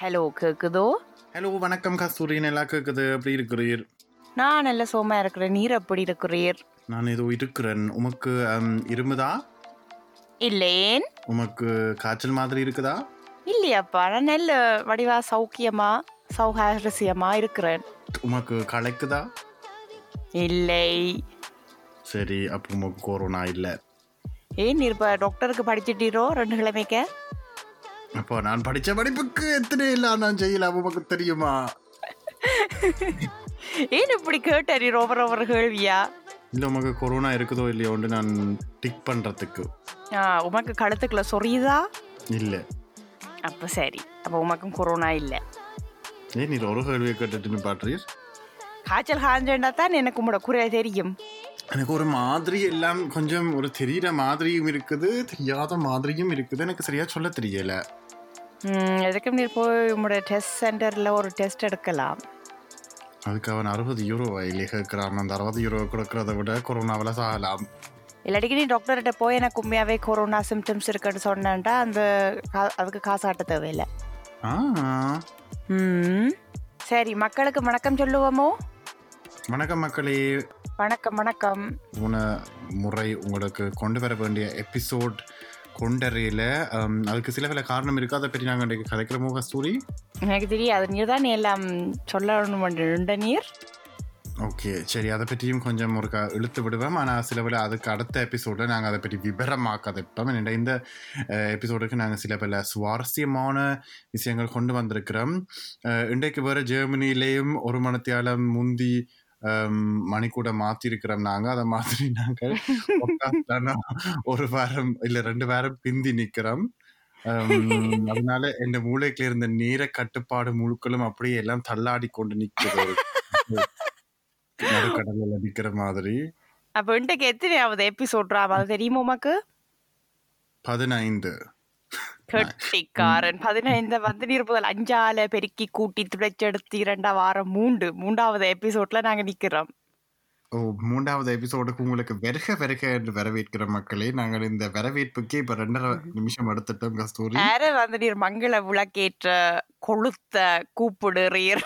Hello கேக்குதோ? Hello வணக்கம் கஸ்தூரி. நல்லா கேட்குது எப்படி இருக்கிறீர்? நான் நல்ல சோமா இருக்கிறேன். நீர் எப்படி இருக்கிறீர்? நான் ஏதோ இருக்கிறேன். உமக்கு இருமுதா? இல்லேன் உமக்கு காய்ச்சல் மாதிரி இருக்குதா? இல்லையாப்பா. நான் நல்ல வடிவா சௌக்கியமா சௌகாரசியமா இருக்கிறேன். உமக்கு களைக்குதா? இல்லை. சரி அப்போ உமக்கு கொரோனா இல்லை. ஏன் நீர் இப்போ டாக்டருக்கு படிச்சிட்டீரோ? ரெண்டு கிழமைக்க? அப்போ நான் படித்த படிப்புக்கு எத்தனை இல்லை நான் செய்யலாம் உமக்கு தெரியுமா? ஏன் இப்படி கேட்டாரி ஓவர் ஓவர் கேள்வியா? இல்லை உமக்கு கொரோனா இருக்குதோ இல்லையோன்னு நான் டிக் பண்ணுறதுக்கு உமக்கு கழுத்துக்குள்ள சொரியுதா? இல்லை. அப்போ சரி. அப்போ உமக்கும் கொரோனா இல்லை. ஏன் நீர் ஒரு கேள்வியை கேட்டுட்டு பாட்டுறீர் காய்ச்சல் காஞ்சேண்டா தான் எனக்கு உங்களோட குறை தெரியும். எனக்கு ஒரு மாதிரி எல்லாம் கொஞ்சம் ஒரு தெரியிற மாதிரியும் இருக்குது தெரியாத மாதிரியும் இருக்குது. எனக்கு சரியா சொல்ல தெரியல. ம், எதுக்கும் நீர் போய் உங்களோட டெஸ்ட் சென்டரில் ஒரு டெஸ்ட் எடுக்கலாம்? அதுக்கு அவன் அறுபது யூரோ இல்லையே கேட்குறான். அந்த அறுபது யூரோ கொடுக்கறத விட கொரோனாவில் சாகலாம் இல்லாட்டிக்கு நீ டாக்டர்கிட்ட போய் எனக்கு உண்மையாகவே கொரோனா சிம்டம்ஸ் இருக்குன்னு சொன்னேன்டா அந்த கா- அதுக்கு காசு ஆட்ட தேவையில்லை. ஆ. ம். சரி மக்களுக்கு வணக்கம் சொல்லுவோமோ? வணக்கம் மக்களே. வணக்கம் வணக்கம். போன முறை உங்களுக்கு கொண்டு வர வேண்டிய எபிசோட் கொண்டறையில் அதுக்கு சில பல காரணம் இருக்குது அதை பற்றி நாங்கள் இன்றைக்கு கதைக்கிறோமோ கஸ்தூரி எனக்கு தெரியாது நீர் தான் எல்லாம் சொல்லணும் நீர். ஓகே சரி அதை பற்றியும் கொஞ்சம் ஒரு க இழுத்து விடுவோம் ஆனால் சில பல அதுக்கு அடுத்த எபிசோடில் நாங்கள் அதை பற்றி விவரமாக கதைப்போம். இந்த எபிசோடுக்கு நாங்கள் சில பல சுவாரஸ்யமான விஷயங்கள் கொண்டு வந்திருக்கிறோம். இன்றைக்கு வேறு ஜெர்மனிலேயும் ஒரு மணத்தியாலம் முந்தி மணிக்கூட மாற்றிருக்கிறோம் நாங்கள் அதை மாதிரி podcast-ஆன ஒரு வாரம் இல்லை ரெண்டு வாரம் பிந்தி நிற்கிறோம் அதனால என் மூளைக்குள்ள இருந்த நேர கட்டுப்பாடு முழுக்களும் அப்படியே எல்லாம் தள்ளாடி கொண்டு நிற்கிறது நடுக்கடலில் நிற்கிற மாதிரி. அப்போ இன்றைக்கு எத்தனையாவது எபிசோட்ராம் அது தெரியுமா உமக்கு? பதினைந்து. கெட்டிக்காரன் பதினைந்த வந்து நீர் முதல் அஞ்சால பெருக்கி கூட்டி துடைச்செடுத்து இரண்டாம் வாரம் மூண்டு. மூன்றாவது எபிசோட்ல நாங்க நிக்கிறோம். ஓ மூன்றாவது எபிசோடுக்கு உங்களுக்கு வெறுக வெறுக என்று வரவேற்கிற மக்களே நாங்கள் இந்த வரவேற்புக்கே இப்ப ரெண்டரை நிமிஷம் எடுத்துட்டோம் கஸ்தூரி யார வந்து நீர் மங்கள விளக்கேற்ற கொளுத்த கூப்பிடுறீர்.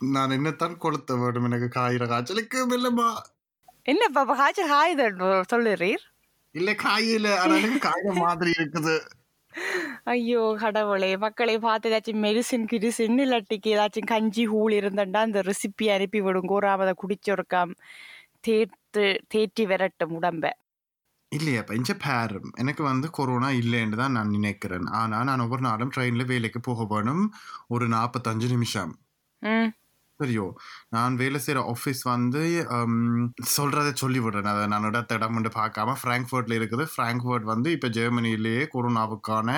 நான் என்னத்தான் கொளுத்த வேண்டும் எனக்கு காயிற காய்ச்சலுக்கு மெல்லமா. என்ன பாப்பா காய்ச்சல் காயுது சொல்லுறீர்? இல்ல காயில. காயிற மாதிரி இருக்குது. ஐயோ கடவுளே. மக்களை பார்த்து ஏதாச்சும் மெடிசின் கிடிசின் இல்லாட்டிக்கு ஏதாச்சும் கஞ்சி ஹூள் இருந்தண்டா அந்த ரெசிபி அனுப்பி விடுங்க. ஒரு குடிச்சொருக்காம். தேத்து தேற்றி விரட்டும் உடம்ப. இல்லையா பஞ்ச பேரும் எனக்கு வந்து கொரோனா இல்லைன்னு தான் நான் நினைக்கிறேன். ஆனா நான் ஒவ்வொரு நாளும் ட்ரெயின்ல வேலைக்கு போக வேணும். ஒரு நாற்பத்தஞ்சு நிமிஷம். சரியோ நான் வேலை செய்கிற ஆஃபீஸ் வந்து சொல்கிறத சொல்றதை சொல்லி விடுறேன். அதை நான் இடத்த இடம் வந்து பார்க்காம ஃப்ராங்க்ஃபர்ட்ல இருக்குது. ஃப்ராங்க்ஃபர்ட் வந்து இப்போ ஜெர்மனிலேயே கொரோனாவுக்கான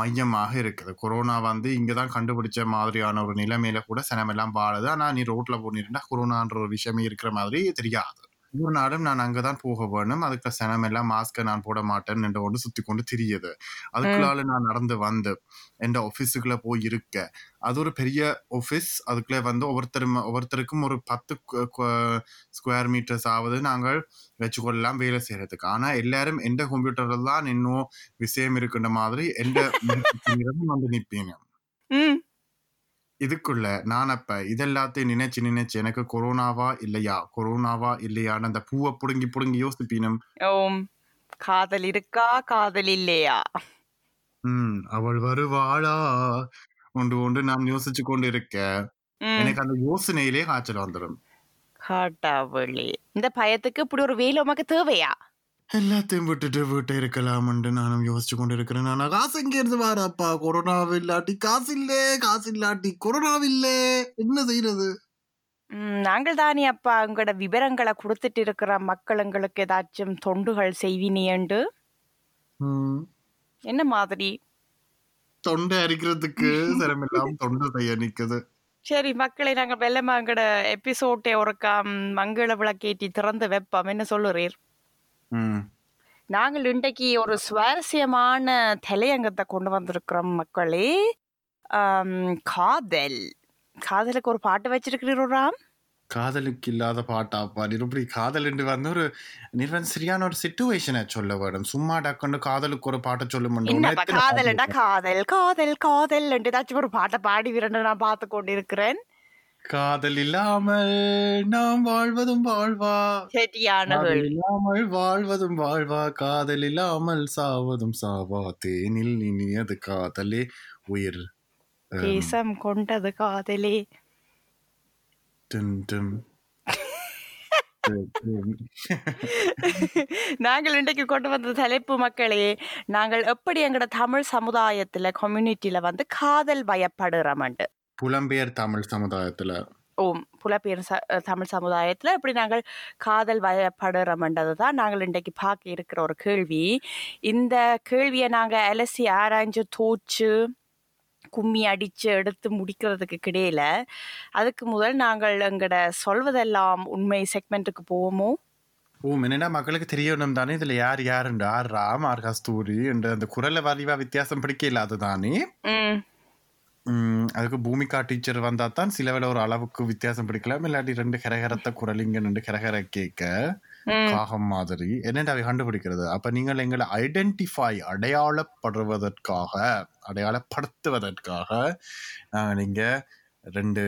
மையமாக இருக்குது. கொரோனா வந்து இங்கே தான் கண்டுபிடிச்ச மாதிரியான ஒரு நிலைமையில கூட சனமெல்லாம் வாழுது. ஆனால் நீ ரோட்ல போனிருந்தா கொரோனான்ற ஒரு விஷயமே இருக்கிற மாதிரி தெரியாது. ஒரு நாளும் நான் அங்கே தான் போக வேணும். அதுக்கு சனம் எல்லாம் மாஸ்க்கை நான் போட மாட்டேன் என்று கொண்டு சுத்தி கொண்டு தெரியுது. அதுக்குள்ளால நான் நடந்து வந்து என் ஆஃபீஸுக்குள்ள போய் இருக்க. அது ஒரு பெரிய ஆஃபீஸ் அதுக்குள்ளே வந்து ஒவ்வொருத்தரும் ஒவ்வொருத்தருக்கும் ஒரு பத்து ஸ்கொயர் மீட்டர்ஸ் ஆவது நாங்கள் வச்சுக்கொள்ளலாம் வேலை செய்யறதுக்கு. ஆனா எல்லாரும் எந்த கம்ப்யூட்டர்ல தான் இன்னும் விஷயம் இருக்கின்ற மாதிரி எந்த வந்து நிற்பீங்க இதுக்குள்ள நான் அப்ப இதெல்லாத்தையும் நினைச்சு நினைச்சு எனக்கு கொரோனாவா இல்லையா? கொரோனாவா இல்லையான்னு அந்த பூவை புடுங்கி புடுங்கி யோசிப்பீனம். ஓம் காதல் இருக்கா? காதல் இல்லையா? ம் அவள் வருவாளா? ஒன்று ஒன்று நான் யோசிச்சு கொண்டு இருக்க எனக்கு அந்த யோசனையிலே காய்ச்சல் வந்துடும் இந்த பயத்துக்கு இப்படி ஒரு வேலை உமக்கு தேவையா? எல்லாத்தையும் விட்டுட்டு வீட்டை இருக்கலாம்னு நானும் யோசிச்சு கொண்டு இருக்கிறேன் ஆனா காசு எங்க இருந்து வாரப்பா. கொரோனா இல்லாட்டி காசு இல்லே காசு இல்லாட்டி கொரோனா இல்லே என்ன செய்யறது நாங்கள் தானே அப்பா. உங்களோட விவரங்களை கொடுத்துட்டு இருக்கிற மக்கள் எங்களுக்கு ஏதாச்சும் தொண்டுகள் செய்வினியண்டு என்ன மாதிரி? தொண்டை அரிக்கிறதுக்கு சிரமெல்லாம் தொண்டை செய்ய நிக்குது. சரி மக்களை நாங்கள் வெள்ளமா எங்களோட எபிசோட்டை ஒருக்கா மங்கள விளக்கேற்றி திறந்து வைப்போம். என்ன சொல்லுறீர்? நாங்கள் இன்றைக்கு ஒரு சுவாரஸ்யமான தலையங்கத்தை கொண்டு வந்திருக்கிறோம் மக்களே. காதல். காதலுக்கு ஒரு பாட்டு வச்சிருக்கிறீராம் காதலுக்கு இல்லாத பாட்டாப்பா நீர் இப்படி காதல் என்று வந்து ஒரு வந்து சரியான ஒரு சிச்சுவேஷனை சொல்ல வேணும். சும்மா டக்குன்னு காதலுக்கு ஒரு பாட்டை சொல்ல காதல்டா காதல் காதல் காதல் ஏதாச்சும் ஒரு பாட்டை பாடி விரண்டு நான் பார்த்து கொண்டிருக்கிறேன். காதல் இல்லாமல் நாம் வாழ்வதும் வாழ்வா. இல்லாமல் வாழ்வதும் வாழ்வா. காதல் இல்லாமல் சாவதும் சாவா. தேனில் இனியது காதலே. உயிர் தேசம் கொண்டது காதலே. நாங்கள் இன்றைக்கு கொண்டு வந்த தலைப்பு மக்களே நாங்கள் எப்படி எங்கட தமிழ் சமுதாயத்துல கம்யூனிட்டியில வந்து காதல் பயப்படுறோம்ண்டு புலம்பெயர் தமிழ் சமுதாயத்துல? ஓம் புலப்பெயர் ச தமிழ் சமுதாயத்தில் எப்படி நாங்கள் காதல் வயப்படுறோம்ன்றது தான் நாங்கள் இன்றைக்கு பார்க்க இருக்கிற ஒரு கேள்வி. இந்த கேள்வியை நாங்கள் அலசி ஆராய்ஞ்சு தோச்சு கும்மி அடித்து எடுத்து முடிக்கிறதுக்கு கிடையில அதுக்கு முதல் நாங்கள் எங்கட சொல்வதெல்லாம் உண்மை செக்மெண்ட்டுக்கு போவோமோ? ஓ என்னடா மக்களுக்கு தெரியணும் தானே? இதுல யார் யாருண்டு ஆர் ராம் ஆர் கஸ்தூரி என்ற அந்த குரல வரிவா வித்தியாசம் பிடிக்க இல்லாது தானே அதுக்கு பூமிகா டீச்சர் வந்தா தான் சில வேளை ஒரு அளவுக்கு வித்தியாசம் பிடிக்கலாம். இல்லாட்டி ரெண்டு கரகரத்த குரலிங்க ரெண்டு கரகர கேட்க காகம் மாதிரி. என்னடா அவை கண்டுபிடிக்கிறது? அப்ப நீங்கள் எங்களை ஐடென்டிஃபை அடையாளப்படுவதற்காக அடையாளப்படுத்துவதற்காக நாங்கள் இங்க ரெண்டு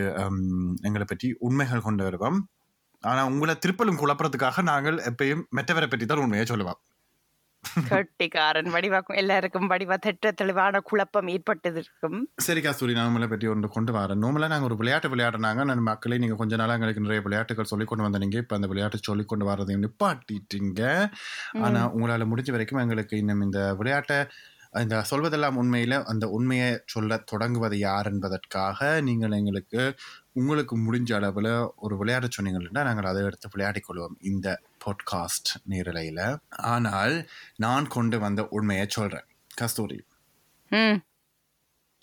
எங்களை பற்றி உண்மைகள் கொண்டு வருவோம். ஆனா உங்களை திருப்பலும் குழப்பறதுக்காக நாங்கள் எப்பயும் மெட்டவரை பற்றி தான் உண்மையை சொல்லுவோம். கட்டிக்காரன் வடிவாக்கும். எல்லாருக்கும் வடிவா திட்ட தெளிவான குழப்பம் ஏற்பட்டது இருக்கும் சரி நான் உங்களை பற்றி ஒன்று கொண்டு வரேன். நோமலாக நாங்கள் ஒரு விளையாட்டு விளையாடுனாங்க. நான் மக்களே நீங்கள் கொஞ்ச நாளாக எங்களுக்கு நிறைய விளையாட்டுகள் சொல்லி கொண்டு வந்தீங்க இப்போ அந்த விளையாட்டு சொல்லி கொண்டு வரதையும் நிப்பாட்டிட்டீங்க. ஆனால் உங்களால் முடிஞ்ச வரைக்கும் எங்களுக்கு இன்னும் இந்த விளையாட்டை இந்த சொல்வதெல்லாம் உண்மையில் அந்த உண்மையை சொல்ல தொடங்குவது யார் என்பதற்காக நீங்கள் எங்களுக்கு உங்களுக்கு முடிஞ்ச அளவில் ஒரு விளையாட சொன்னீங்கன்னா நாங்கள் அதை எடுத்து விளையாடிக் கொள்வோம். இந்த பாட்காஸ்ட் நேரலையில். ஆனால் நான் கொண்டு வந்த உண்மையை சொல்கிறேன் கஸ்தூரி.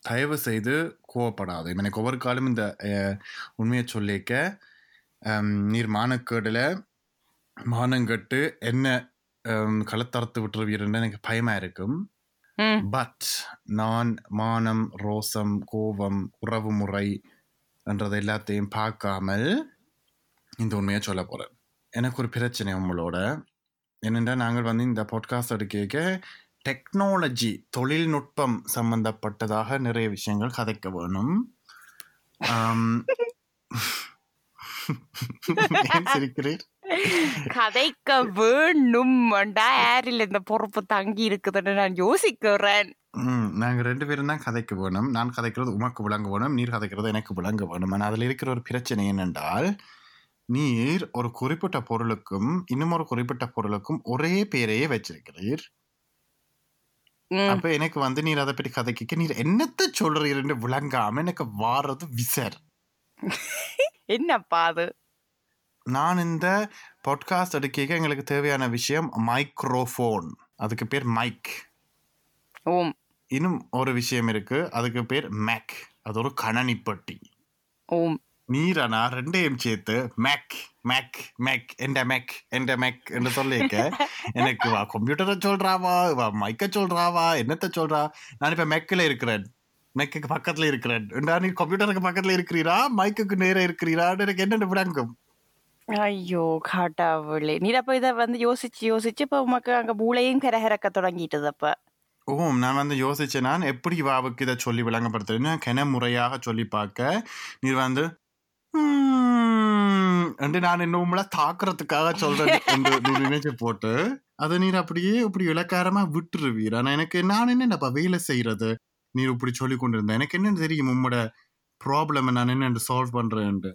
தயவு செய்து கோவப்படாது. எனக்கு ஒவ்வொரு காலம் இந்த உண்மையை சொல்லிக்க நீர் மானக்கேடில் மானங்கட்டு என்ன களத்தறுத்து விட்டுருவீருன்னு எனக்கு பயமா இருக்கும் பட் நான் மானம் ரோசம் கோபம் உறவு முறை என்றது எல்லாத்தையும் பார்க்காமல் இந்த உண்மையை சொல்ல போகிறேன் எனக்கு ஒரு பிரச்சனை உங்களோட. என்னென்னா நாங்கள் வந்து இந்த பாட்காஸ்ட் எடுக்க டெக்னாலஜி தொழில்நுட்பம் சம்பந்தப்பட்டதாக நிறைய விஷயங்கள் கதைக்க வேணும். கதைக்க வேணும் யாரில் இந்த பொறுப்பு தங்கி இருக்குதுன்னு நான் யோசிக்கிறேன். நாங்கள் ரெண்டு பேரும் தான் கதைக்க வேணும். நான் கதைக்கிறது உமக்கு விளங்க வேணும் நீர் கதைக்கிறது எனக்கு விளங்க வேணும். ஆனால் அதில் இருக்கிற ஒரு பிரச்சனை என்னென்றால் நீர் ஒரு குறிப்பிட்ட பொருளுக்கும் இன்னும் ஒரு குறிப்பிட்ட பொருளுக்கும் ஒரே பேரையே வச்சிருக்கிறீர். அப்ப எனக்கு வந்து நீர் அதை பற்றி கதைக்க நீர் என்னத்தை சொல்றீர்னு விளங்காம எனக்கு வாரது விசர். என்னப்பா அது? நான் இந்த பாட்காஸ்ட் எடுக்க எங்களுக்கு தேவையான விஷயம் மைக்ரோஃபோன் அதுக்கு பேர் மைக் ஓம். இன்னும் ஒரு விஷயம் இருக்கு அதுக்கு பேர் மேக் அது ஒரு கணனிப்பட்டி ஓம். நீரனா ரெண்டையும் சேர்த்து மேக் மேக் மேக் எந்த மேக் எந்த மேக் என்று சொல்லியிருக்க. எனக்கு வா கம்ப்யூட்டரை சொல்றாவா வா மைக்க சொல்றாவா என்னத்த சொல்றா? நான் இப்ப மெக்கில் இருக்கிறேன். மெக்குக்கு பக்கத்துல இருக்கிறேன். என்றா நீ கம்ப்யூட்டருக்கு பக்கத்துல இருக்கிறீரா? மைக்குக்கு நேர இருக்கிறீரா எனக்கு என்னென்ன விளங்கும்? ஐயோ கடவுளே. நீ அப்ப இதை வந்து யோசிச்சு யோசிச்சு இப்ப உமக்கு அங்க மூளையும் கரகரக்க தொடங்கிட்டது அப்ப. ஓ நான் வந்து யோசிச்சேன். நான் எப்படி வாவுக்கு இதை சொல்லி விளங்கப்படுத்துறேன்னு கென முறையாக சொல்லி பார்க்க. நீ வந்து என்று நான் இன்னும் தாக்குறதுக்காக சொல்றேன் என்று நினைச்சு போட்டு அதை நீர் அப்படியே இப்படி இலக்காரமா விட்டுருவீர். ஆனா எனக்கு நான் என்னப்பா வேலை செய்யறது நீர் இப்படி சொல்லி கொண்டிருந்தேன் எனக்கு என்னன்னு தெரியும் உம்மோட ப்ராப்ளம் நான் என்ன சால்வ் பண்றேன்ட்டு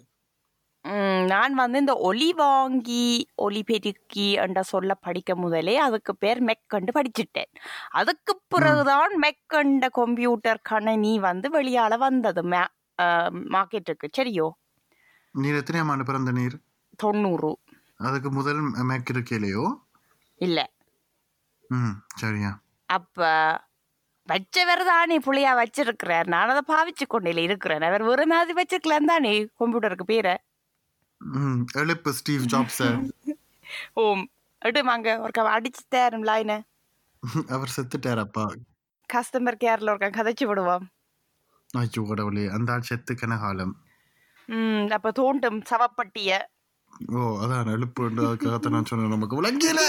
நான் வந்து இந்த ஒலி வாங்கி ஒலி பெருக்கி என்ற சொல்ல படிக்க முதலே அதுக்கு பேர் மெக்கண்டு படிச்சுட்டேன். அதுக்கு பிறகுதான் மெக்கண்ட கம்ப்யூட்டர் கணனி வந்து வெளியால வந்தது மார்க்கெட்டுக்கு சரியோ? நீர் எத்தனையாம் ஆண்டு பிறந்த நீர்? தொண்ணூறு. அதுக்கு முதல் மேக் இருக்கையிலையோ இல்ல. ம் சரியா அப்ப வச்சவர் தானே புள்ளையா வச்சிருக்கிறார் நான் அதை பாவிச்சு கொண்டில இருக்கிறேன். அவர் ஒரு மாதிரி வச்சிருக்கலாம் தானே கம்ப்யூட்டருக்கு பேரை. ம் எழுப்பு ஸ்டீவ் ஜாப்ஸ. ஓம் எடுமாங்க ஒருக்கா அடிச்சு தேரும் லைனை அவர் செத்துட்டாரப்பா கஸ்டமர் கேர்ல ஒருக்கா கதைச்சு விடுவோம். ஐயோ கடவுளே அந்த ஆள் செத்து கனகாலம் ம் அப்ப தோண்டும் சவப்பட்டிய. ஓ அதான் எழுப்புன்றதுக்காக நான் சொன்னேன். நமக்கு விளங்கியல.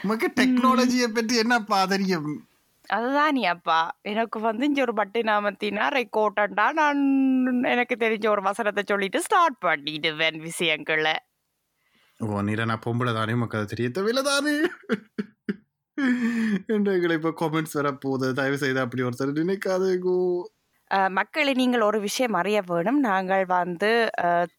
நமக்கு டெக்னாலஜியை பற்றி என்னப்பா தெரியும்? அதுதான் நீ அப்பா. எனக்கு வந்து இங்க ஒரு பட்டு நாமத்தினா ரெக்கார்டண்டா நான் எனக்கு தெரிஞ்ச ஒரு வசனத்தை சொல்லிட்டு ஸ்டார்ட் பண்ணிடுவேன் விஷயங்களை. ஓ நீர நான் பொம்பளை தானே மக்கள் அது தெரிய தேவையில்ல தானே எங்களை இப்போ காமெண்ட்ஸ் வர போகுது தயவு செய்து அப்படி ஒருத்தர் நினைக்காதேகோ அஹ், மக்களை நீங்கள் ஒரு விஷயம் அறிய வேணும். நாங்கள் வந்து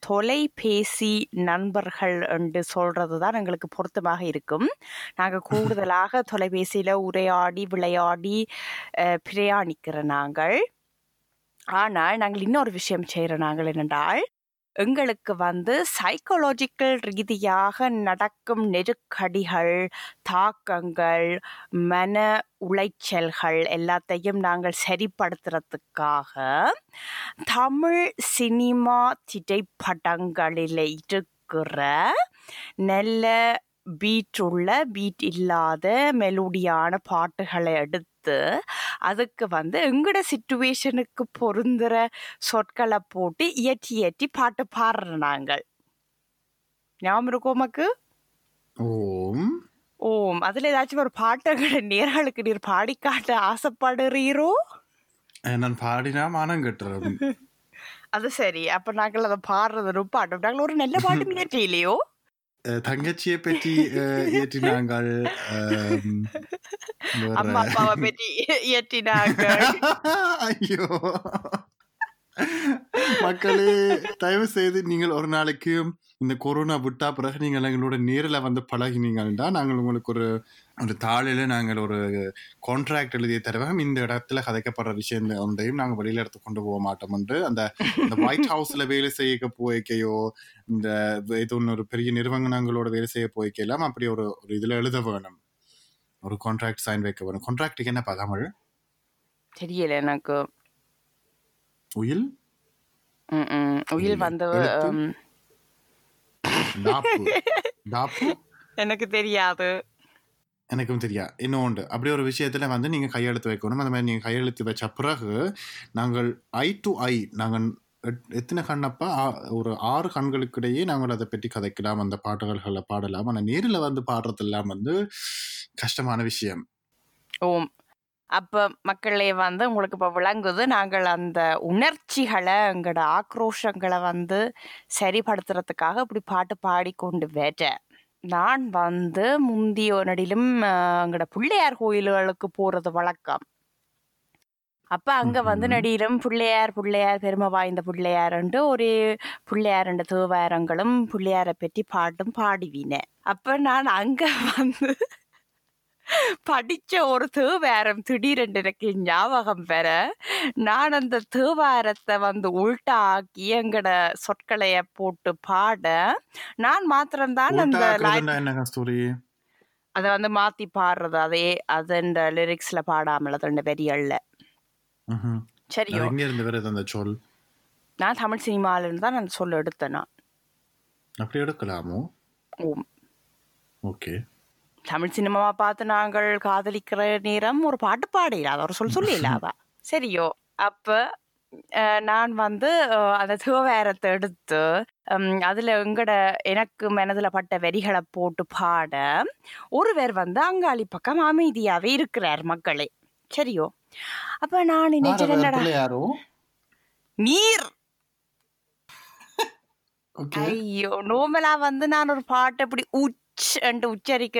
தொலைபேசி நண்பர்கள் என்று சொல்றது தான் எங்களுக்கு பொருத்தமாக இருக்கும். நாங்கள் கூடுதலாக தொலைபேசியில் உரையாடி விளையாடி பிரயாணிக்கிற நாங்கள். ஆனால் நாங்கள் இன்னொரு விஷயம் செய்கிற நாங்கள் என்னென்றால் எங்களுக்கு வந்து சைக்காலஜிக்கல் ரீதியாக நடக்கும் நெருக்கடிகள் தாக்கங்கள் மன உளைச்சல்கள் எல்லாத்தையும் நாங்கள் சரிப்படுத்துறதுக்காக தமிழ் சினிமா திரைப்படங்களில் இருக்கிற நல்ல பீட் உள்ள பீட் இல்லாத மெலோடியான பாட்டுகளை எடுத்து அதுக்கு வந்து எங்கட சுச்சுவேஷனுக்கு பொருந்துற சொற்களை போட்டு இயற்றி இயற்றி பாட்டு பாடுற நாங்கள். ஞாபகம் இருக்கும் உமக்கு? ஓம். ஓம். அதுல ஏதாச்சும் ஒரு பாட்டுகளை நேர்களுக்கு நீர் பாடி காட்ட ஆசைப்படுறீரோ? நான் பாடினா மானம் கட்டுறேன் அது சரி. அப்ப நாங்கள் அதை பாடுறது ரொம்ப பாட்டோம் நாங்கள் ஒரு நல்ல பாட்டு முயற்சி இல்லையோ? தங்கச்சியை பற்றி வேற- அம்மா அப்பாவை பற்றி இயற்றினாங்க ஐயோ மக்களே தயவு செய்து நீங்கள் ஒரு நாளைக்கு இந்த கொரோனா விட்டா பிறகு நீங்கள் எங்களோட நேரில் வந்து பழகினீங்கன்னா நாங்கள் உங்களுக்கு ஒரு ஒரு தாளில் நாங்கள் ஒரு கான்ட்ராக்ட் எழுதிய தருவோம் இந்த இடத்துல கதைக்கப்படுற விஷயம் ஒன்றையும் நாங்கள் வெளியில எடுத்து கொண்டு போக மாட்டோம் என்று அந்த இந்த ஒயிட் ஹவுஸ்ல வேலை செய்ய போய்க்கையோ இந்த இது ஒன்று ஒரு பெரிய நிறுவனங்களோட வேலை செய்ய போய்க்கலாம் அப்படி ஒரு ஒரு இதுல எழுத வேணும். ஒரு கான்ட்ராக்ட் சைன் வைக்க வேணும். கான்ட்ராக்டுக்கு என்னப்பா தமிழ் தெரியல எனக்கு. உயில். உயில். வந்து எனக்கு தெரியாது. எனக்கும் தெரியா. இன்னொன்று அப்படி ஒரு விஷயத்தில் வந்து நீங்கள் கையெழுத்து வைக்கணும். அந்த மாதிரி நீங்கள் கையெழுத்து வச்ச பிறகு நாங்கள் ஐ டு ஐ நாங்கள் எத்- எத்தனை கண்ணப்பா? ஒரு ஆறு கண்களுக்கிடையே நாங்கள் அதை பற்றி கதைக்கலாம் அந்த பாடல்களை பாடலாம். ஆனால் நேரில் வந்து பாடுறதெல்லாம் வந்து கஷ்டமான விஷயம். ஓம். அப்போ மக்களே வந்து உங்களுக்கு இப்போ விளங்குது நாங்கள் அந்த உணர்ச்சிகளை எங்களோட ஆக்ரோஷங்களை வந்து சரிப்படுத்துறதுக்காக இப்படி பாட்டு பாடிக்கொண்டு வேட்டேன் நான் வந்து முந்திய நடிலும் எங்களோட பிள்ளையார் கோயில்களுக்கு போறது வழக்கம் அப்ப அங்க வந்து. நடிலும் பிள்ளையார் பிள்ளையார் பெருமை வாய்ந்த பிள்ளையாருண்டு ஒரு பிள்ளையார் ரெண்டு தேவாரங்களும் பிள்ளையாரை பற்றி பாட்டும் பாடுவினேன் அப்ப நான் அங்க வந்து படிச்ச ஒரு தேவாரம் திடீரென்று எனக்கு ஞாபகம் பெற நான் அந்த தேவாரத்தை வந்து உள்டாக்கி எங்கட சொற்களைய போட்டு பாட நான் மாத்திரம்தான் அந்த அதை வந்து மாத்தி பாடுறது. அதே அது இந்த லிரிக்ஸ்ல பாடாமல் அது ரெண்டு வரியல்ல ம்ஹும். சரியோ? நான் தமிழ் சினிமால இருந்து தான் அந்த சொல்ல எடுத்தேன் நான். அப்படி எடுக்கலாமோ? ஓகே. தமிழ் சினிமாவை பார்த்து நாங்கள் காதலிக்கிற நேரம் ஒரு பாட்டு பாடையில அதை ஒரு சொல் சொல்லிடலாவா சரியோ. அப்ப நான் வந்து அந்த தேவாரத்தை எடுத்து அதுல எங்கட எனக்கு மனதுல பட்ட வரிகளை போட்டு பாட ஒருவர் வந்து அங்காளி பக்கம் அமைதியாவே இருக்கிறார் மக்களே. சரியோ. அப்ப நான் நினைச்சேன் என்னடா? நீர். ஐயோ. நோமலா வந்து நான் ஒரு பாட்டை இப்படி உச் என்று உச்சரிக்க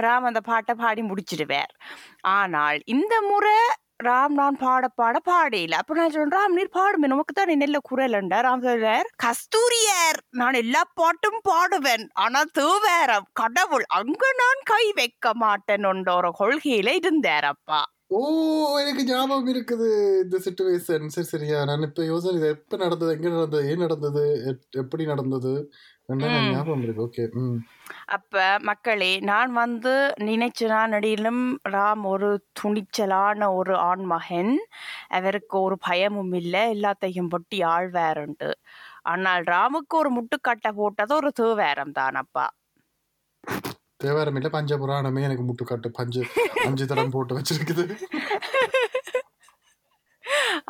ராம் அந்த பாட்டை பாடி முடிச்சிடுவார். ஆனால் இந்த முறை ராம் நான் பாட பாட பாடையில அப்ப நான் சொல்றேன் ராம் நீர் பாடுமே நமக்கு தான் நெல்ல குரல் ராம் சொல்றார் கஸ்தூரியர் நான் எல்லா பாட்டும் பாடுவேன். ஆனா தேவேரம் கடவுள் அங்க நான் கை வைக்க மாட்டேன் ஒரு கொள்கையில இருந்தார் அப்பா. ஓ எனக்கு ஞாபகம் இருக்குது. இந்த சுச்சுவேஷன் சரி சரியா. நான் இப்ப யோசனை இது எப்ப நடந்தது? எங்க நடந்தது? ஏன் நடந்தது? எப்- எப்படி நடந்தது. ஞாபகம் இருக்கு. ஓகே ம். அப்ப மக்களே நான் வந்து நினைச்ச நடிலும் ராம் ஒரு துணிச்சலான ஒரு ஆண்மகன். அவருக்கு ஒரு பயமும் இல்லை. எல்லாத்தையும் பொட்டி ஆழ்வாருண்டு. ஆனால் ராமுக்கு ஒரு முட்டுக்கட்டை போட்டது ஒரு தேவேரம் தான் அப்பா. தேவாரம் இல்ல பஞ்ச புராணமே எனக்கு முட்டுக்காட்டு. பஞ்சு அஞ்சு தரம் போட்டு வச்சிருக்குது.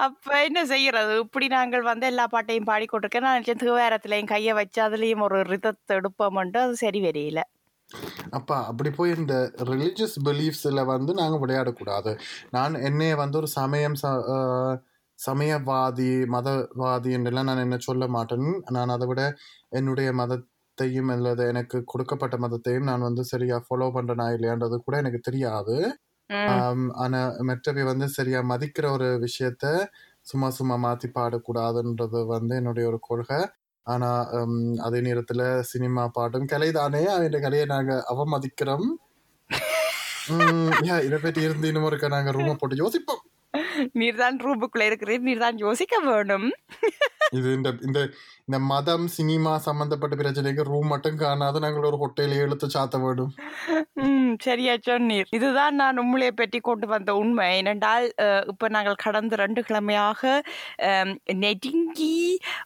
அப்ப என்ன செய்யறது? இப்படி நாங்கள் வந்து எல்லா பாட்டையும் பாடிக்கொண்டிருக்கேன். நான் நினைச்சேன் தேவாரத்துல என் கையை வச்சு அதுலயும் ஒரு ரிதத்தை எடுப்போம்ட்டு அது சரி வரையில. அப்பா அப்படி போய் இந்த ரிலீஜியஸ் பிலீஃப்ஸில் வந்து நாங்கள் விளையாடக்கூடாது. நான் என்னைய வந்து ஒரு சமயம் ச சமயவாதி மதவாதி என்றெல்லாம் நான் என்ன சொல்ல மாட்டேன். நான் அதை விட என்னுடைய மதத்தையும் அல்லது எனக்கு கொடுக்கப்பட்ட மதத்தையும் நான் வந்து சரியா ஃபாலோ பண்றேனா இல்லையான்றது கூட எனக்கு தெரியாது. ஆனா மற்றவை வந்து சரியா மதிக்கிற ஒரு விஷயத்த சும்மா சும்மா மாத்தி பாடக்கூடாதுன்றது வந்து என்னுடைய ஒரு கொள்கை. ஆனா அதே நேரத்துல சினிமா பாட்டும் கலைதானே அந்த கலையை நாங்க அவமதிக்கிறோம். இதை பற்றி இருந்து இன்னும் இருக்க நாங்க ரூமை போட்டு யோசிப்போம். நீர்தான் ரூமுக்குள்ள இருக்கிறீர் நீர்தான் யோசிக்க வேணும் இது இந்த இந்த இந்த மதம் சினிமா சம்பந்தப்பட்ட பிரச்சனைக்கு ரூம் மட்டும் காணாத நாங்கள் ஒரு ஹோட்டலை இழுத்து சாத்த வேண்டும். ம் சரியா சொன்னீர். இதுதான் நான் உண்மையை பற்றி கொண்டு வந்த உண்மை. ஏனென்றால் இப்ப நாங்கள் கடந்த ரெண்டு கிழமையாக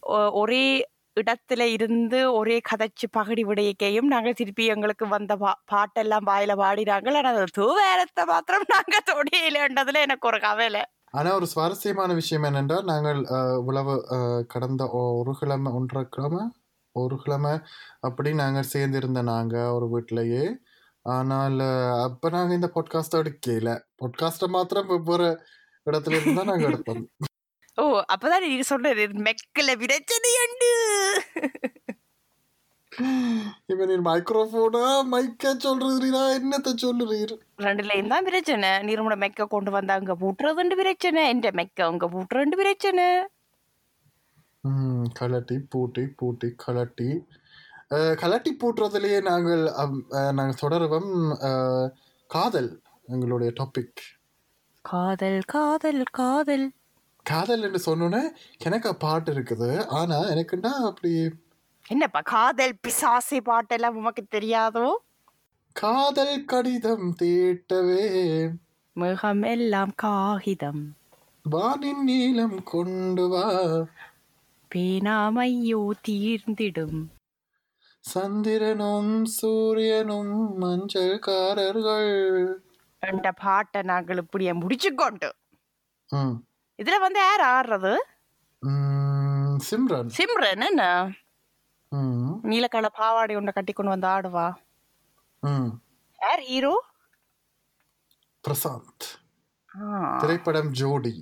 ஒ- ஒரே இடத்துல இருந்து ஒரே கதைச்சு பகடி விடையக்கையும் நாங்கள் திருப்பி எங்களுக்கு வந்த பா பாட்டெல்லாம் வாயில பாடினாங்க ஆனால் அது தூவேரத்தை மாத்திரம் நாங்கள் தொடையிலன்றதுல எனக்கு ஒரு கவலை. ஆனால் ஒரு சுவாரஸ்யமான விஷயம் என்னென்றால் நாங்கள் உழவு கடந்த ஒரு கிழமை ஒன்றரை கிழமை ஒரு கிழமை அப்படி நாங்கள் சேர்ந்திருந்த நாங்கள் ஒரு வீட்டிலேயே. ஆனால் அப்போ நாங்கள் இந்த பொட்காஸ்ட்டை எடுக்கல. பொட்காஸ்ட்டை மாத்திரம் வெவ்வேறு இடத்துல இருந்து தான் எடுப்போம் ஓ அப்பதான் நீங்க சொன்னது மெக்கல பிரச்சனை உண்டு இப்ப நீ மைக்ரோஃபோனா மைக்க சொல்றீரா என்னத்த சொல்லுறீர்? ரெண்டுலையும் தான் பிரச்சனை நீர்மோட மெக்க கொண்டு வந்தா அங்க பூட்டுறதுண்டு பிரச்சனை என்ற மெக்க அங்க பூட்டுறதுண்டு பிரச்சனை கலட்டி பூட்டி பூட்டி கலட்டி. கலட்டி பூட்டுறதுலயே நாங்கள் நாங்கள் தொடருவோம். காதல் எங்களுடைய டாபிக் காதல் காதல் காதல். காதல் என்று சொன்னோன்னே எனக்கு பாட்டு இருக்குது. ஆனா எனக்குன்னா அப்படி? என்னப்பா காதல் பிசாசை பாட்டெல்லாம் உமக்கு தெரியாதோ? காதல் கடிதம் தீட்டவே. மிகம் எல்லாம் காகிதம். வானின் நீளம் கொண்டு வா. பேனாமையோ தீர்ந்திடும். சந்திரனும் சூரியனும் மஞ்சள்காரர்கள். என்ற பாட்டை நாங்கள் இப்படியே முடிச்சு கொண்டு ம். இதுல வந்து யார் ஆடுறது? சிம்ரன். சிம்ரன் என்ன? நீலக்கல பாவாடை ஒன்றை கட்டி கொண்டு வந்து ஆடுவா. யார்? ஹீரோ? பிரசாந்த். திரைப்படம் ஜோடி.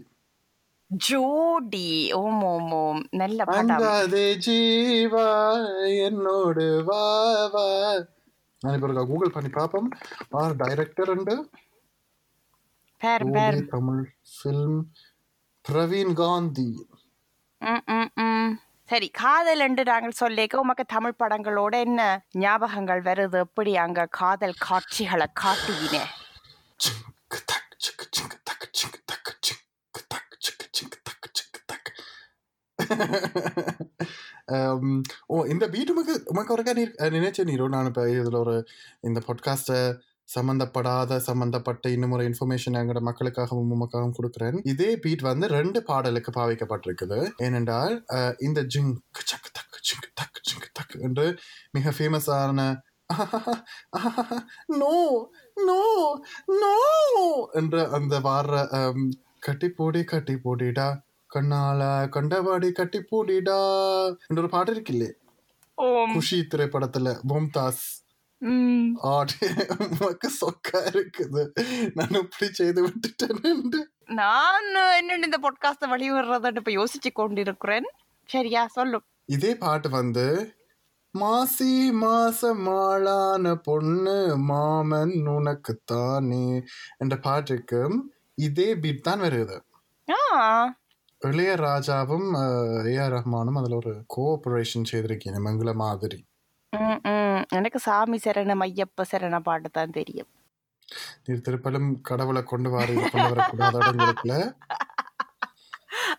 ஜோடி. ஓம் ஓம் ஓம். நல்ல படம் ஜீவா என்னோடு வா வா. நான் இப்ப கூகுள் பண்ணி பார்ப்போம். ஆர் டைரக்டர் உண்டு? பேர் பேர் தமிழ் ஃபில்ம் பிரவீன் காந்தி. சரி காதல் என்று நாங்கள் சொல்லிக்க உமக்கு தமிழ் படங்களோட என்ன ஞாபகங்கள் வருது? எப்படி அங்க காதல் காட்சிகளை காட்டுவினே ஓ இந்த பீட் உமக்கு உமக்கு ஒருக்கா நீர் நினைச்ச நீரோ? நான் இப்போ இதில் ஒரு இந்த பாட்காஸ்ட்டை சம்மந்தப்படாத சம்மந்தப்பட்ட இன்னும் ஒரு இன்ஃபர்மேஷன் எங்களோட மக்களுக்காகவும் உமக்காகவும் கொடுக்குறேன். இதே பீட் வந்து ரெண்டு பாடலுக்கு பாவிக்கப்பட்டிருக்குது. ஏனென்றால் இந்த ஜிங் சக்கு தக்கு ஜிங்கு தக்கு ஜிங்கு தக்கு என்று மிக ஃபேமஸான நோ நோ நோ என்ற அந்த வார கட்டி போடி கட்டி போடிடா கண்ணால கண்டபாடி கட்டி போடிடா என்ற ஒரு பாட்டு இருக்குல்லே ஓம். குஷி திரைப்படத்துல மும்தாஸ். ஆடு உமக்கு சொக்கா இருக்குது நான் இப்படி செய்து விட்டுட்டேன் நான் என்னென்ன இந்த பாட்காஸ்ட வழிவிடுறதுன்னு இப்ப யோசிச்சு கொண்டிருக்கிறேன் சரியா சொல்லு இதே பாட்டு வந்து மாசி மாசம் ஆளான பொண்ணு மாமன் உனக்குத்தானே என்ற பாட்டுக்கு இதே பீட் தான் வருது இளையராஜாவும் ஏஆர் ரஹ்மானும் அதுல ஒரு கோஆபரேஷன் செய்திருக்கீங்க மங்கள மாதிரி ம், ம். எனக்கு சாமி சரணம் ஐயப்ப சரண பாட்டு தான் தெரியும். நீர் திருப்பலும் கடவுளை கொண்டு வர கொண்டு வரக்கூடாத இடங்களுக்குள்ள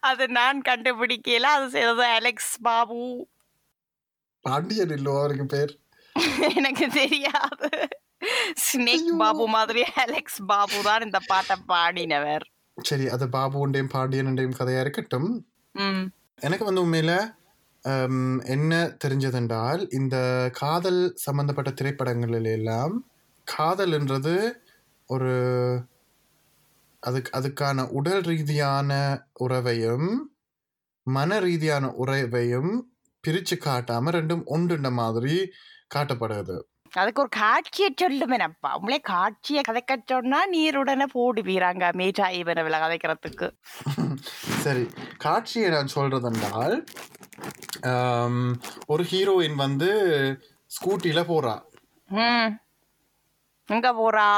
அது நான் கண்டுபிடிக்கல. அது செய்தது அலெக்ஸ் பாபு. பாண்டியன் இல்லோ அவருக்கு பேர்? எனக்கு தெரியாது. ஸ்னேக் ஐயோ. பாபு மாதிரி அலெக்ஸ் பாபு தான் இந்த பாட்டை பாடினவர். சரி அது பாபு உண்டையும் பாண்டியன் உண்டையும் கதையா இருக்கட்டும். ம். எனக்கு வந்து உண்மையில என்ன தெரிஞ்சதென்றால் இந்த காதல் சம்பந்தப்பட்ட திரைப்படங்களில் எல்லாம் காதல்ன்றது ஒரு அதுக்கு அதுக்கான உடல் ரீதியான உறவையும் மன ரீதியான உறவையும் பிரிச்சு காட்டாம ரெண்டும் ஒன்றுண்ட மாதிரி காட்டப்படுது. அதுக்கு ஒரு காட்சியை சொல்லுமேனப்பா உங்களே காட்சியை கதைக்க சொன்னா நீருடனே போடுவீராங்க மேஜா இவனவில் கதைக்கிறதுக்கு சரி. காட்சியை நான் சொல்றது என்றால் ஆம், ஒரு ஹீரோயின் வந்து ஸ்கூட்டில போறா. எங்க போறா?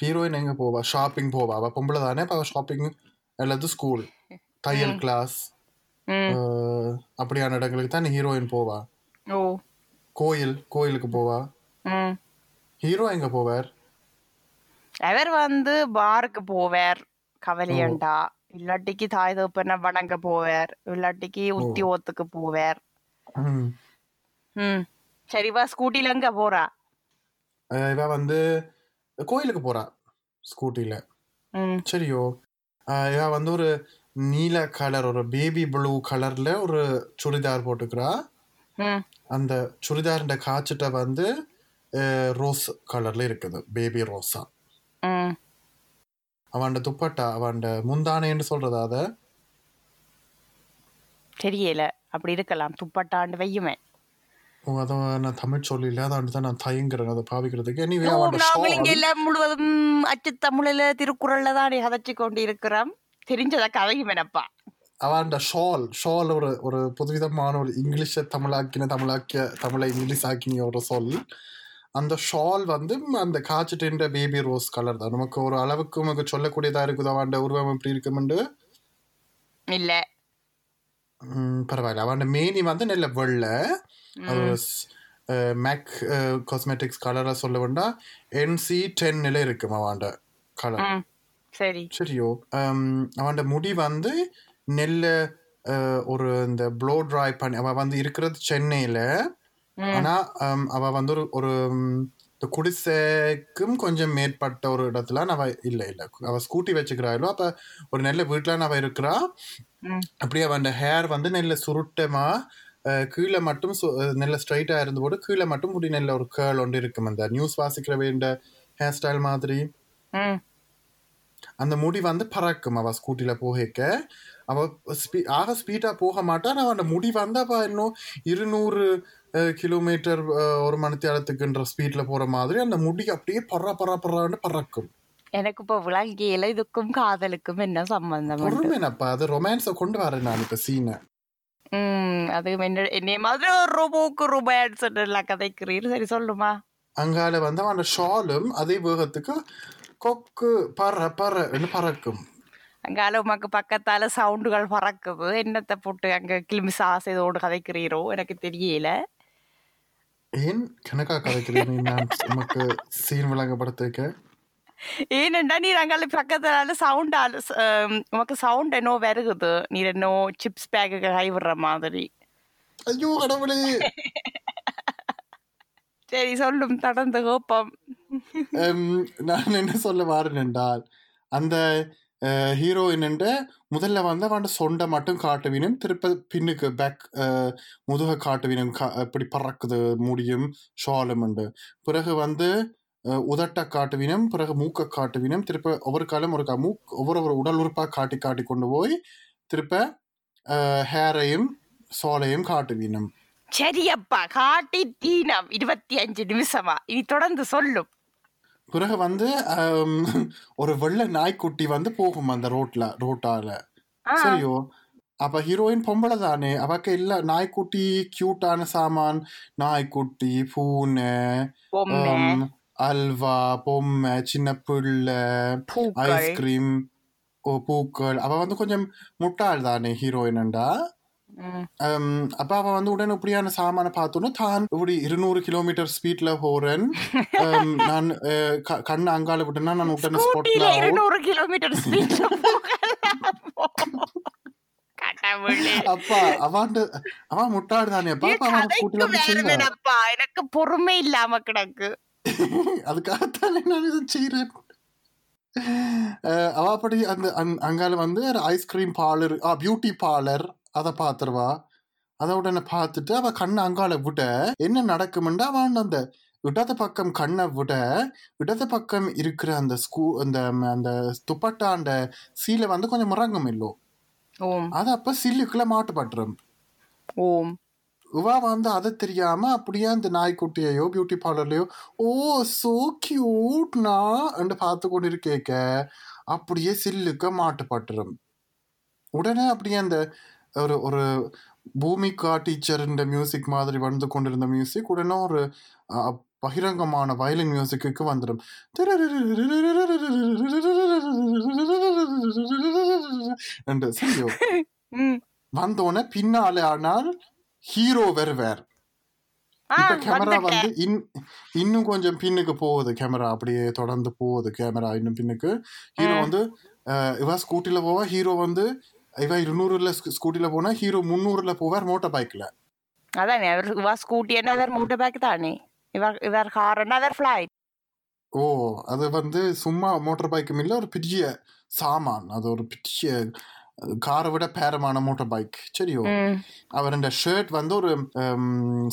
ஹீரோயின் எங்க போவா? ஷாப்பிங் போவா. அவ பொம்பளை தானே ஷாப்பிங் அல்லது ஸ்கூல் தையல் கிளாஸ் அப்படியான இடங்களுக்கு தான் ஹீரோயின் போவா. ஓ. கோயில் கோயிலுக்கு போவா. ஹீரோ எங்க போவார்? அவர் வந்து பாருக்கு போவார். கவலையண்டா. இல்லாட்டிக்கு தாய் தகப்பனை வணங்க போவார். இல்லாட்டிக்கு உத்தியோகத்துக்கு போவார். ம். சரிவா ஸ்கூட்டில எங்க போறா? இவ வந்து கோயிலுக்கு போறா ஸ்கூட்டில. சரியோ. இவ வந்து ஒரு நீல கலர் ஒரு பேபி ப்ளூ கலர்ல ஒரு சுடிதார் போட்டுக்கிறா. அந்த சுடிதாரிന്റെ காய்ச்சிட்ட வந்து ரோஸ் கலர்ல இருக்குது பேபி ரோஸா. அவன் துப்பட்டா அவன் முந்தானைன்னு சொல்றதா அத? தெரியல. அப்படி இருக்கலாம். துப்பட்டாண்டு வையுமே. நான் தமிழ் சொல்லல அதாண்டு தான் நான் தயங்குறேன். அதை பாவிக்கிறதுக்கு. எனிவே நாங்கள் இங்க எல்லாம் முழுவதும் அச்சு தமிழில திருக்குறள்ல தான் கதைச்சு கொண்டு இருக்கிறோம் தெரிஞ்சத கதையுமேனப்பா அவன் ஷால். ஷால் ஒரு ஒரு புதுவிதமான ஒரு இங்கிலீஷை தமிழாக்கின தமிழாக்கிய தமிழை இங்கிலீஷ் ஆக்கின ஒரு சொல். அந்த ஷால் வந்து அந்த காய்ச்சிட்டு பேபி ரோஸ் கலர் தான். நமக்கு ஒரு அளவுக்கு நமக்கு சொல்லக்கூடியதா இருக்குது அவன் உருவம் எப்படி இருக்குமெண்டு இல்ல. பரவாயில்ல. அவன் மேனி வந்து நல்ல வெள்ளை. மேக் காஸ்மெட்டிக்ஸ் கலரை சொல்ல வேண்டாம் என்சி டென்னில் இருக்கும் அவன் கலர் சரி. சரியோ. அவன் முடி வந்து நெல்ல ஒரு இந்த ப்ளோ ட்ரை பண்ணி அவ வந்து இருக்கிறது சென்னையில. ஆனா அவ வந்து ஒரு ஒரு ம், இந்த குடிசைக்கும் கொஞ்சம் மேற்பட்ட ஒரு இடத்துல அவ இல்ல இல்ல. அவ ஸ்கூட்டி வச்சுக்கிறாளோ அப்ப ஒரு நெல்ல வீட்டுல அவ இருக்கிறா. ம். அப்படியே அவன் ஹேர் வந்து நெல்ல சுருட்டமா அஹ், கீழே மட்டும் சு- அஹ், நெல்ல ஸ்ட்ரைட்டா இருந்து போது கீழே மட்டும் முடி நெல்ல ஒரு கேர்ள் ஒன்று இருக்கும். அந்த நியூஸ் வாசிக்கிற வேண்ட ஹேர் ஸ்டைல் மாதிரி. ம். அந்த முடி வந்து பறக்கும் அவ ஸ்கூட்டில போகிக்க. அவ ஸ்பீ ஆக ஸ்பீடா போக மாட்டான் அவன் அந்த முடி வந்து அவ இன்னும் இருநூறு கிலோமீட்டர் ஒரு மணித்தியாலத்துக்குன்ற ஸ்பீட்ல போற மாதிரி அந்த முடி அப்படியே பறா பறா பறான்னு பறக்கும். எனக்கு இப்ப விளங்கியல இதுக்கும் காதலுக்கும் என்ன சம்பந்தம் உண்டு? பொறுமைனப்பா அது ரொமான்ஸை கொண்டு வரேன் நான் இப்ப சீனை ம் அது என்ன என்னைய மாதிரி ஒரு ரொபோக்கு ரொமான்ஸ் கதைக்கிறீர் சரி சொல்லுமா? அங்கால வந்து அவன் ஷாலும் அதே வேகத்துக்கு கொக்கு பற பறன்னு பறக்கும். அங்கால உமக்கு பக்கத்தால சவுண்டுகள் பறக்குது. என்னத்தை போட்டு அங்க கிளிமி சாசைதோடு கதைக்கிறீரோ? எனக்கு தெரியல. ஏன் கணக்கா கதைக்கிறேன் நான் உமக்கு சீன் விளங்கப்படுத்திருக்க ஏனண்டா நீ அங்கால பக்கத்தால சவுண்ட் உமக்கு சவுண்ட் என்னோ வருகுது. நீ என்னோ சிப்ஸ் பேக்கு கை விடுற மாதிரி. ஐயோ கடவுளே. சரி சொல்லும். தொடர்ந்து கோப்பம். நான் என்ன சொல்ல வாரேன் என்றால் அந்த ஹீரோயின் முதல்ல வந்து அவன் சொண்டை மட்டும் காட்டுவினும் திருப்ப பின்னுக்கு பேக் முதுக காட்டுவினும் கா இப்படி பறக்குது முடியும் ஷாலும் உண்டு பிறகு வந்து அஹ், உதட்ட காட்டுவினும் பிறகு மூக்க காட்டுவினும் திருப்ப ஒவ்வொரு காலம் ஒரு மூக் ஒவ்வொரு ஒரு உடல் உறுப்பாக காட்டி காட்டி கொண்டு போய் திருப்ப ஹேரையும் சோலையும் காட்டுவினும். சரியப்பா காட்டி தீனம் இருபத்தி அஞ்சு நிமிஷமா. இனி தொடர்ந்து சொல்லும். பிறகு வந்து ஒரு வெள்ளை நாய்க்குட்டி வந்து போகும் அந்த ரோட்ல ரோட்டால. சரியோ? அப்ப ஹீரோயின் பொம்பளை தானே. அவக்கு எல்லா நாய்க்குட்டி கியூட்டான சாமான் நாய்க்குட்டி பூனை அல்வா பொம்மை சின்ன பிள்ளை ஐஸ்கிரீம் ஓ பூக்கள். அவ வந்து கொஞ்சம் முட்டாள் தானே ஹீரோயின்டா. அப்ப அவ வந்து உடனே இப்படியான சாமான பார்த்தோன்னு தான் இப்படி இருநூறு கிலோமீட்டர் ஸ்பீட்ல போறேன் நான் கண்ணை அங்கால விட்டேன்னா நான் உடனே ஸ்பாட்ல இருநூறு கிலோமீட்டர் ஸ்பீட்ல அப்பா அவன் அவன் முட்டாள் தானே அப்பா அப்ப அவன் செய்வான் வேணுமேனப்பா எனக்கு பொறுமை இல்லாம கிடக்கு அதுக்காகத்தான் நான் இதை செய்யறேன் அவ அப்படி அந்த அங்- அங்கால வந்து ஐஸ்கிரீம் பார்லர் ஆ பியூட்டி பார்லர் அதை பார்த்துருவா அதை உடனே பார்த்துட்டு அவ கண்ணை அங்கால விட என்ன நடக்குமெண்டா? அவன் அந்த இடது பக்கம் கண்ணை விட இடது பக்கம் இருக்கிற அந்த ஸ்கூ அந்த அந்த துப்பட்டாண்ட சீலை வந்து கொஞ்சம் முறங்கும் இல்லோ. ஓம். அது அப்ப சில்லுக்குள்ள மாட்டுப்பட்டுரும் ஓம். இவா வந்து அதை தெரியாம அப்படியே அந்த நாய்க்குட்டியையோ பியூட்டி பார்லர்லயோ ஓ சோ கியூட்னா என்று பார்த்து கொண்டு இருக்கேக்க அப்படியே சில்லுக்க மாட்டுப்பட்டுரும் உடனே அப்படியே அந்த ஒரு ஒரு பூமிகா டீச்சர் இந்த மியூசிக் மாதிரி வந்து கொண்டிருந்த மியூசிக் உடனே ஒரு பகிரங்கமான வயலின் மியூசிக்கு வந்துடும் என்று சரியோ ம். வந்தோடனே பின்னாலே ஆனால் ஹீரோ வருவார் இப்ப கேமரா வந்து இன் இன்னும் கொஞ்சம் பின்னுக்கு போகுது கேமரா அப்படியே தொடர்ந்து போகுது கேமரா இன்னும் பின்னுக்கு. ஹீரோ. வந்து அஹ், இவ ஸ்கூட்டில போவா ஹீரோ வந்து இவ இருநூறுல ஸ்கூட்டில போனா ஹீரோ முந்நூறுல போவார் மோட்டார் பைக்ல அதானே அவர் இவா ஸ்கூட்டி என்ன அவர் மூட்டை பேக் தானே? இவர் இவர் கார் என்ன அவர் ஃப்ளைட் ஓ அது வந்து சும்மா மோட்டார் பைக்கும் இல்ல ஒரு பெரிய சாமான். அது ஒரு பெரிய காரை விட பேரமான மோட்டார் பைக் சரியோ? அவர் இந்த ஷர்ட் வந்து ஒரு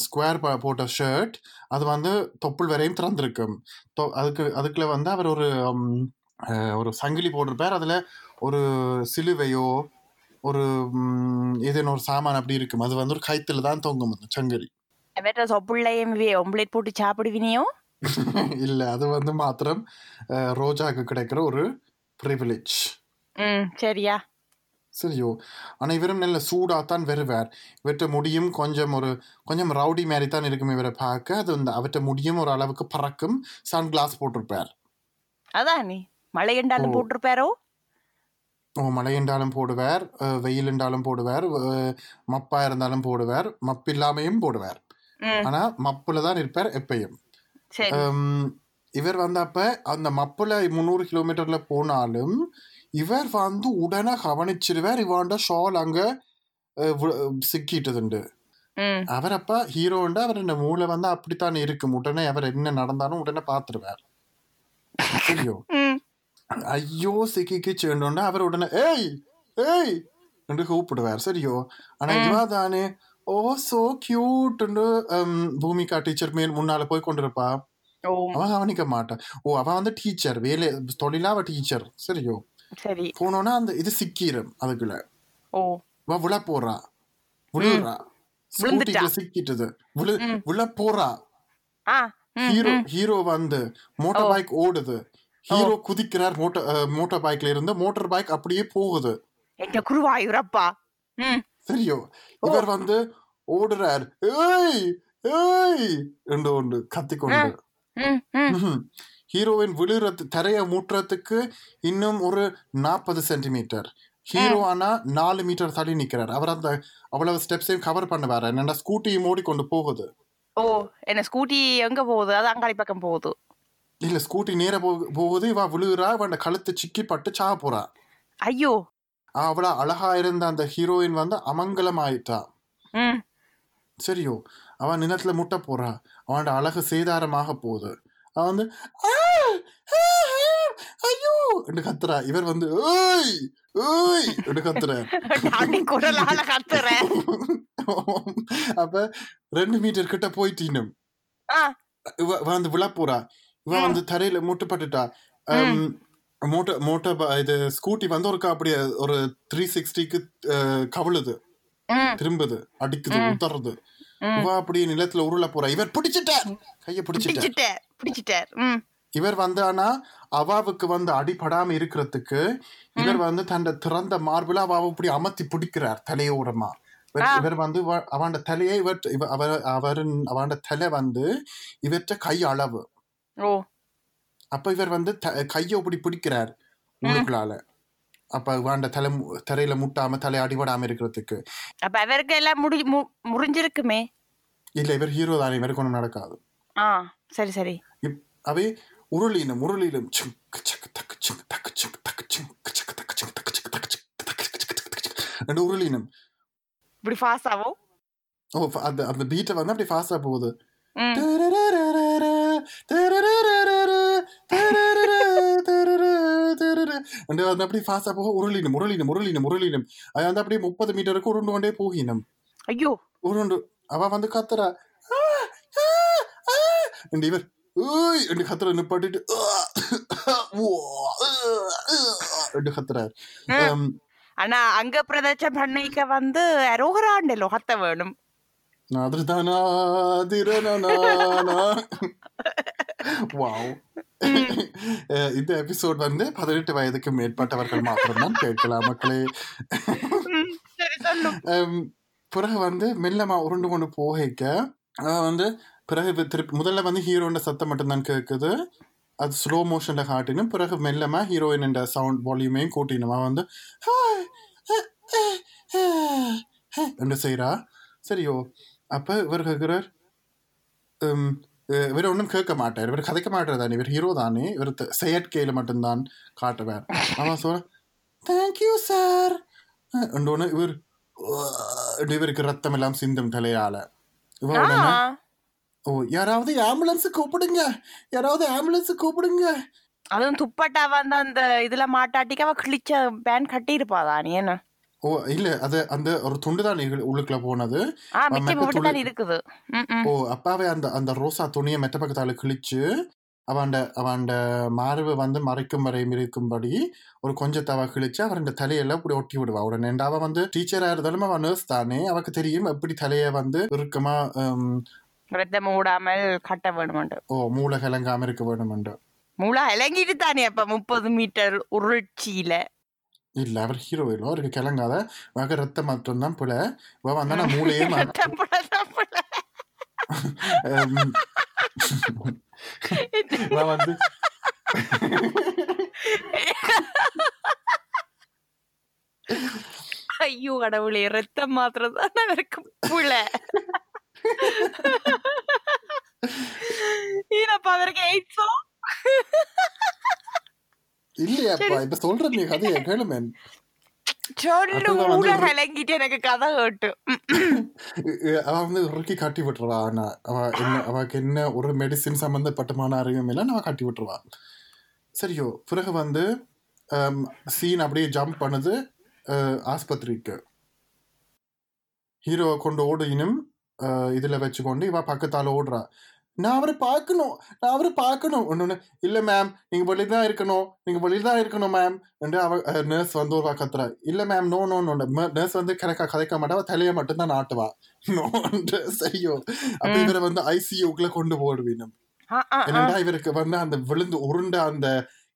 ஸ்கொயர் போட்ட ஷர்ட் அது வந்து தொப்புள் வரையும் திறந்திருக்கும் அதுக்கு அதுக்குள்ள வந்து அவர் ஒரு ஒரு சங்கிலி போட்டிருப்பார். அதுல ஒரு சிலுவையோ ஒரு ஏதேனும் ஒரு சாமான் அப்படி இருக்கும். அது வந்து ஒரு கைத்துல தான் தொங்கும் சொப்புள்ளையும் ஒம்பளேட் போட்டு சாப்பிடுவினியோ? இல்ல அது வந்து மாத்திரம் ரோஜாக்கு கிடைக்கிற ஒரு ப்ரிவிலேஜ் சரியா. சரியோ ஆனா இவரும் நல்ல சூடாத்தான் வருவார். இவற்ற முடியும் கொஞ்சம் ஒரு கொஞ்சம் ரவுடி மாதிரி தான் இருக்கும் இவரை பார்க்க. அது வந்து அவற்ற முடியும் ஒரு அளவுக்கு பறக்கும். சன் கிளாஸ் போட்டிருப்பார். அதானே? மழை என்றாலும். போட்டிருப்பாரோ? மழை என்றாலும் போடுவார் வெயில் என்றாலும் போடுவார் மப்பா இருந்தாலும் போடுவார் மப்பு இல்லாமையும் போடுவார் ஆனா மப்புல தான் இருப்பார் எப்பயும். இவர் வந்து அப்ப அந்த மப்புல முந்நூறு கிலோமீட்டர்ல போனாலும் இவர் வந்து உடனே கவனிச்சிருவார் இவாண்ட ஷால் அங்க சிக்கிட்டதுண்டு. அவர் அப்ப ஹீரோண்டா அவர் இந்த மூளை வந்து அப்படித்தான் இருக்கும். உடனே அவர் என்ன நடந்தாலும் உடனே பாத்துருவார் சரியோ ம் ஐயோ சிக்கிக்கு சேர்ந்தோன்னா அவர் உடனே ஏய் ஏய் என்று கூப்பிடுவார் சரியோ ஆனா. இவா தானே ஓ சோ கியூட்னு பூமிகா டீச்சர் மேல் முன்னால போய் கொண்டிருப்பா அவன் கவனிக்க மாட்டான் ஓ அவ வந்து டீச்சர் வேலை தொழிலா அவ டீச்சர் சரியோ சரி போனோன்னா அந்த இது சிக்கிரும் அதுக்குள்ள ஓ அவ விழ போறா விழுறா. ஸ்கூட்டிக்கு சிக்கிட்டது விழு. விழ போறா ஹீரோ. ஹீரோ வந்து மோட்டார். பைக் ஓடுது ஹீரோ குதிக்கிறார் மோட்டார் மோட்டார் பைக்ல இருந்து. மோட்டார் பைக் அப்படியே போகுது. எங்க குருவாயூரப்பா. சரியோ. இவர் வந்து ஓடுறார். ஏய் ஏய் என்று ஒன்று கத்திக்கொண்டு. ஹீரோவின் விழுறது தரைய மூட்டுறதுக்கு இன்னும் ஒரு நாற்பது சென்டிமீட்டர். ஹீரோ ஆனா நாலு மீட்டர் தள்ளி நிக்கிறார். அவர் அந்த அவ்வளவு ஸ்டெப்ஸையும் கவர் பண்ணுவார். என்னன்னா ஸ்கூட்டியும் ஓடி கொண்டு போகுது. ஓ என்ன ஸ்கூட்டி எங்க போகுது? அது அங்காடி பக்கம் போகுது. இல்ல ஸ்கூட்டி நேர போகு- போகுது இவ விழுகிறா இவன் கழுத்து சிக்கி பட்டு சாக போறா. ஐயோ. அவ்வளவு அழகா இருந்த அந்த ஹீரோயின் வந்து அமங்கலம் ஆயிட்டா சரியோ அவன் நிலத்துல முட்டை போறா அவனோட அழகு சேதாரமாக போகுது. அவன் வந்து "ஆ! ஆ! ஆ! ஐயோ! என்று கத்துறா. இவர் வந்து ஏய் ஏய் என்று கத்துறார். அப்ப ரெண்டு மீட்டர் கிட்ட போயிட்டீனும். வந்து விழ போறா இவ ம். வந்து தரையில முட்டுப்பட்டுட்டா. மோட்டர் மோட்டர் இது ஸ்கூட்டி வந்து ஒரு அப்படியே ஒரு த்ரீ சிக்ஸ்டிக்கு கவிழுது திரும்புது அடிக்குது ம். இவ அப்படியே நிலத்துல உருள போறா. இவர் பிடிச்சிட்டார் கைய பிடிச்சிட்டார் பிடிச்சிட்டார். இவர் வந்து ஆனா அவாவுக்கு வந்து அடிபடாம இருக்கிறதுக்கு இவர் வந்து தன்னை திறந்த மார்பிள அவாவை இப்படி அமர்த்தி பிடிக்கிறார் தலையோரமா இவர் வந்து அவன் தலையை இவர் இவ- அவர் அவரின் அவன் தலை வந்து இவற்ற கை அளவு. அப்ப இவர் வந்து கையை இப்படி பிடிக்கிறார் உள்ளுக்குள்ளால அப்ப வாண்ட தலை தரையில முட்டாம தலை அடிபடாம இருக்கிறதுக்கு அப்ப அவருக்கு எல்லாம் முடி முறிஞ்சிருக்குமே இல்ல இவர் ஹீரோ தானே இவருக்கு ஒண்ணும் நடக்காது ஆ சரி சரி அவை உருளினும் சிங்க் ரெண்டு உருளினும் இப்படி ஃபாஸ்ட் ஆகும் ஓ அந்த அந்த பீட்டை வந்து அப்படி ஃபாஸ்டா போகுது ம் ரெண்டு வந்து அப்படி ஃபாஸ்டா போக உருளினும் உருளினும் உருளினும் உருளினும் அது வந்து அப்படியே முப்பது மீட்டருக்கு உருண்டு கொண்டே போகினும். ஐயோ! உருண்டு அவ வந்து கத்துறா. என்று இவர். ஏய் என்று கத்துற நிப்பாட்டிட்டு. என்று கத்துறாரு. ஆனா அங்க பிரதட்சம் பண்ணிக்க வந்து அரோகராண்ட லொகத்த வேணும். நாதிருதானா திரணனா வாவ் இந்த எபிசோட் வந்து பதினெட்டு வயதுக்கு மேற்பட்டவர்கள் மாத்திரம்தான் கேட்கலாம் மக்களே பிறகு வந்து மெல்லமா உருண்டு கொண்டு போகைக்க வந்து பிறகு திருப்பி முதல்ல வந்து ஹீரோட சத்தம் மட்டும்தான் கேட்குது அது ஸ்லோ மோஷன்ல காட்டினும் பிறகு மெல்லமா ஹீரோயின் சவுண்ட் வால்யூமையும் கூட்டினும் வந்து என்று செய்றா சரியோ அப்ப இவர் கேட்கிறார் "உம், அஹ், இவர் ஒன்றும் கேட்க மாட்டார். இவர் கதைக்க மாட்டார் தானே இவர் ஹீரோ தானே? இவர் செயற்கையில மட்டும்தான் காட்டுவார். அவன் சொல்ல தேங்க்யூ சார் ஒன்று இவர் இவருக்கு ரத்தம் எல்லாம் சிந்தும் தலையால. ஓ யாராவது ஆம்புலன்ஸ் கூப்பிடுங்க. யாராவது ஆம்புலன்ஸ் கூப்பிடுங்க. அதுவும் துப்பட்டா வந்து அந்த இதுல மாட்டாட்டிக்கு அவ கிழிச்ச பேன் கட்டி இருப்பாதா நீ என்ன? ஓ இல்ல அது அந்த ஒரு துண்டு தான் உள்ளுக்குள்ள போனது. அவன் இருக்குது. ஓ அப்பாவே அந்த அந்த ரோசா துணியை மெத்த பக்கத்தால கிழிச்சு அவன்ட அவன்ட மார்பை வந்து மறைக்கும் வரை இருக்கும்படி ஒரு கொஞ்சத்தை அவ கிழிச்சு அவன் தலையெல்லாம் இப்படி ஒட்டி விடுவா. உடனே அவ வந்து டீச்சரா இருந்தாலும் அவன் நர்ஸ் தானே. அவக்கு தெரியும் எப்படி தலையை வந்து இறுக்கமா ரத்தம் மூடாமல் கட்ட வேணுமெண்டு. ஓ மூளை கலங்காம இருக்க வேணும் என்று மூளா இறங்கிட்டு தானே அப்ப முப்பது மீட்டர் உருட்சியில இல்ல அவர் ஹீரோ இல்லை அவருக்கு கிளங்காத. வக ரத்தம் மட்டும்தான் புல. இவ வந்தா மூளையே இவ வந்து. ஐயோ கடவுளே ரத்தம் மாத்திரம் தான் அவருக்கு புல. ஈனப்பா அவருக்கு எய்ட்ஸோ இல்லையாப்பா இப்ப சொல்ற நீ கதையை கேளுமேன் சொல்லு ஒரு- கலங்கிட்டு எனக்கு கதை கேட்டு அவ வந்து இறுக்கி காட்டி விட்டுருவா ஆனா அவ என்ன அவக்கு என்ன ஒரு மெடிசின் சம்பந்தப்பட்டமான அறிவும் இல்லை அவ காட்டி விட்டுருவா சரியோ பிறகு வந்து சீன் அப்படியே ஜம்ப் பண்ணுது ஆஸ்பத்திரிக்கு ஹீரோவை கொண்டு ஓடினும் அஹ், இதுல வச்சுக்கொண்டு இவ பக்கத்தால ஓடுறா நான் அவரை பார்க்கணும் நான் அவரை பார்க்கணும். ஒன்று இல்ல மேம் நீங்க வெளியில தான் இருக்கணும் நீங்க வெளியில தான் இருக்கணும் மேம் என்று அவ நர்ஸ் வந்து ஒரு கத்துறா. இல்ல ma'am no no no nurse வந்து கணக்கா கதைக்க மாட்டா தலையை மட்டும்தான் நாட்டுவா. நோ சரியோ. அப்ப. இவரை வந்து ஐசியூக்குள்ள கொண்டு போடுவீனும். என்னடா இவருக்கு வந்து அந்த விழுந்து உருண்ட அந்த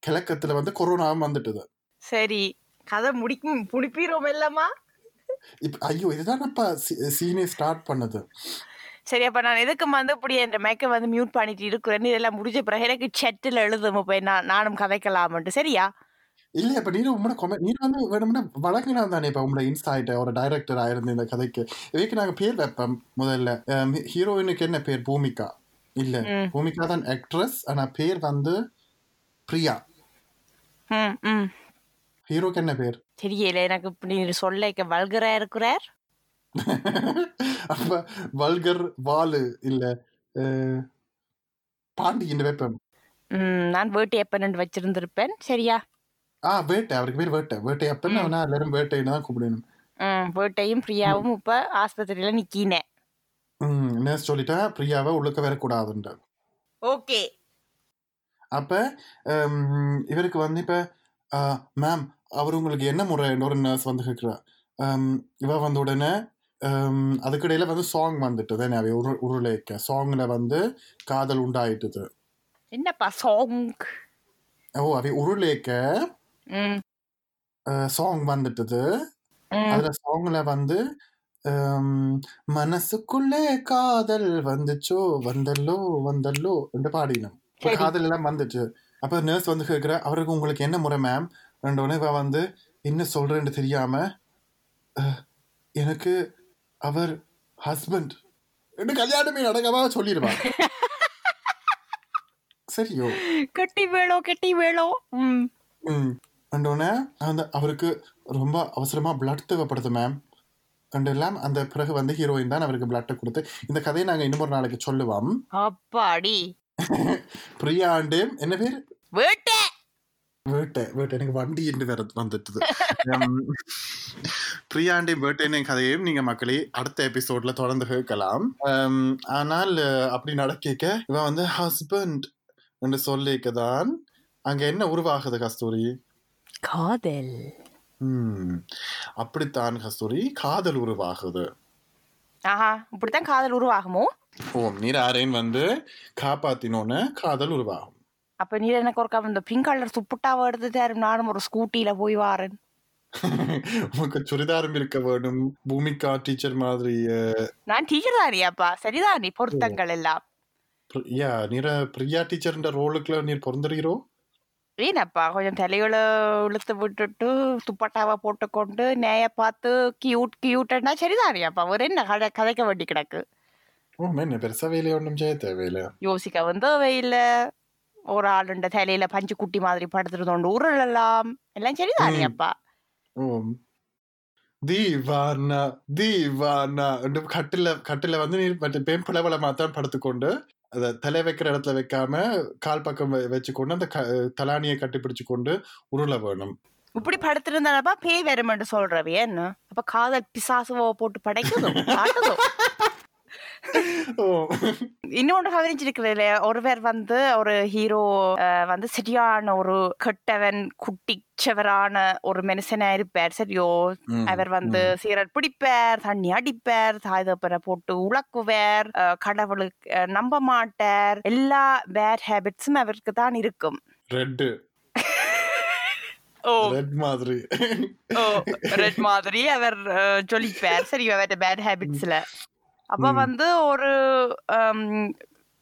கிழக்கத்துல வந்து கொரோனாவும் வந்துட்டுது. சரி கதை முடிக்கும் முடிப்பீரோம் இல்லம்மா. ஐயோ இதுதானப்பா சீனே ஸ்டார்ட் பண்ணது. சரி அப்ப நான் எதுக்கு வந்து இப்படி என் மேக்க வந்து மியூட் பண்ணிட்டு இருக்கிறேன்னு இதெல்லாம் முடிஞ்ச பிறகு எனக்கு செட்டில் எழுதும். போய் நான் நானும் கதைக்கலாமன்ட்டு. சரியா? இல்ல இப்ப நீ உங்களோட கொமெண்ட் நீ வந்து வேணும்னா வழங்கினா தானே இப்ப உங்களோட இன்ஸ்டாயிட்ட ஒரு டைரக்டர் ஆயிருந்து இந்த கதைக்கு. இதுக்கு நாங்க பேர் வைப்போம் முதல்ல. ஹீரோயினுக்கு என்ன பேர்? பூமிகா. இல்ல. பூமிகா தான் ஆக்ட்ரஸ் ஆனா பேர் வந்து பிரியா. ஹீரோக்கு என்ன பேர்? தெரியல எனக்கு இப்படி சொல்ல வல்கரா இருக்கிறார். அப்ப வல்கர் வாலு இல்ல பாண்டியன் வைப்போம். நான் வேட்டு எப்பன்னு வச்சிருந்திருப்பேன். சரியா? ஆ வேட்டை. அவருக்கு பேர் வேட்டை. வேட்டை அப்பன்னு அவனா எல்லாரும் வேட்டைன்னு தான் கூப்பிடணும். வேட்டையும் பிரியாவும் இப்ப ஆஸ்பத்திரியில நிக்கினேன் நர்ஸ் சொல்லிட்டா பிரியாவை உள்ளுக்க வரக்கூடாதுன்ற. ஓகே. அப்ப இவருக்கு வந்து இப்ப மேம் அவர் உங்களுக்கு என்ன முறை ஒரு நர்ஸ் வந்து கேட்குறா இவ வந்த உடனே அதுக்கிடையில வந்து சாங் வந்துட்டு தானே அவ உரு உருளைக்க. சாங்ல வந்து காதல் உண்டாயிட்டுது. என்னப்பா சாங் ஓ அவ உருளைக்க. சாங் வந்துட்டுது. அதுல சாங்ல வந்து ஹம், மனசுக்குள்ளே காதல் வந்துச்சோ வந்தல்லோ வந்தல்லோ என்று பாடினோம். காதல் எல்லாம் வந்துச்சு. அப்ப நர்ஸ் வந்து கேக்குற அவருக்கு உங்களுக்கு என்ன முறை மேம் ரெண்டு உடனே வந்து என்ன சொல்றேன்னு தெரியாம "அஹ், எனக்கு அவர் ஹஸ்பண்ட் என்று கல்யாணமே நடக்கவா சொல்லிடுவா சரியோ. கெட்டி வேளோ கெட்டி வேளோ உடனே அந்த அவருக்கு ரொம்ப அவசரமா பிளட் தேவைப்படுது மேம் ரெண்டு எல்லாம் அந்த பிறகு வந்து ஹீரோயின் தான் அவருக்கு பிளட்டை கொடுத்து இந்த கதையை நாங்க இன்னும் நாளைக்கு சொல்லுவோம். அப்பாடி. பிரியா ஆண்டு என்ன பேர்? வேட்டை! வேட்டை வேட்டை. எனக்கு வண்டி என்று வேற வந்துட்டுது. உம், பிரியாண்டி பர்த்டே கதையையும் நீங்க மக்களே அடுத்த எபிசோட்ல தொடர்ந்து கேட்கலாம். ஆனால் அப்படி நடக்க இவன் வந்து ஹஸ்பண்ட் என்று சொல்லிக்கதான் அங்க என்ன உருவாகுது கஸ்தூரி? காதல். அப்படித்தான் கஸ்தூரி காதல் உருவாகுது. ஆஹா இப்படித்தான் காதல் உருவாகுமோ? ஓம் நீர் யாரையும் வந்து காப்பாத்தினோன்னு காதல் உருவாகும். அப்ப நீ எனக்கு ஒருக்கா இந்த பிங்க் கலர் துப்புட்டாவை எடுத்து தரும் நானும் ஒரு ஸ்கூட்டில போய் வாரேன். உனக்கு சுடிதாரம் இருக்க வேணும். பூமிகா டீச்சர் மாதிரி நான் டீச்சர் தானியாப்பா சரிதானே பொருத்தங்கள் எல்லாம். யா நீர பிரியா டீச்சர்ன்ற ரோலுக்குள்ள நீர் பிறந்துறீரோ ஏனப்பா கொஞ்சம் தலைகளை இழுத்து விட்டுட்டு துப்பட்டாவை போட்டுக்கொண்டு நேய பார்த்து கியூட் கியூட்னா சரிதானியாப்பா ஒரு என்ன கதை கதைக்க வேண்டி கிடக்கு? ஓ என்ன பெருசா வேலையை ஒன்றும் செய்ய தேவையில்லை யோசிக்க வந்து வெயில ஒரு ஆளுண்ட தலையில பஞ்சு குட்டி மாதிரி படுத்துருந்தோண்டு உருளலாம் எல்லாம் சரிதானியாப்பா ஓம் தீவானா தீவானா கட்டில கட்டில வந்து நீர் மற்ற பெண் பிளவளமா தான் படுத்துக்கொண்டு அதை தலை வைக்கிற இடத்துல வைக்காம கால் பக்கம் வச்சுக்கொண்டு அந்த தலானியை கட்டி பிடிச்சு கொண்டு உருள வேணும் இப்படி படுத்திருந்தானப்பா பேய் வருமென்று சொல்றவே என்ன அப்ப காதல் பிசாசுவோ போட்டு படைக்குதோ இன்னொன்று கவனிச்சிருக்கிறதுல ஒருவர் வந்து ஒரு ஹீரோ வந்து சரியான ஒரு கெட்டவன் குட்டிச்சவரான ஒரு மனுஷனா இருப்பார். சரியோ அவர் வந்து சீரட் பிடிப்பார் தண்ணி அடிப்பார் தாய் தப்பரை போட்டு உழக்குவார் கடவுளுக்கு நம்ப மாட்டார். எல்லா பேட் ஹேபிட்ஸும் அவருக்கு தான் இருக்கும். ரெட் ஓ. ரெட் மாதிரி. ஓ ரெட் மாதிரி அவர் சொல்லிப்பார் சரி அவர்கிட்ட பேட் ஹேபிட்ஸ்ல அப்ப. வந்து ஒரு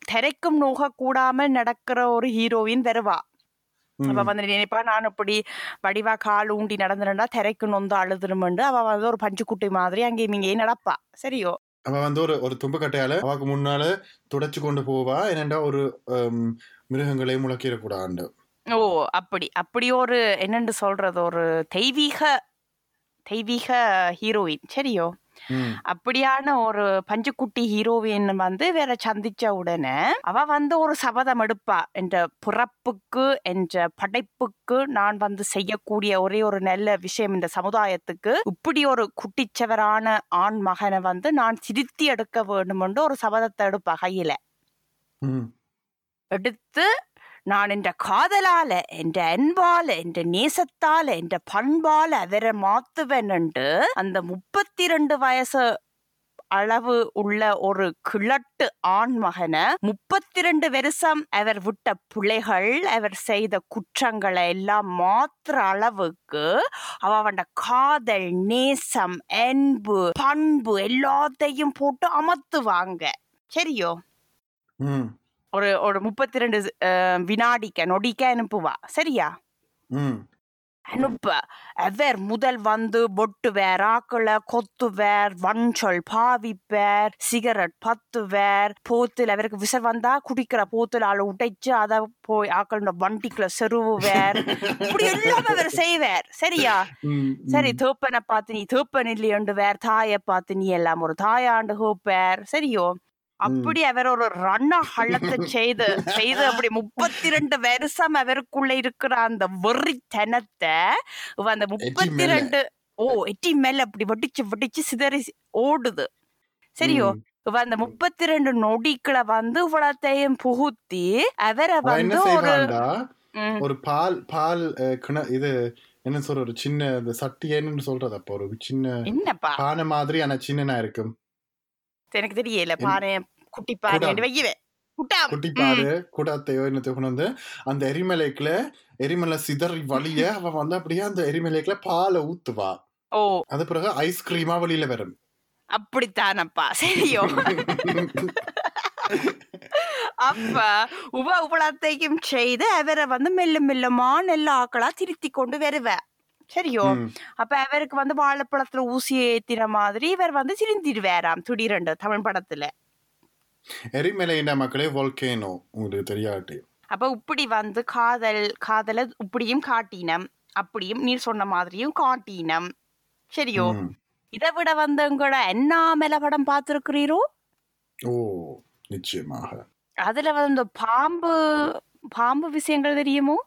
திரைக்கும் நோக கூடாம நடக்கிற ஒரு ஹீரோயின் வருவா. அவ வந்து நினைப்பா நான் இப்படி வடிவா கால் ஊண்டி நடந்துருந்தா திரைக்கு நொந்து அழுதுருமெண்டு அவ வந்து ஒரு பஞ்சுக்குட்டி மாதிரி அங்கேயும் இங்கேயும் நடப்பா. சரியோ? அவ வந்து ஒரு ஒரு தும்பு கட்டையால அவக்கு முன்னால துடைச்சு கொண்டு போவா. என்னண்டா ஒரு மிருகங்களை முளக்கிடக்கூடாது ஓ அப்படி. அப்படி ஒரு என்னன்னு சொல்றது? ஒரு தெய்வீக தெய்வீக ஹீரோயின் சரியோ? அப்படியான ஒரு பஞ்சுக்குட்டி ஹீரோயின் வந்து வேற சந்திச்ச உடனே அவ வந்து ஒரு சபதம் எடுப்பா. என்ற பிறப்புக்கு என்ற படைப்புக்கு நான் வந்து செய்யக்கூடிய ஒரே ஒரு நல்ல விஷயம் இந்த சமுதாயத்துக்கு. இப்படி ஒரு குட்டிச்சவரான ஆண் மகனை வந்து நான் திருத்தி எடுக்க வேண்டுமென்று ஒரு சபதத்தை எடுப்பா கையில. எடுத்து நான் என்ற காதலால என்ற அன்பால என்ற நேசத்தால என்ற பண்பால அவரை மாத்துவேன் அந்த முப்பத்தி ரெண்டு வயசு அளவு உள்ள ஒரு கிழட்டு ஆண் மகனை முப்பத்தி ரெண்டு வருஷம் அவர் விட்ட பிள்ளைகள் அவர் செய்த குற்றங்களை எல்லாம் மாத்திர அளவுக்கு அவன் காதல் நேசம் அன்பு பண்பு எல்லாத்தையும் போட்டு அமர்த்துவாங்க சரியோ? ம். ஒரு ஒரு முப்பத்தி ரெண்டு வினாடிக்க நொடிக்க அனுப்புவா. சரியா? அனுப்ப. அவர் முதல் வந்து பொட்டுவேர் ஆக்களை கொத்துவேர் வஞ்சொல் பாவிப்பார் சிகரெட் பத்துவேர் போத்தில் அவருக்கு விசர் வந்தா குடிக்கிற போத்தில் ஆளை உடைச்சு அதை போய் ஆக்களோட வண்டிக்குள்ள செருவுவேர். இப்படி எல்லாம் அவர் செய்வார். சரியா? சரி. தோப்பனை பார்த்து நீ தோப்பன் இல்லையண்டு வேர் தாயை பார்த்து நீ எல்லாம் ஒரு தாயாண்டு ஹோப்பேர் சரியோ? அப்படி அவர் ஒரு ரன்ன ஹள்ளத்தை செய்து செய்து அப்படி முப்பத்தி ரெண்டு வருஷம் அவருக்குள்ள இருக்கிற அந்த வெறித்தனத்தை இவ அந்த முப்பத்தி. ரெண்டு ஓ எட்டி மேல அப்படி வெடிச்சு வெடிச்சு சிதறி ஓடுது. சரியோ? அந்த முப்பத்தி ரெண்டு நொடிக்குள்ள வந்து இவ்வளத்தையும் புகுத்தி அவரை அவ என்ன வந்து ஒரு ஒரு பால் பால் கிண இது என்ன சொல்ற ஒரு சின்ன இந்த சட்டி என்னன்னு சொல்றது அப்போ ஒரு சின்ன என்னப்பா? பானை மாதிரி ஆனா சின்னனா இருக்கும். எனக்கு தெரியல. பாரு குட்டி பாரு. வைக்குவேன் குட்டாம். குட்டி பாரு குடாத்தையோ என்னத்தையோ கொண்டு வந்து அந்த எரிமலைக்குள்ள எரிமலை சிதறி வழிய அவ வந்து அப்படியே அந்த எரிமலைக்குள்ள பாலை ஊத்துவா. ஓ. அது பிறகு ஐஸ்கிரீமா வெளியில வரும். அப்படித்தானப்பா. சரியோ. அப்ப உப உபலத்தையும் செய்து அவரை வந்து மெல்ல மெல்லமா நெல்ல ஆக்களா திருத்தி கொண்டு வருவ. சரியோ. அப்ப அவருக்கு வந்து வாழைப்பழத்துல ஊசி ஏத்தின மாதிரி இவர் வந்து சிரிந்திடுவாராம் துடிரண்டு தமிழ் படத்துல எரிமலையின மக்களே volcano உங்களுக்கு தெரியாட்டி அப்ப இப்படி வந்து காதல் காதல இப்படியும் காட்டினம் அப்படியும் நீர் சொன்ன மாதிரியும் காட்டினம் சரியோ. இதை விட வந்து உங்களோட அண்ணாமலை படம் பார்த்திருக்கிறீரோ ஓ நிச்சயமாக அதுல வந்து பாம்பு பாம்பு விஷயங்கள் தெரியுமோ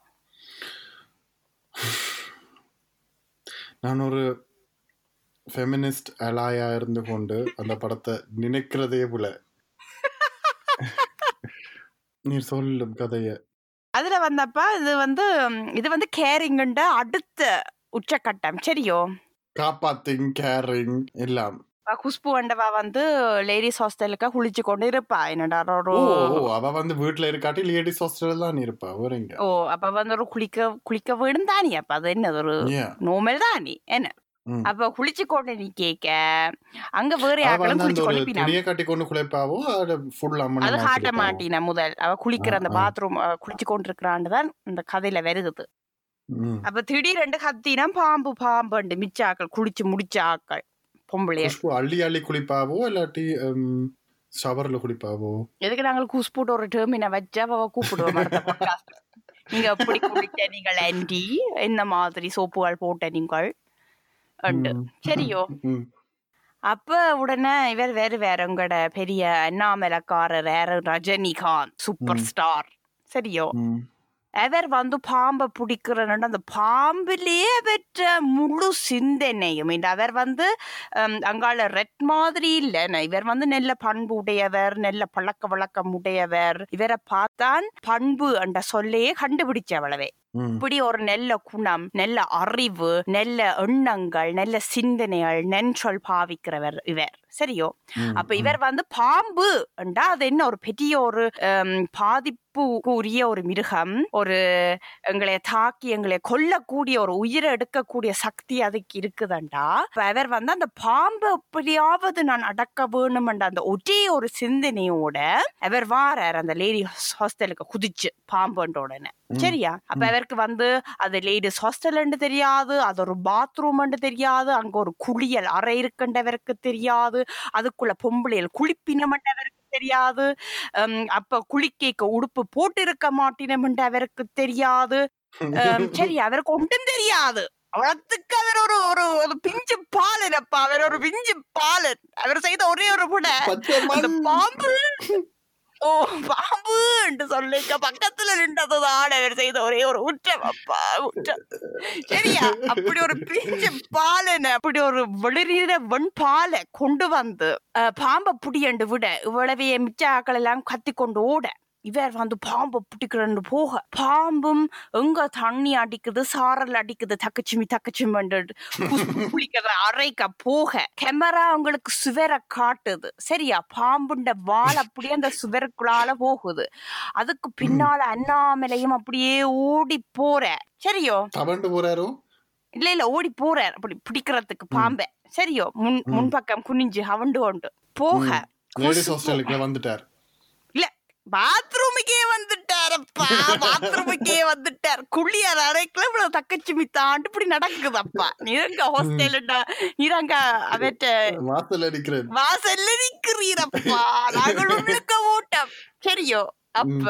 நான் ஒரு ஃபெமினிஸ்ட் அலாயா இருந்து கொண்டு அந்த படத்தை நினைக்கிறதே போல நீ சொல்லும் கதைய. அதுல வந்தப்ப இது வந்து இது வந்து கேரிங்குண்ட அடுத்த உச்சக்கட்டம். சரியோ? காப்பாத்திங் கேரிங் எல்லாம். குஷ்பு வண்டவா வந்து லேடிஸ் ஹாஸ்டலுக்கு குளிச்சு கொண்டு இருப்பா என்னடா ஒரு அவ வந்து வீட்டுல இருக்காட்டி லேடிஸ் ஹாஸ்டல் தான் இருப்பா வேறங்க ஓ அப்ப வந்து ஒரு குளிக்க குளிக்க வீடும் தானே அப்ப அது என்னது ஒரு நோமல் தானே என்ன. அப்ப குளிச்சு கொண்டு நீ கேக்க அங்க வேற அந்த குளிச்சு கொண்டு கட்டி கொண்டு குழைப்பாவோ அது காட்ட மாட்டின முதல் அவ குளிக்கிற அந்த. பாத்ரூம் குளிச்சு கொண்டிருக்கிறான்னு தான் இந்த கதையில வருகுது அப்ப திடீரெண்டு கத்தினா பாம்பு பாம்புண்டு மிச்சாக்கள் குளிச்சு முடிச்ச ஆக்கள் பொம்பளைய. குஷ்பு அள்ளி அள்ளி குளிப்பாவோ? இல்லாட்டி ஷவர்ல குளிப்பாவோ? எதுக்கு நாங்கள் கூஸ்பூட் ஒரு டேர்மினை வச்சு அவ கூப்பிடுவோம். நீங்க எப்படி குளிக்க நீங்கள் ஆன்டி என்ன மாதிரி சோப்புகள் போட்ட நீங்கள். சரியோ. அப்ப உடனே இவர் வேறு வேற உங்களோட பெரிய அண்ணாமலக்காரர் வேற ரஜினிகாந்த் சூப்பர் ஸ்டார் சரியோ. அவர் வந்து பாம்பை பிடிக்கிறன்னு அந்த பாம்பிலேயே பெற்ற முழு சிந்தனையும். அவர் வந்து அங்கால ரெட் மாதிரி இல்ல. இவர் வந்து நல்ல பண்பு உடையவர் நல்ல பழக்க வழக்கம் உடையவர். இவரை பார்த்தான் பண்பு என்ற சொல்லையே கண்டுபிடிச்சவளவே ம். இப்படி ஒரு நல்ல குணம் நல்ல அறிவு நல்ல எண்ணங்கள் நல்ல சிந்தனைகள் நெஞ்சொல் பாவிக்கிறவர் இவர். சரியோ. அப்ப இவர் வந்து பாம்பு என்றா அது என்ன? ஒரு பெரிய ஒரு பாதிப்புக்கு உரிய ஒரு மிருகம். ஒரு எங்களை தாக்கி எங்களை கொல்லக்கூடிய ஒரு உயிரை எடுக்கக்கூடிய சக்தி அதுக்கு இருக்குதுண்டா. அவர் வந்து அந்த பாம்பை எப்படியாவது நான் அடக்க வேணும்ன்ற அந்த ஒரே ஒரு சிந்தனையோட அவர் வாரார். அந்த லேடி ஹாஸ்டலுக்கு குதிச்சு பாம்புன்ற உடனே. சரியா? அப்ப அவருக்கு வந்து அது லேடிஸ் ஹாஸ்டல்னு தெரியாது அது ஒரு பாத்ரூம்னு தெரியாது அங்க ஒரு குளியல் அறை இருக்குன்றவருக்கு தெரியாது அதுக்குள்ள பொம்பளையல் குளிப்பினமன்றவருக்கு தெரியாது. ஹம், அப்ப குளிக்க உடுப்பு போட்டு இருக்க மாட்டினம்ன்ற அவருக்கு தெரியாது சரி அவருக்கு ஒன்றும் தெரியாது. அவ்வளத்துக்கு அவர் ஒரு ஒரு ஒரு பிஞ்சு பாலனப்பா அவர் ஒரு பிஞ்சு பாலன். அவர் செய்த ஒரே ஒரு புட. பாம்பு ஓ பாம்பு என்று சொல்லிக்க பக்கத்துல நின்றதுதான் அவர் செய்த ஒரே ஒரு உற்றம் அப்பா உற்றம் சரியா? அப்படி ஒரு பிஞ்சு பாலனை அப்படி ஒரு வெளிரிற வெண் பாலை கொண்டு வந்து அஹ், பாம்பை புடியண்டு விட இவ்வளவே மிச்ச ஆக்கள் எல்லாம் கத்தி கொண்டு ஓட இவர் வந்து பாம்பை பிடிக்கிறன்னு போக பாம்பும் எங்க தண்ணி அடிக்குது சாரல் அடிக்குது தக்கச்சிமி தக்கச்சிமண்டு குளிக்கிற அறைக்க போக. கேமரா உங்களுக்கு சுவரை காட்டுது. சரியா? பாம்புண்ட வால் அப்படியே அந்த சுவருக்குள்ளால போகுது. அதுக்கு பின்னால அண்ணாமலையும் அப்படியே ஓடி போற. சரியோ? போறாரோ? இல்ல இல்ல ஓடி போறார். அப்படி பிடிக்கிறதுக்கு பாம்பை. சரியோ? முன். முன்பக்கம் குனிஞ்சு அவண்டு கொண்டு போக வந்துட்டார். பாத்ரூமுக்கே வந்துட்டாரப்பா பாத்ரூமுக்கே வந்துட்டார். குளியர் அறைக்குள்ள இவ்வளவு தக்கச்சிமி தாண்டு இப்படி நடக்குதப்பா. நீரங்க ஹாஸ்டல்டா நீரங்க அவற்ற வாசல் அடிக்கிறேன் வாசல்ல நிக்கிறீரப்பா. நாங்கள் உள்ளுக்க ஓட்டம். சரியோ அப்ப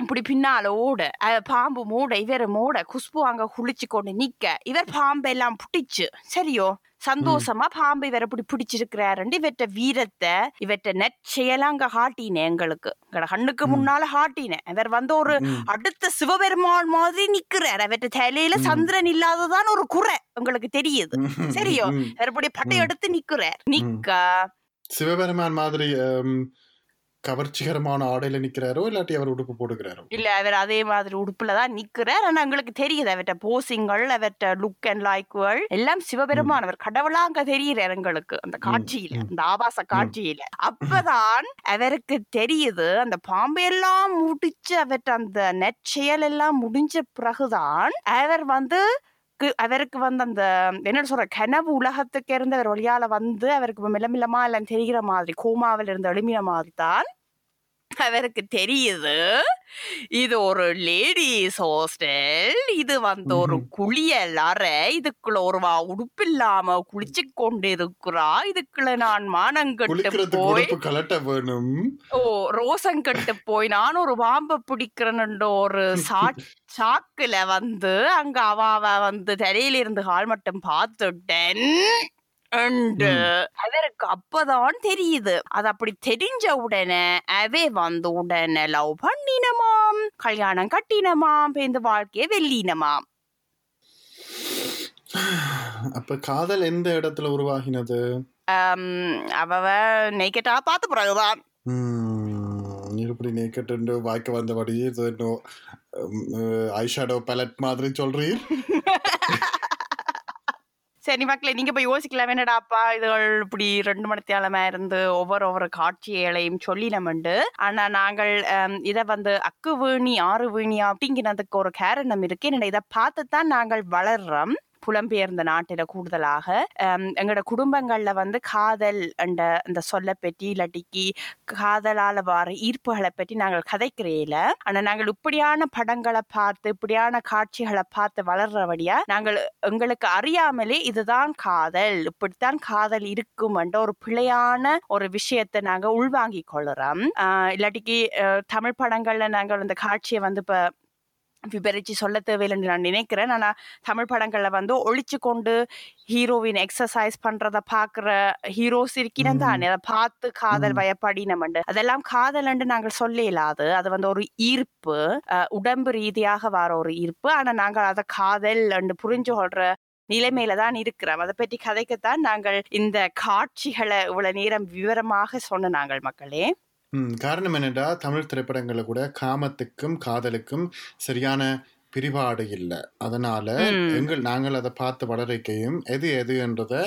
இப்படி பின்னால ஓட பாம்பு மூட இவர் மூட குஷ்பு அங்க குளிச்சு கொண்டு நிக்க இவர் பாம்பு எல்லாம் பிடிச்சு சரியோ சந்தோஷமா பாம்பு இவரை இப்படி பிடிச்சிருக்கிறாருண்டு இவற்ற வீரத்தை இவற்ற நெச்சையெல்லாம் அங்க காட்டினேன் எங்களுக்கு எங்களோட கண்ணுக்கு. முன்னால காட்டினேன் இவர் வந்து ஒரு. அடுத்த சிவபெருமான் மாதிரி நிக்கிறார் அவற்ற தலையில. சந்திரன் இல்லாததான் ஒரு குறை உங்களுக்கு தெரியுது. சரியோ? இவர் இப்படி பட்டை. எடுத்து நிக்கிறார் நிக்க சிவபெருமான் மாதிரி கவர்ச்சிகரமான ஆடையில நிக்கிறாரோ இல்லாட்டி அவர் உடுப்பு போட்டுக்கிறாரோ இல்ல அவர் அதே மாதிரி உடுப்புல தான் நிக்கிறார். ஆனா எங்களுக்கு தெரியுது அவர்ட்ட போசிங்கள் அவர்ட்ட லுக் அண்ட் லைக்குகள் எல்லாம் சிவபெருமான் அவர் கடவுளா அங்க தெரியுறார் எங்களுக்கு அந்த காட்சியில. அந்த ஆபாச காட்சியில. அப்பதான் அவருக்கு தெரியுது அந்த பாம்பு எல்லாம் முடிச்சு அவர்ட்ட அந்த நெற்செயல் எல்லாம் முடிஞ்ச பிறகுதான் அவர் வந்து அவருக்கு அவருக்கு வந்து அந்த என்ன சொல்ற கனவு உலகத்துக்கு இருந்து அவர் வழியால வந்து அவருக்கு மிளமில்லமா எல்லாம் தெரிகிற மாதிரி கோமாவில் இருந்து எழுமின மாதிரி தான் அவருக்கு தெரியுது. இது ஒரு லேடிஸ் ஹாஸ்டல். இது வந்து ஒரு. குளியல் அறை. இதுக்குள்ள ஒரு வா உடுப்பு இல்லாம குளிச்சு கொண்டு இருக்கிறா இதுக்குள்ள நான் மானங்கட்டு போய் கலட்ட வேணும். ஓ ரோசங்கட்டு போய் நான் ஒரு பாம்பை பிடிக்கிறேன்னு ஒரு சா சாக்குல வந்து அங்க அவ அவ வந்து தலையில இருந்து கால் மட்டும் பார்த்துட்டேன். உண்டு. அவருக்கு அப்பதான் தெரியுது. அது அப்படி தெரிஞ்ச உடனே அவே வந்து உடனே லவ் பண்ணினமாம். கல்யாணம் கட்டினமாம். இந்த வாழ்க்கையை வெள்ளினமாம் அப்ப காதல் எந்த இடத்துல உருவாகினது? அவவ நெய்கட்டா பார்த்த பிறகுதான். இப்படி நேக்கட்டு வாய்க்க வந்தபடி ஐஷேடோ பேலட் மாதிரி சொல்றீர்? சரி மக்களே நீங்க போய் யோசிக்கலாம். என்னடாப்பா இதுகள் இப்படி ரெண்டு மணித்தியாலமா இருந்து ஒவ்வொரு ஒவ்வொரு காட்சிகளையும் சொல்லினமுண்டு ஆனா நாங்கள் இதை வந்து அக்கு வீணி ஆறு வீணி அப்படிங்கிறதுக்கு ஒரு காரணம் இருக்கு. என்னடா இதை பார்த்து தான் நாங்கள் வளர்றோம். புலம்பெயர்ந்த நாட்டில கூடுதலாக எங்களோட குடும்பங்கள்ல வந்து காதல் என்ற அந்த சொல்ல பற்றி இல்லாட்டிக்கு காதலால வர ஈர்ப்புகளை பற்றி நாங்கள் கதைக்கிறேல ஆனா நாங்கள் இப்படியான படங்களை பார்த்து இப்படியான காட்சிகளை பார்த்து வளர்றபடியா நாங்கள் எங்களுக்கு அறியாமலே இதுதான் காதல் இப்படித்தான் காதல் இருக்கும் என்ற ஒரு பிழையான ஒரு விஷயத்தை நாங்கள் உள்வாங்கி கொள்ளுறோம். இல்லாட்டிக்கு தமிழ் படங்கள்ல நாங்கள் அந்த காட்சியை வந்து இப்ப விபரிச்சு சொல்ல தேவையில்லைன்னு நான் நினைக்கிறேன். ஆனா தமிழ் படங்கள்ல வந்து ஒளிச்சு கொண்டு ஹீரோவின் எக்ஸசைஸ் பண்றத பாக்குற ஹீரோஸ் இருக்கிறேன் தானே. அதை பார்த்து காதல் ம். வயப்படினமண்டு அதெல்லாம் காதல் நாங்கள் சொல்ல இயலாது. அது வந்து ஒரு ஈர்ப்பு. உடம்பு ரீதியாக வர ஒரு ஈர்ப்பு. ஆனா நாங்கள் அதை காதல் என்று புரிஞ்சு கொள்ற நிலைமையில தான் இருக்கிறோம். அதை பற்றி கதைக்கத்தான் நாங்கள் இந்த காட்சிகளை இவ்வளவு நேரம் விவரமாக சொன்ன நாங்கள் மக்களே. காரணம் என்னடா தமிழ் திரைப்படங்கள்ல கூட காமத்துக்கும் காதலுக்கும் சரியான பிரிபாடு இல்லை அதனால. எங்கள் நாங்கள் அதை பார்த்து வளர்க்கையும் எது எது என்றதை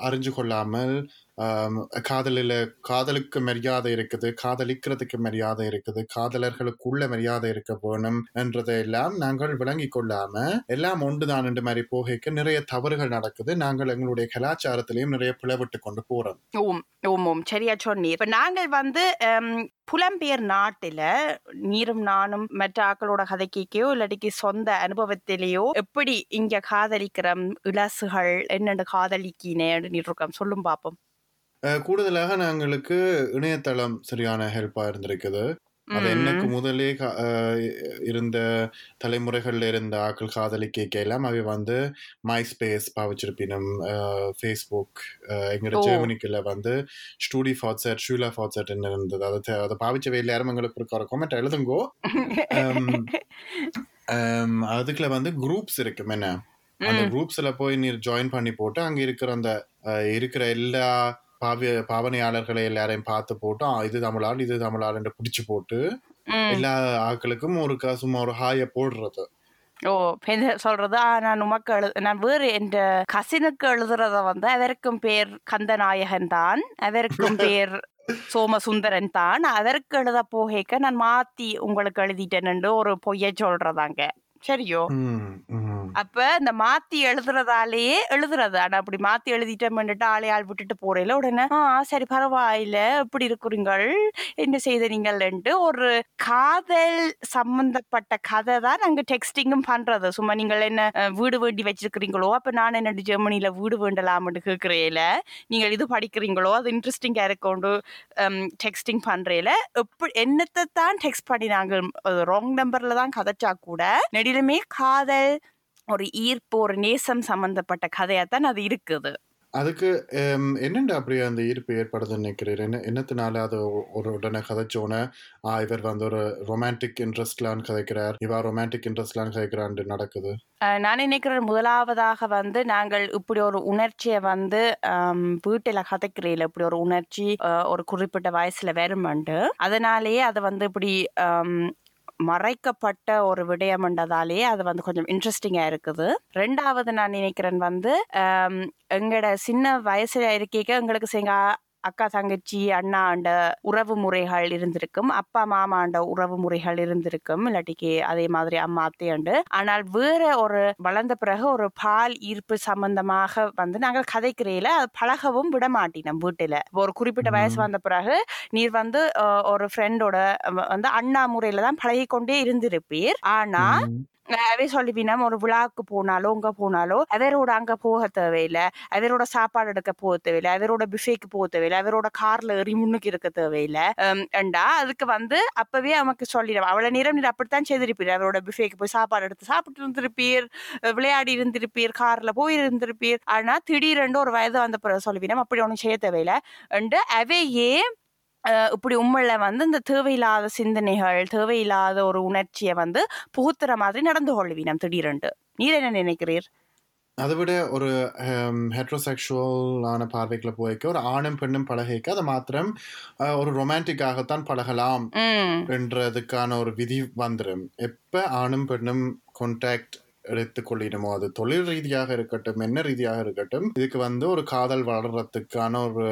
அறிஞ்சு கொள்ளாமல் காதலில் காதலுக்கு மரியாதை இருக்குது காதலிக்கிறதுக்கு மரியாதை இருக்குது காதலர்களுக்குள்ள மரியாதை இருக்க வேணும் என்றதை எல்லாம் நாங்கள் விளங்கி கொள்ளாம எல்லாம் ஒன்றுதான் என்று மாதிரி போகைக்கு நிறைய தவறுகள் நடக்குது. நாங்கள் எங்களுடைய கலாச்சாரத்திலையும் நிறைய பிளவிட்டு கொண்டு போறோம். ஓம் ஓம் ஓம். சரியா சொன்னீர். இப்ப நாங்கள் வந்து புலம்பெயர் நாட்டில நீரும் நானும் மற்ற ஆக்களோட கதைக்கையோ இல்லாட்டிக்கு சொந்த அனுபவத்திலேயோ எப்படி இங்க காதலிக்கிற இலசுகள் என்னென்ன காதலிக்கினேன்னு இருக்கோம் சொல்லும் பார்ப்போம் கூடுதலாக நாங்களுக்கு இணையதளம் சரியான ஹெல்ப்பா இருந்திருக்குது அது. என்னக்கு முதலே இருந்த தலைமுறைகள்ல இருந்த ஆக்கள் காதலிக்க எல்லாம் அவை வந்து மை ஸ்பேஸ் பாவிச்சிருப்பினும் ஃபேஸ்புக் எங்களோட. ஜெர்மனிக்குள்ள வந்து ஸ்டூடி ஃபாட்செட் ஷூலா ஃபாட்செட் என்ன இருந்தது அதை அதை பாவிச்ச யாரும் எங்களுக்கு ஒரு கொமெண்ட் எழுதுங்கோ அதுக்குள்ள வந்து குரூப்ஸ் இருக்கும் என்ன அந்த. குரூப்ஸ்ல போய் நீ ஜாயின் பண்ணி போட்டு அங்க இருக்கிற அந்த இருக்கிற எல்லா பாவிய பாவனையாளர்களை எல்லாரையும் பார்த்து போட்டு இது தமிழாள் இது தமிழாள் பிடிச்சு போட்டு. எல்லா ஆட்களுக்கும் ஒரு சும்மா ஒரு ஹாய போடுறது ஓ சொல்றது நான் உமக்கு எழு நான் வேறு என்ற கசினுக்கு எழுதுறத வந்து அவருக்கும் பேர் கந்தநாயகன் தான் அவருக்கும் பேர் சோமசுந்தரன் தான் அதற்கு எழுத போகேக்க நான் மாத்தி உங்களுக்கு எழுதிட்டேன்னு ஒரு பொய்ய சொல்றதாங்க சரியோ. அப்ப இந்த மாத்தி எழுதுறதாலேயே எழுதுறது. ஆனா அப்படி மாத்தி எழுதிட்டோம்னுட்டு ஆளே ஆள் விட்டுட்டு போறேல உடனே? ஆ சரி பரவாயில்ல. எப்படி இருக்கிறீங்கள்? என்ன செய்தீங்கள்ன்ட்டு ஒரு காதல் சம்பந்தப்பட்ட கதை தான் நாங்க டெக்ஸ்டிங்கும் பண்றது. சும்மா நீங்கள் என்ன வீடு வேண்டி வச்சிருக்கிறீங்களோ? அப்ப நான் என்ன ஜெர்மனில வீடு வேண்டலாம்னு கேட்கிறேல நீங்கள் இது படிக்கிறீங்களோ? அது இன்ட்ரெஸ்டிங்கா இருக்கொண்டு டெக்ஸ்டிங் பண்றேல. எப்படி என்னத்தை தான் டெக்ஸ்ட் பண்ணி நாங்கள் ராங் நம்பர்ல தான் கதைச்சா கூட நெடிலுமே காதல் ஒரு ஈர்ப்பு ஒரு நேசம் சம்பந்தப்பட்ட கதையாத்தான் அது இருக்குது. அதுக்கு என்னண்டா அப்படி அந்த ஈர்ப்பு ஏற்படுதுன்னு நினைக்கிறீர்? என்ன என்னத்தினால அது ஒரு உடனே கதைச்சோன்னே ஆ இவர் வந்து ஒரு ரொமான்டிக் இன்ட்ரெஸ்ட்லான்னு கதைக்கிறார். இவா ரொமான்டிக் இன்ட்ரெஸ்ட்லான்னு கதைக்கிறான்னு நடக்குது? நான் நினைக்கிறேன் முதலாவதாக வந்து நாங்கள் இப்படி ஒரு உணர்ச்சியை வந்து வீட்டில் கதைக்கிறீல இப்படி ஒரு உணர்ச்சி ஒரு குறிப்பிட்ட வயசுல வருமண்டு. அதனாலேயே அதை வந்து இப்படி மறைக்கப்பட்ட ஒரு விடயம் விடயம்ன்றதாலேயே அது வந்து கொஞ்சம் இன்ட்ரெஸ்டிங்காக இருக்குது. ரெண்டாவது நான் நினைக்கிறேன் வந்து எங்களோட சின்ன வயசுல இருக்க எங்களுக்கு சிங்க அக்கா தங்கச்சி அண்ணா ஆண்ட உறவு முறைகள் இருந்திருக்கும். அப்பா மாமா ஆண்ட உறவு முறைகள் இருந்திருக்கும். இல்லாட்டிக்கு அதே மாதிரி அம்மா அத்தையாண்டு ஆனால் வேற ஒரு வளர்ந்த பிறகு ஒரு பால் ஈர்ப்பு சம்பந்தமாக வந்து நாங்கள் கதைக்கிறேல அது பழகவும் விட மாட்டினோம் வீட்டுல. ஒரு குறிப்பிட்ட வயசு. வந்த பிறகு நீர் வந்து ஒரு ஃப்ரெண்டோட வந்து அண்ணா முறையில தான் பழகி கொண்டே இருந்திருப்பீர். ஆனா. அவே சொல்லிவினம் ஒரு விழாவுக்கு போனாலோ அங்க போனாலோ அவரோட அங்க போக தேவையில்லை. அவரோட சாப்பாடு எடுக்க போக தேவையில்லை. அவரோட பிஃபேக்கு போக தேவையில்லை. அவரோட கார்ல ஏறி முன்னுக்கு இருக்க தேவையில்லை. ஏண்டா? அதுக்கு வந்து அப்பவே அவனுக்கு சொல்லிடும் அவ்வளவு நேரம் நீர் அப்படித்தான் செய்திருப்பீர் அவரோட பிஃபேக்கு போய் சாப்பாடு எடுத்து சாப்பிட்டு இருந்திருப்பீர். விளையாடி இருந்திருப்பீர். கார்ல போய் இருந்திருப்பீர். ஆனா திடீரென்று ஒரு வயது வந்த பிறகு சொல்லிவினம் அப்படி ஒன்றும் செய்ய தேவையில்லை. அண்டு அவையே இப்படி உம்மள வந்து இந்த தேவையில்லாத சிந்தனைகள் தேவையில்லாத ஒரு உணர்ச்சியை வந்து புகுத்துற மாதிரி நடந்து கொள்வீனம் திடீரென்று. நீர் என்ன நினைக்கிறீர்? அதை விட ஒரு ஹெட்ரோசெக்ஷுவலான பார்வைக்குள்ள போய்க்க ஒரு ஆணும் பெண்ணும் பழகிக்க அதை மாத்திரம் ஒரு ரொமான்டிக்காகத்தான் பழகலாம் என்றதுக்கான ஒரு விதி வந்துடும் எப்ப ஆணும் பெண்ணும் கான்டாக்ட் எடுத்துக்கொள்ளிடுமோ அது தொழில் ரீதியாக இருக்கட்டும் என்ன ரீதியாக இருக்கட்டும் இதுக்கு வந்து ஒரு காதல் வளர்றதுக்கான ஒரு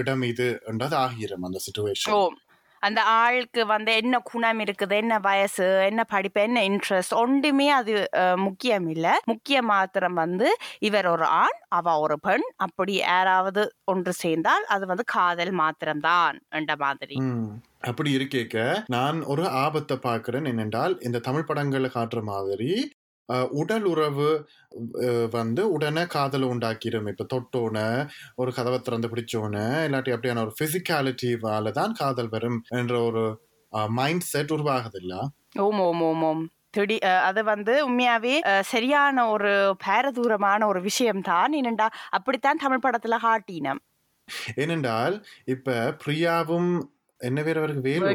இடம் இது என்றது ஆகிரும் அந்த சுச்சுவேஷன் அந்த ஆளுக்கு வந்து என்ன குணம் இருக்குது என்ன வயசு என்ன படிப்பு என்ன இன்ட்ரெஸ்ட் ஒன்றுமே அது முக்கியம் இல்லை. முக்கிய மாத்திரம் வந்து இவர் ஒரு ஆண் அவ ஒரு பெண். அப்படி யாராவது ஒன்று சேர்ந்தால் அது வந்து காதல் மாத்திரம்தான் என்ற மாதிரி. அப்படி இருக்கேக்க. நான் ஒரு ஆபத்தை பார்க்கிறேன் என்னென்றால் இந்த தமிழ் படங்களை காட்டுற மாதிரி உடல் உறவு வந்து உடனே காதலை உண்டாக்கிடும் இப்ப தொட்டோன ஒரு கதவை திறந்து பிடிச்சோன இல்லாட்டி அப்படியான ஒரு பிசிக்காலிட்டிவால தான் காதல் வரும் என்ற ஒரு மைண்ட் செட் உருவாகுது இல்ல ஓம் ஓம் ஓம் ஓம். திடீ அது வந்து உண்மையாவே சரியான ஒரு பாரதூரமான ஒரு விஷயம்தான். என்னண்டா அப்படித்தான் தமிழ் படத்துல காட்டினம். ஏனென்றால் இப்ப பிரியாவும் என்ன பேர் அவருக்கு? வேலு?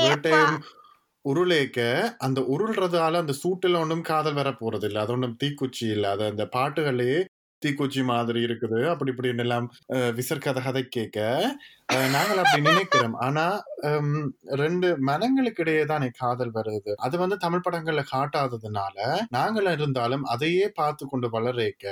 வேட்டையும் உருளேக்க அந்த உருள்றதால அந்த சூட்டுல ஒன்றும் காதல் வர போறது இல்லை அது ஒன்றும் தீக்குச்சி இல்லை. அது அந்த பாட்டுகளே தீக்குச்சி மாதிரி இருக்குது. அப்படி இப்படின்னு எல்லாம் அஹ், கதை கேட்க அஹ், நாங்கள் அப்படி நினைக்கிறோம். ஆனா ஹம், ரெண்டு மனங்களுக்கு இடையே தானே காதல் வருது. அது வந்து தமிழ் படங்கள்ல காட்டாததுனால நாங்கள் இருந்தாலும் அதையே பார்த்து கொண்டு வளரேக்க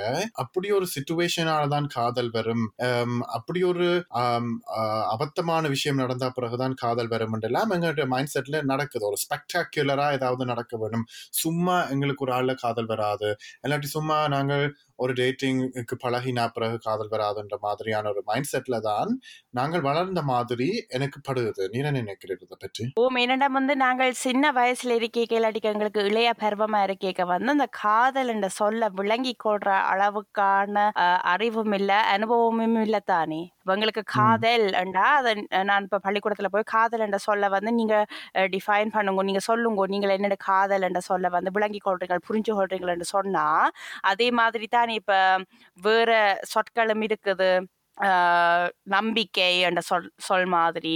அப்படி ஒரு சுச்சுவேஷனால தான் காதல் வரும். ஹம், அப்படி ஒரு ஆம், ஆஹ், அபத்தமான விஷயம் நடந்தா பிறகுதான் காதல் வரும் எல்லாம் எங்கள்கிட்ட மைண்ட் செட்ல நடக்குது. ஒரு ஸ்பெக்டாக்குலரா ஏதாவது நடக்க வேணும். சும்மா எங்களுக்கு ஒரு ஆள்ல காதல் வராது. இல்லாட்டி சும்மா நாங்கள் ஒரு டேட்டிங்க்கு பழகினா பிறகு காதல் வராதுன்ற மாதிரியான ஒரு மைண்ட் செட்ல தான் நாங்கள் வளர்ந்த மாதிரி எனக்கு படுகிறது. நீ என்ன நினைக்கிறீர்கள் இதை பற்றி? ஓம் என்னடா வந்து நாங்கள் சின்ன வயசுல இருக்கேக்க இல்லாட்டிக்கு எங்களுக்கு இளைய பருவமா இருக்கேக்க வந்து அந்த காதல் என்ற சொல்ல விளங்கி கொள்ற அளவுக்கான அறிவும் இல்ல அனுபவமும் இல்ல தானே. எங்களுக்கு காதல் என்றா அதை நான் இப்ப பள்ளிக்கூடத்துல போய் காதல் என்ற சொல்ல வந்து நீங்க டிஃபைன் பண்ணுங்க நீங்க சொல்லுங்க நீங்கள் என்னோட காதல் என்ற சொல்ல வந்து விளங்கி கொள்றீங்க புரிஞ்சு கொள்றீங்கன்னு சொன்னா அதே மாதிரி தான் இப்ப வேற சொற்களும் இருக்குது. நம்பிக்கை என்ற சொல் சொல் மாதிரி.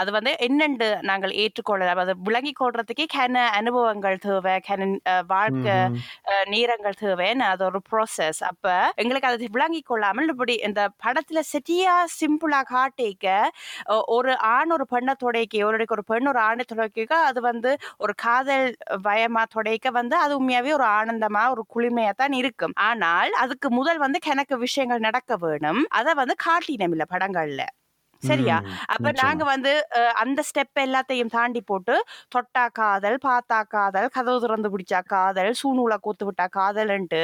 அது வந்து என்னென்று நாங்கள் ஏற்றுக்கொள்ளலாம் அது விளங்கி கொள்றதுக்கே கன அனுபவங்கள் தேவை கன வாழ்க்கை நேரங்கள் தேவைன்னு அது ஒரு ப்ராசஸ் அப்ப எங்களுக்கு அதை விளங்கி கொள்ளாமல் இப்படி இந்த படத்துல சரியா சிம்பிளா காட்டிக்க ஒரு ஆண் ஒரு பெண்ணை தொடைக்க ஒரு ஒரு பெண் ஒரு ஆணை தொடைக்க அது வந்து ஒரு காதல் பயமா தொடைக்க வந்து அது உண்மையாவே ஒரு ஆனந்தமா ஒரு குளிமையா தான் இருக்கும். ஆனால் அதுக்கு முதல் வந்து கணக்கு விஷயங்கள் நடக்க வேணும். அதை வந்து காட்டினம் இல்ல படங்கள்ல சரியா அப்ப. நாங்க வந்து அந்த ஸ்டெப் எல்லாத்தையும் தாண்டி போட்டு தொட்டா காதல் பார்த்தா காதல் கதவு திறந்து பிடிச்சா காதல் சூனூல கூத்து விட்டா காதல்ன்ட்டு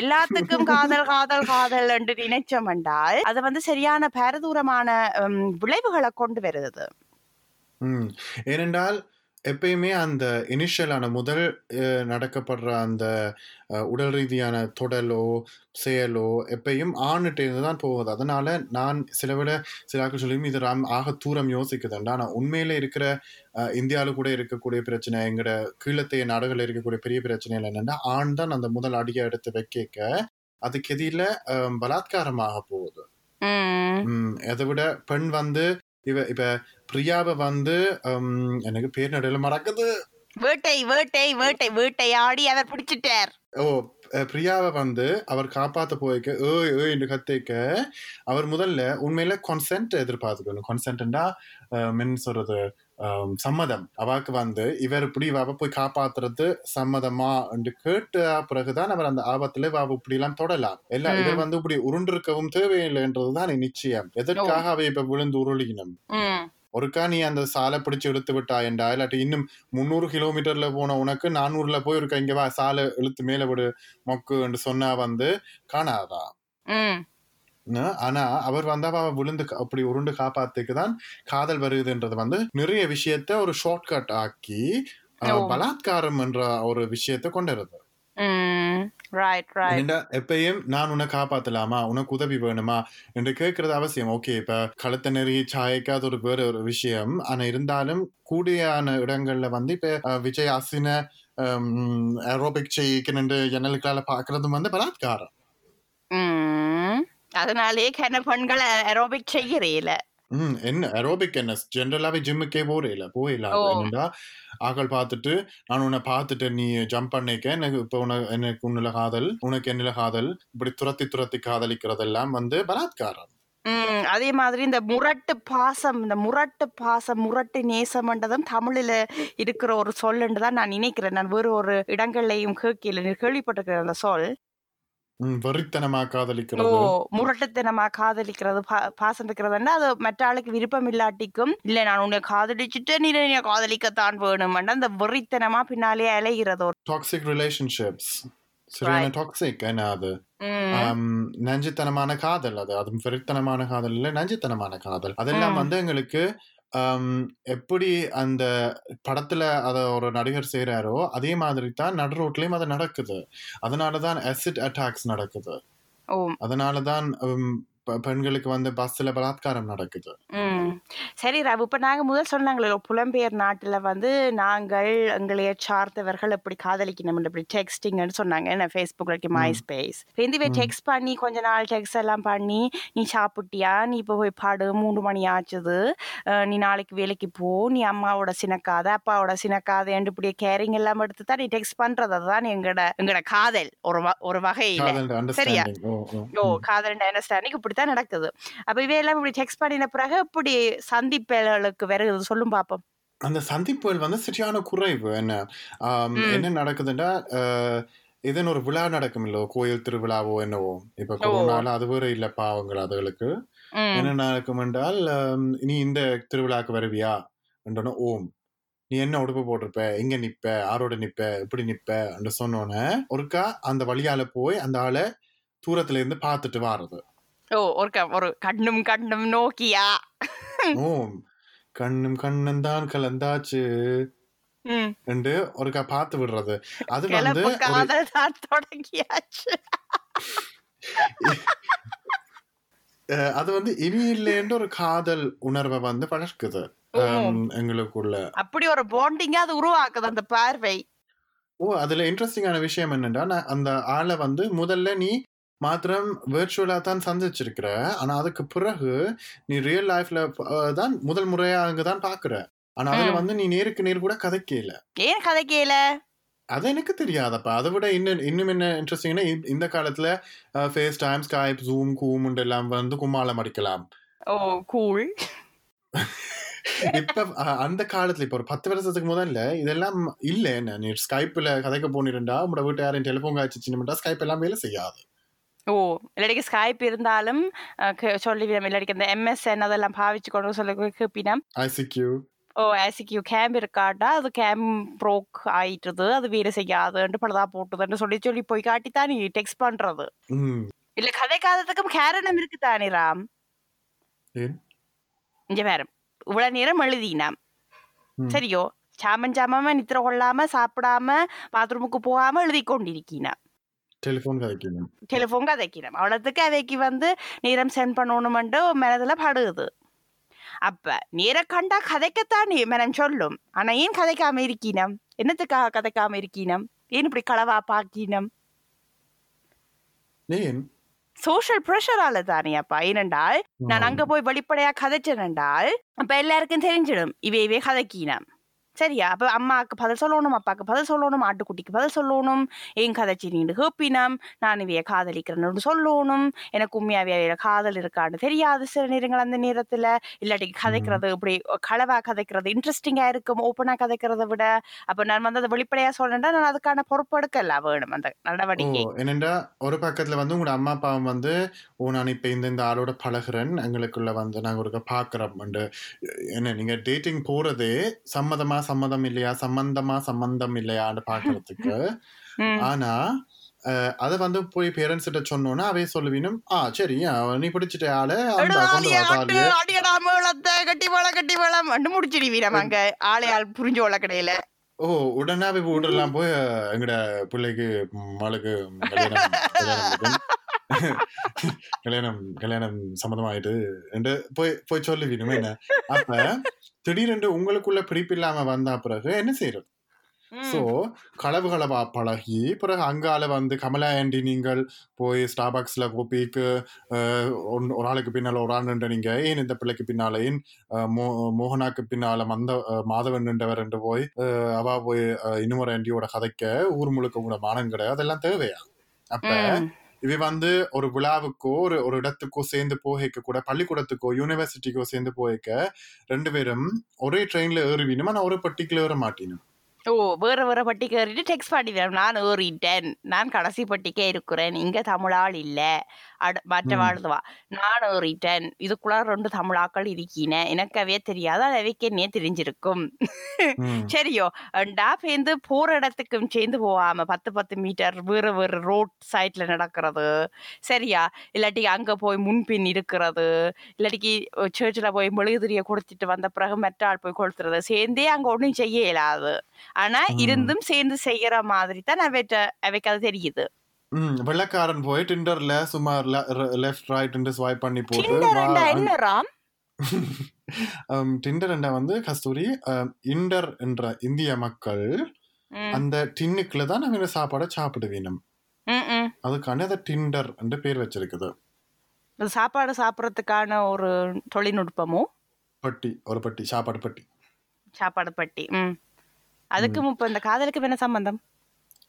எல்லாத்துக்கும் காதல் காதல் காதல் என்று நினைச்சோம் என்றால் அது வந்து சரியான பாரதூரமான விளைவுகளை கொண்டு வருது. ஏனென்றால் எப்பயுமே அந்த இனிஷியலான முதல் நடக்கப்படுற அந்த உடல் ரீதியான தொடலோ செயலோ எப்பயும் ஆணுட்டு இருந்து தான் போகுது. அதனால நான் சில விட சில ஆட்கள் சொல்லியும் இது ராம் ஆக தூரம் யோசிக்குதுண்டா ஆனால் உண்மையில இருக்கிற இந்தியாவில் கூட இருக்கக்கூடிய பிரச்சனை எங்கட கீழத்தைய நாடுகளில் இருக்கக்கூடிய பெரிய பிரச்சனைகள் என்னன்னா ஆண் தான் அந்த முதல் அடியை எடுத்து வைக்க அதுக்கு எதிரில பலாத்காரமாக போகுது. அதை விட பெண் வந்து இவ இப்ப பிரியாவை வந்து எனக்கு பேர் நடுவில் மறக்குது. வேட்டை வேட்டை வேட்டை வேட்டையாடி அவர் பிடிச்சிட்டார். ஓ பிரியாவை வந்து அவர் காப்பாத்த போய்க்க ஏய் ஏய் என்று கத்திக்க அவர் முதல்ல உண்மையில கொன்சென்ட் எதிர்பார்த்துக்கணும். கொன்சென்ட்னா மென் சொல்றது சம்மதம். அவாக்கு வந்து இவர் இப்படி அவ போய் காப்பாத்துறது சம்மதமா? என்று கேட்ட பிறகுதான் அவர் அந்த ஆபத்துல அவ இப்படி எல்லாம் தொடலாம். எல்லாம். இவர் வந்து இப்படி உருண்டிருக்கவும் தேவையில்லைன்றதுதான் நிச்சயம். எதற்காக அவ இப்ப விழுந்து உருளினம்? ஒருக்கா நீ அந்த சாலை பிடிச்சு இழுத்து விட்டா என்றா? இல்லாட்டி இன்னும் முந்நூறு கிலோமீட்டர்ல போன உனக்கு நானூறுல போய் இருக்க இங்க வா சாலை இழுத்து மேல விடு மொக்கு என்று சொன்னா வந்து காணாதா? ஆனா அவர் வந்து அவ விழுந்து அப்படி உருண்டு காப்பாத்துக்கு தான் காதல் வருதுன்றது வந்து நிறைய விஷயத்த ஒரு ஷார்ட் கட் ஆக்கி. பலாத்காரம் என்ற ஒரு விஷயத்த கொண்டு வருது உம் ரைட் ரைட் ஏன்டா எப்பயும் நான் உன்னை காப்பாத்தலாமா? உனக்கு உதவி வேணுமா? என்று கேட்கறது அவசியம். ஓகே இப்ப கழுத்த நெறி சாயக்கு அது ஒரு வேற ஒரு விஷயம். ஆனா இருந்தாலும் கூடியான இடங்கள்ல வந்து இப்ப விஜய் அசின ஏரோபிக் செய்யிக்கு நின்று ஜன்னலுக்கால பாக்குறதும் வந்து பலாத்காரம். அதனாலே கன பெண்கள் அரோபிக் செய்யறேல. ம் என்ன? அரோபிக் என்ன? ஜென்ரலாவே ஜிம்முக்கே போறேல. போயில. என்னடா? ஆக்கள் பார்த்துட்டு நான் உன்னை பார்த்துட்டு நீ ஜம்ப் பண்ணிக்க. எனக்கு இப்போ உனக்கு எனக்கு உன்னில காதல் உனக்கு என்னில காதல் இப்படி துரத்தி துரத்தி காதலிக்கிறதெல்லாம் வந்து பலாத்காரம். ம், அதே மாதிரி இந்த முரட்டு பாசம் இந்த முரட்டு பாசம் முரட்டு நேசம்ன்றதும் தமிழில் இருக்கிற ஒரு சொல்லுன்னு தான் நான் நினைக்கிறேன். நான் வேறு ஒரு இடங்கள்லையும் கேட்கல நீ கேள்விப்பட்டிருக்கிறேன் அந்த சொல். வெறித்தனமா ஓ காதலிக்கிறது முரட்டுத்தனமா காதலிக்கிறது பாசம் இருக்கிறதுன்னா அது மற்ற ஆளுக்கு விருப்பம் இல்லாட்டிக்கும் இல்ல நான் உன்னை காதலிச்சுட்டு நீ என்னை காதலிக்கத்தான் வேணும்னா அந்த வெறித்தனமா பின்னாலே அலைகிறது. டாக்ஸிக் ரிலேஷன்ஷிப்ஸ் சரியான டாக்ஸிக் என்ன அது? நஞ்சுத்தனமான காதல் அது. அது வெறித்தனமான காதல் இல்ல நஞ்சுத்தனமான காதல். அதெல்லாம். வந்து எங்களுக்கு எப்படி அந்த படத்துல அத ஒரு நடிகர் செய்யறாரோ அதே மாதிரி தான் நடு ரோட்லயும் அது நடக்குது. அதனாலதான் அசிட் அட்டாக்ஸ் நடக்குது. உம், பெ- பெண்களுக்கு வந்து பஸ்ல பலாத்காரம் நடக்குது. சரி ராவ் இப்போ நாங்கள் முதல் சொன்னாங்களே புலம்பெயர் நாட்டில் வந்து நாங்கள் எங்களைய சார்ந்தவர்கள் எப்படி காதலிக்கணும் இப்படி டெக்ஸ்டிங்னு சொன்னாங்க என்ன ஃபேஸ்புக்கில் மை. ம். ஸ்பேஸ் இதுவே. டெக்ஸ்ட் பண்ணி கொஞ்ச நாள் டெக்ஸ்ட் எல்லாம் பண்ணி நீ சாப்பிட்டியா? நீ இப்போ போய் பாடு மூணு மணி ஆச்சுது. நீ நாளைக்கு வேலைக்கு போ. நீ அம்மாவோட சினக்காத அப்பாவோட சினக்காதேன்னு இப்படி கேரிங் எல்லாம் எடுத்து தான் நீ டெக்ஸ்ட் பண்ணுறது அதுதான் எங்கட எங்கட காதல் ஒரு ஒரு வகையில். சரியா? ஓ. காதல் அண்டர்ஸ்டாண்டிங் இப்படி தான் நடக்குது. அப்ப இவையெல்லாம் இப்படி டெக்ஸ்ட் பண்ணின பிறகு இப்படி சந்திப்புகளுக்கு வருது சொல்லும் பாப்போம். அந்த சந்திப்புகள் வந்து சரியான குறைவு என்ன. என்ன நடக்குதுன்னா இதன் ஒரு விழா நடக்கும் இல்ல கோயில் திருவிழாவோ என்னவோ? இப்ப. கொரோனால அது வேற இல்ல பாவங்கள் அதுகளுக்கு. என்ன நடக்கும் என்றால் நீ இந்த திருவிழாக்கு வருவியா? என்றோன்னா ஓம் நீ என்ன உடுப்பு போட்டிருப்ப? எங்க நிப்ப? ஆரோட நிப்ப? இப்படி நிப்ப? என்று சொன்னோன்னே ஒருக்கா அந்த வழியால போய் அந்த ஆளை தூரத்துல இருந்து பார்த்துட்டு வாரது. ஓ ஒரு ஒரு கண்ணும் கண்ணும் நோக்கியா ஓம் கண்ணும் கண்ணும் தான் கலந்தாச்சு. என்று ஒருக்கா பார்த்து விடுறது அது வந்து தொடங்கியாச்சு அது வந்து இனி இல்லைன்ற ஒரு காதல் உணர்வை வந்து வளர்க்குது எங்களுக்குள்ள அப்படி ஒரு பாண்டிங்கா அது உருவாக்குது அந்த பார்வை ஓ அதுல இன்ட்ரெஸ்டிங்கான விஷயம் என்னன்னா அந்த ஆளை வந்து முதல்ல நீ மாத்திரம் வேர்ச்சுவலா தான் சந்திச்சிருக்கிற. ஆனா அதுக்கு பிறகு நீ ரியல் லைஃப்ல தான் முதல் முறையா அங்கதான் பாக்குற. ஆனா அதுல ம். வந்து நீ நேருக்கு நேர் கூட கதைக்கல. ஏன் கதைக்கல? அது எனக்கு தெரியாதப்பா. அதை விட இன்னும் இன்னும் என்ன இன்ட்ரெஸ்டிங்னா இந்த காலத்துல ஃபேஸ் டைம் ஸ்கைப் ஜூம் கூம் எல்லாம் வந்து கும்மாளம் அடிக்கலாம். ஓ கூல் இப்ப அந்த காலத்துல இப்ப ஒரு பத்து வருஷத்துக்கு முதல்ல இதெல்லாம் இல்ல என்ன? நீ ஸ்கைப்ல கதைக்க போனிருந்தா உங்களோட வீட்டு யாரையும் டெலிபோன் காய்ச்சிச்சுன்னு ஸ்கைப் எல்லாம் வேலை செய்யாது. ஓ இல்லாட்டிக்கு ஸ்கைப் இருந்தாலும் அஹ், க- சொல்லி இல்லாட்டிக்கு அந்த எம்எஸ்என் அதெல்லாம் பாவிச்சு கொண்டு சொல்லி கேப்பினா ஐசிக்யூ ஓ ஐசிக்யூ கேம் இருக்காட்டா? அது கேம் ப்ரோக் ஆயிட்டுது. அது வேலை செய்யாதுன்ட்டு பழுதா போட்டுதுன்னு சொல்லி சொல்லி போய் காட்டித்தான் நீ டெக்ஸ்ட் பண்றது. இல்ல கதைக்காததுக்கும் காரணம் இருக்கு தானே ராம்? இங்க வேற இவ்வளவு நேரம் எழுதினாம். சரியோ? சாமன் சாமாம நித்திர கொள்ளாம சாப்பிடாம பாத்ரூமுக்கு போகாம எழுதி கொண்டிருக்கீனா டெலிபோன் கதைக்கணும். டெலிஃபோன் கதைக்கிறோம் அவ்வளோத்துக்கு அவைக்கு வந்து நேரம் சென்ட் பண்ணணுமெண்டு மனதில் படுகுது அப்ப நேர கண்டா கதைக்கத்தான் மனம் சொல்லும். ஆனா ஏன் கதைக்காம இருக்கீனம்? என்னத்துக்காக கதைக்காம இருக்கீனம்? ஏன் இப்படி களவா பாக்கினம் சோஷியல் ப்ரெஷரால தானே அப்பா. ஏனென்றால் நான் அங்க போய் வெளிப்படையா கதைச்சேனென்றால் அப்ப எல்லாருக்கும் தெரிஞ்சிடும் இவே இவே கதைக்கினம். சரியா? அப்ப அம்மாவுக்கு பதில் சொல்லணும் அப்பாவுக்கு பதில் சொல்லணும் ஆட்டுக்குட்டிக்கு பதில் சொல்லணும் ஏன் கதைச்சி நீண்டு கேப்பினம் நான் இவைய காதலிக்கிறேன்னு சொல்லணும் எனக்கு உண்மையாவே அவையில காதல் இருக்கான்னு தெரியாது சில நேரங்கள் அந்த நேரத்துல. இல்லாட்டி கதைக்கிறது இப்படி களவா கதைக்கிறது இன்ட்ரெஸ்டிங்கா இருக்கும் ஓப்பனா கதைக்கிறத விட. அப்ப நான் வந்து அதை வெளிப்படையா சொல்லணும்னா நான் அதுக்கான பொறுப்பெடுக்கல வேணும் அந்த நடவடிக்கை. என்னண்டா? ஒரு பக்கத்துல வந்து உங்களோட அம்மா அப்பாவும் வந்து ஓ நான் இப்ப இந்த இந்த ஆளோட பழகுறேன் எங்களுக்குள்ள வந்து நாங்க ஒரு பாக்குறோம் என்ன நீங்க டேட்டிங் போறதே சம்மதமா சம்மதம் இல்லையா சம்பந்தமா சம்பந்தம் இல்லையான்னு பாக்குறதுக்கு. ஆனா அத வந்து போய் பேரண்ட்ஸ் கிட்ட சொன்னோன்னா அவே சொல்லுவீனும் ஆ சரி நீ பிடிச்சிட்ட ஆளு கட்டி மேள கட்டி மேளம் முடிச்சிடுவீரம் அங்க ஆளையாள் புரிஞ்சு கொள்ள கிடையில. ஓ உடனே அவை வீடெல்லாம் போய் எங்கட பிள்ளைக்கு மகளுக்கு கல்யாணம் கல்யாணம் சம்மதமாயிட்டு என்று போய் போய் சொல்லுவீனும் என்ன? அப்ப திடீரென்று உங்களுக்குள்ள பிடிப்பு இல்லாம வந்தா பிறகு என்ன செய்யறது சோ களவுகளை பா- பழகி பிறகு அங்கால வந்து கமலா ஆண்டி நீங்கள் போய் ஸ்டாபாக்ஸ்ல கோபிக்கு ஒரு ஆளுக்கு பின்னால ஒரு ஆள் நின்ற நீங்க ஏன் இந்த பிள்ளைக்கு பின்னால? ஏன் மோகனாக்கு பின்னால மந்த மாதவன் நின்றவர்? என்று போய் அவ போய் அஹ், இன்னொரு ஆண்டியோட கதைக்க ஊர் முழுக்க கூட மானம் கிடையாது. அதெல்லாம் தேவையா? அப்ப. இது வந்து ஒரு விழாவுக்கோ ஒரு ஒரு இடத்துக்கோ சேர்ந்து போகைக்க கூட பள்ளிக்கூடத்துக்கோ யூனிவர்சிட்டிக்கோ சேர்ந்து போகைக்க ரெண்டு பேரும் ஒரே ட்ரெயின்ல ஏறுவினும் நான் ஒரு பர்டிகுலர் ஏற மாட்டினும். ஓ வேற வேற பட்டிக்கு ஏறிட்டு டெக்ஸ்ட் பண்ணிடுறேன் நான் ஏறிட்டேன். நான் கடைசி பட்டிக்கே இருக்கிறேன். இங்க தமிழால் இல்லை. மற்ற ம். வாழ்துவா நான் ஏறிட்டேன் இதுக்குள்ள ரெண்டு தமிழாக்கள் இருக்கின. எனக்கவே தெரியாது. அது அவைக்கு என்னே தெரிஞ்சிருக்கும். சரியோ. டா சேர்ந்து போற இடத்துக்கும் சேர்ந்து போகாம பத்து பத்து மீட்டர் வேற வேற ரோட் சைட்ல நடக்கிறது. சரியா? இல்லாட்டி அங்க போய் முன்பின் இருக்கிறது. இல்லாட்டிக்கு சர்ச்சில் போய் மெழுகுதிரிய கொடுத்துட்டு வந்த பிறகு மற்ற ஆள் போய் கொளுத்துறது. சேர்ந்தே அங்க ஒன்றும் செய்ய இயலாது. ஆனா. இருந்தும் சேர்ந்து செய்யற மாதிரி தான் அவைட்ட அவைக்கு அது தெரியுது. ம் வெள்ளக்காரன் போய் டிண்டர்ல சும்மா லெஃப்ட் ரைட் ஸ்வைப் பண்ணி போட்டு ராம்? டிண்டர் வந்து கஸ்தூரி இண்டர் என்ற இந்திய மக்கள் அந்த டின்னுக்குள்ள தான் அவங்க சாப்பாடை சாப்பிட வேணும் ம், ம். அதுக்கான அதை டிண்டர் என்று பேர் வச்சிருக்குது. சாப்பாடு சாப்பிட்றதுக்கான ஒரு தொழில்நுட்பமோ? பட்டி ஒரு பட்டி சாப்பாடு பட்டி. சாப்பாடு பட்டி ம். அதுக்கும் இப்போ இந்த காதலுக்கு என்ன சம்பந்தம்?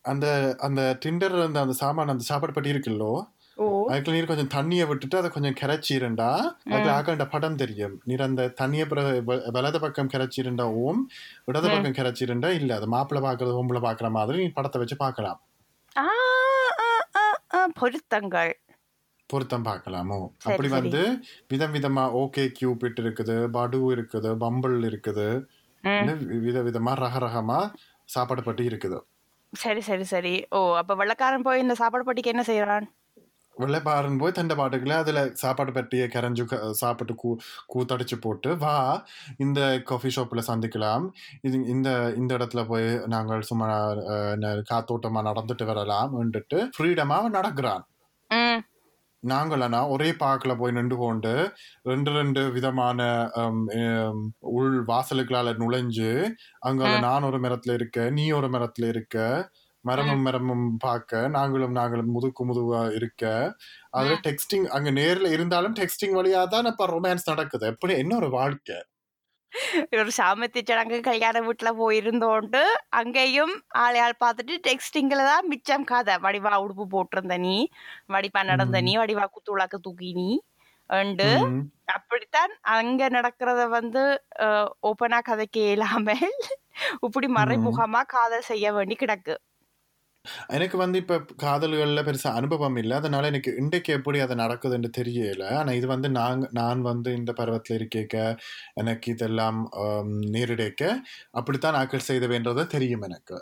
அந்த அந்த டிண்டர் அந்த அந்த சாமான் அந்த சாப்பாடு பட்டி இருக்குல்லோ? அதுக்குள்ள நீர் கொஞ்சம் தண்ணியை விட்டுட்டு அதை கொஞ்சம் கிளச்சிருண்டா அதுக்கு ஆக்கண்ட படம் தெரியும். நீர் அந்த தண்ணியை வலது பக்கம் கிளச்சிருண்டா ஓம் இடது பக்கம் கிளச்சிருண்டா இல்ல. அது மாப்பிள்ளை பாக்குறது ஓம்புல பாக்குற மாதிரி நீ படத்தை வச்சு ஆ, பொருத்தங்கள். பொருத்தம் பார்க்கலாமோ அப்படி. வந்து விதம் விதமா ஓகே கியூபிட் இருக்குது படு இருக்குது பம்பிள் இருக்குது. வித விதமா ரக ரகமா சாப்பாடு பட்டி இருக்குது. சரி சரி சரி. ஓ அப்ப வெள்ளக்காரன் போய் இந்த சாப்பாடு பட்டிக்கு என்ன செய்யறான் வெள்ளைப்பாரன் போய் தண்டை பாட்டுக்குள்ள அதுல சாப்பாடு பட்டியை கரைஞ்சு சாப்பிட்டு கூ கூத்தடிச்சு போட்டு வா இந்த காஃபி ஷாப்ல சந்திக்கலாம். இது இந்த இந்த இடத்துல போய் நாங்கள் சும்மா அஹ், ந- காத்தோட்டமா நடந்துட்டு வரலாம்ன்னுட்டு ஃப்ரீடமா அவன் நடக்கிறான். நாங்களனா ஒரே பார்க்கல போய் நின்று கொண்டு ரெண்டு ரெண்டு விதமான உள் வாசலுக்களால நுழைஞ்சு அங்க நான் ஒரு மரத்துல இருக்க நீ ஒரு மரத்துல இருக்க மரமும் மரமும் பார்க்க நாங்களும் நாங்களும் முதுக்கு முதுவா இருக்க. அதுல டெக்ஸ்டிங் அங்க நேர்ல இருந்தாலும் டெக்ஸ்டிங் வழியா தான் இப்ப ரொமான்ஸ் நடக்குது. எப்படி? என்ன ஒரு வாழ்க்கை? ஒரு சாமத்தி சடங்கு கல்யாண வீட்டுல போயிருந்தோண்டு அங்கேயும் ஆளையாள் பார்த்துட்டு டெக்ஸ்டிங்ல தான் மிச்சம் கதை வடிவா உடுப்பு போட்டிருந்த நீ வடிப்பா நடந்த நீ வடிவா குத்துளாக்க தூக்கி நீ உண்டு ம். அப்படித்தான் அங்க நடக்கிறத வந்து ஓப்பனா கதைக்கு இல்லாமல் இப்படி மறைமுகமா காதல் செய்ய வேண்டி கிடக்கு எனக்கு வந்து இப்போ காதல்களில் பெருசாக அனுபவம் இல்லை. அதனால எனக்கு இன்றைக்கு எப்படி அது நடக்குதுன்னு தெரியல. ஆனால் இது வந்து நாங்கள் நான் வந்து இந்த பருவத்தில் இருக்கேக்க எனக்கு இதெல்லாம் நேரிடைக்க அப்படித்தான் ஆக்கள் செய்த வேண்டது தெரியும் எனக்கு.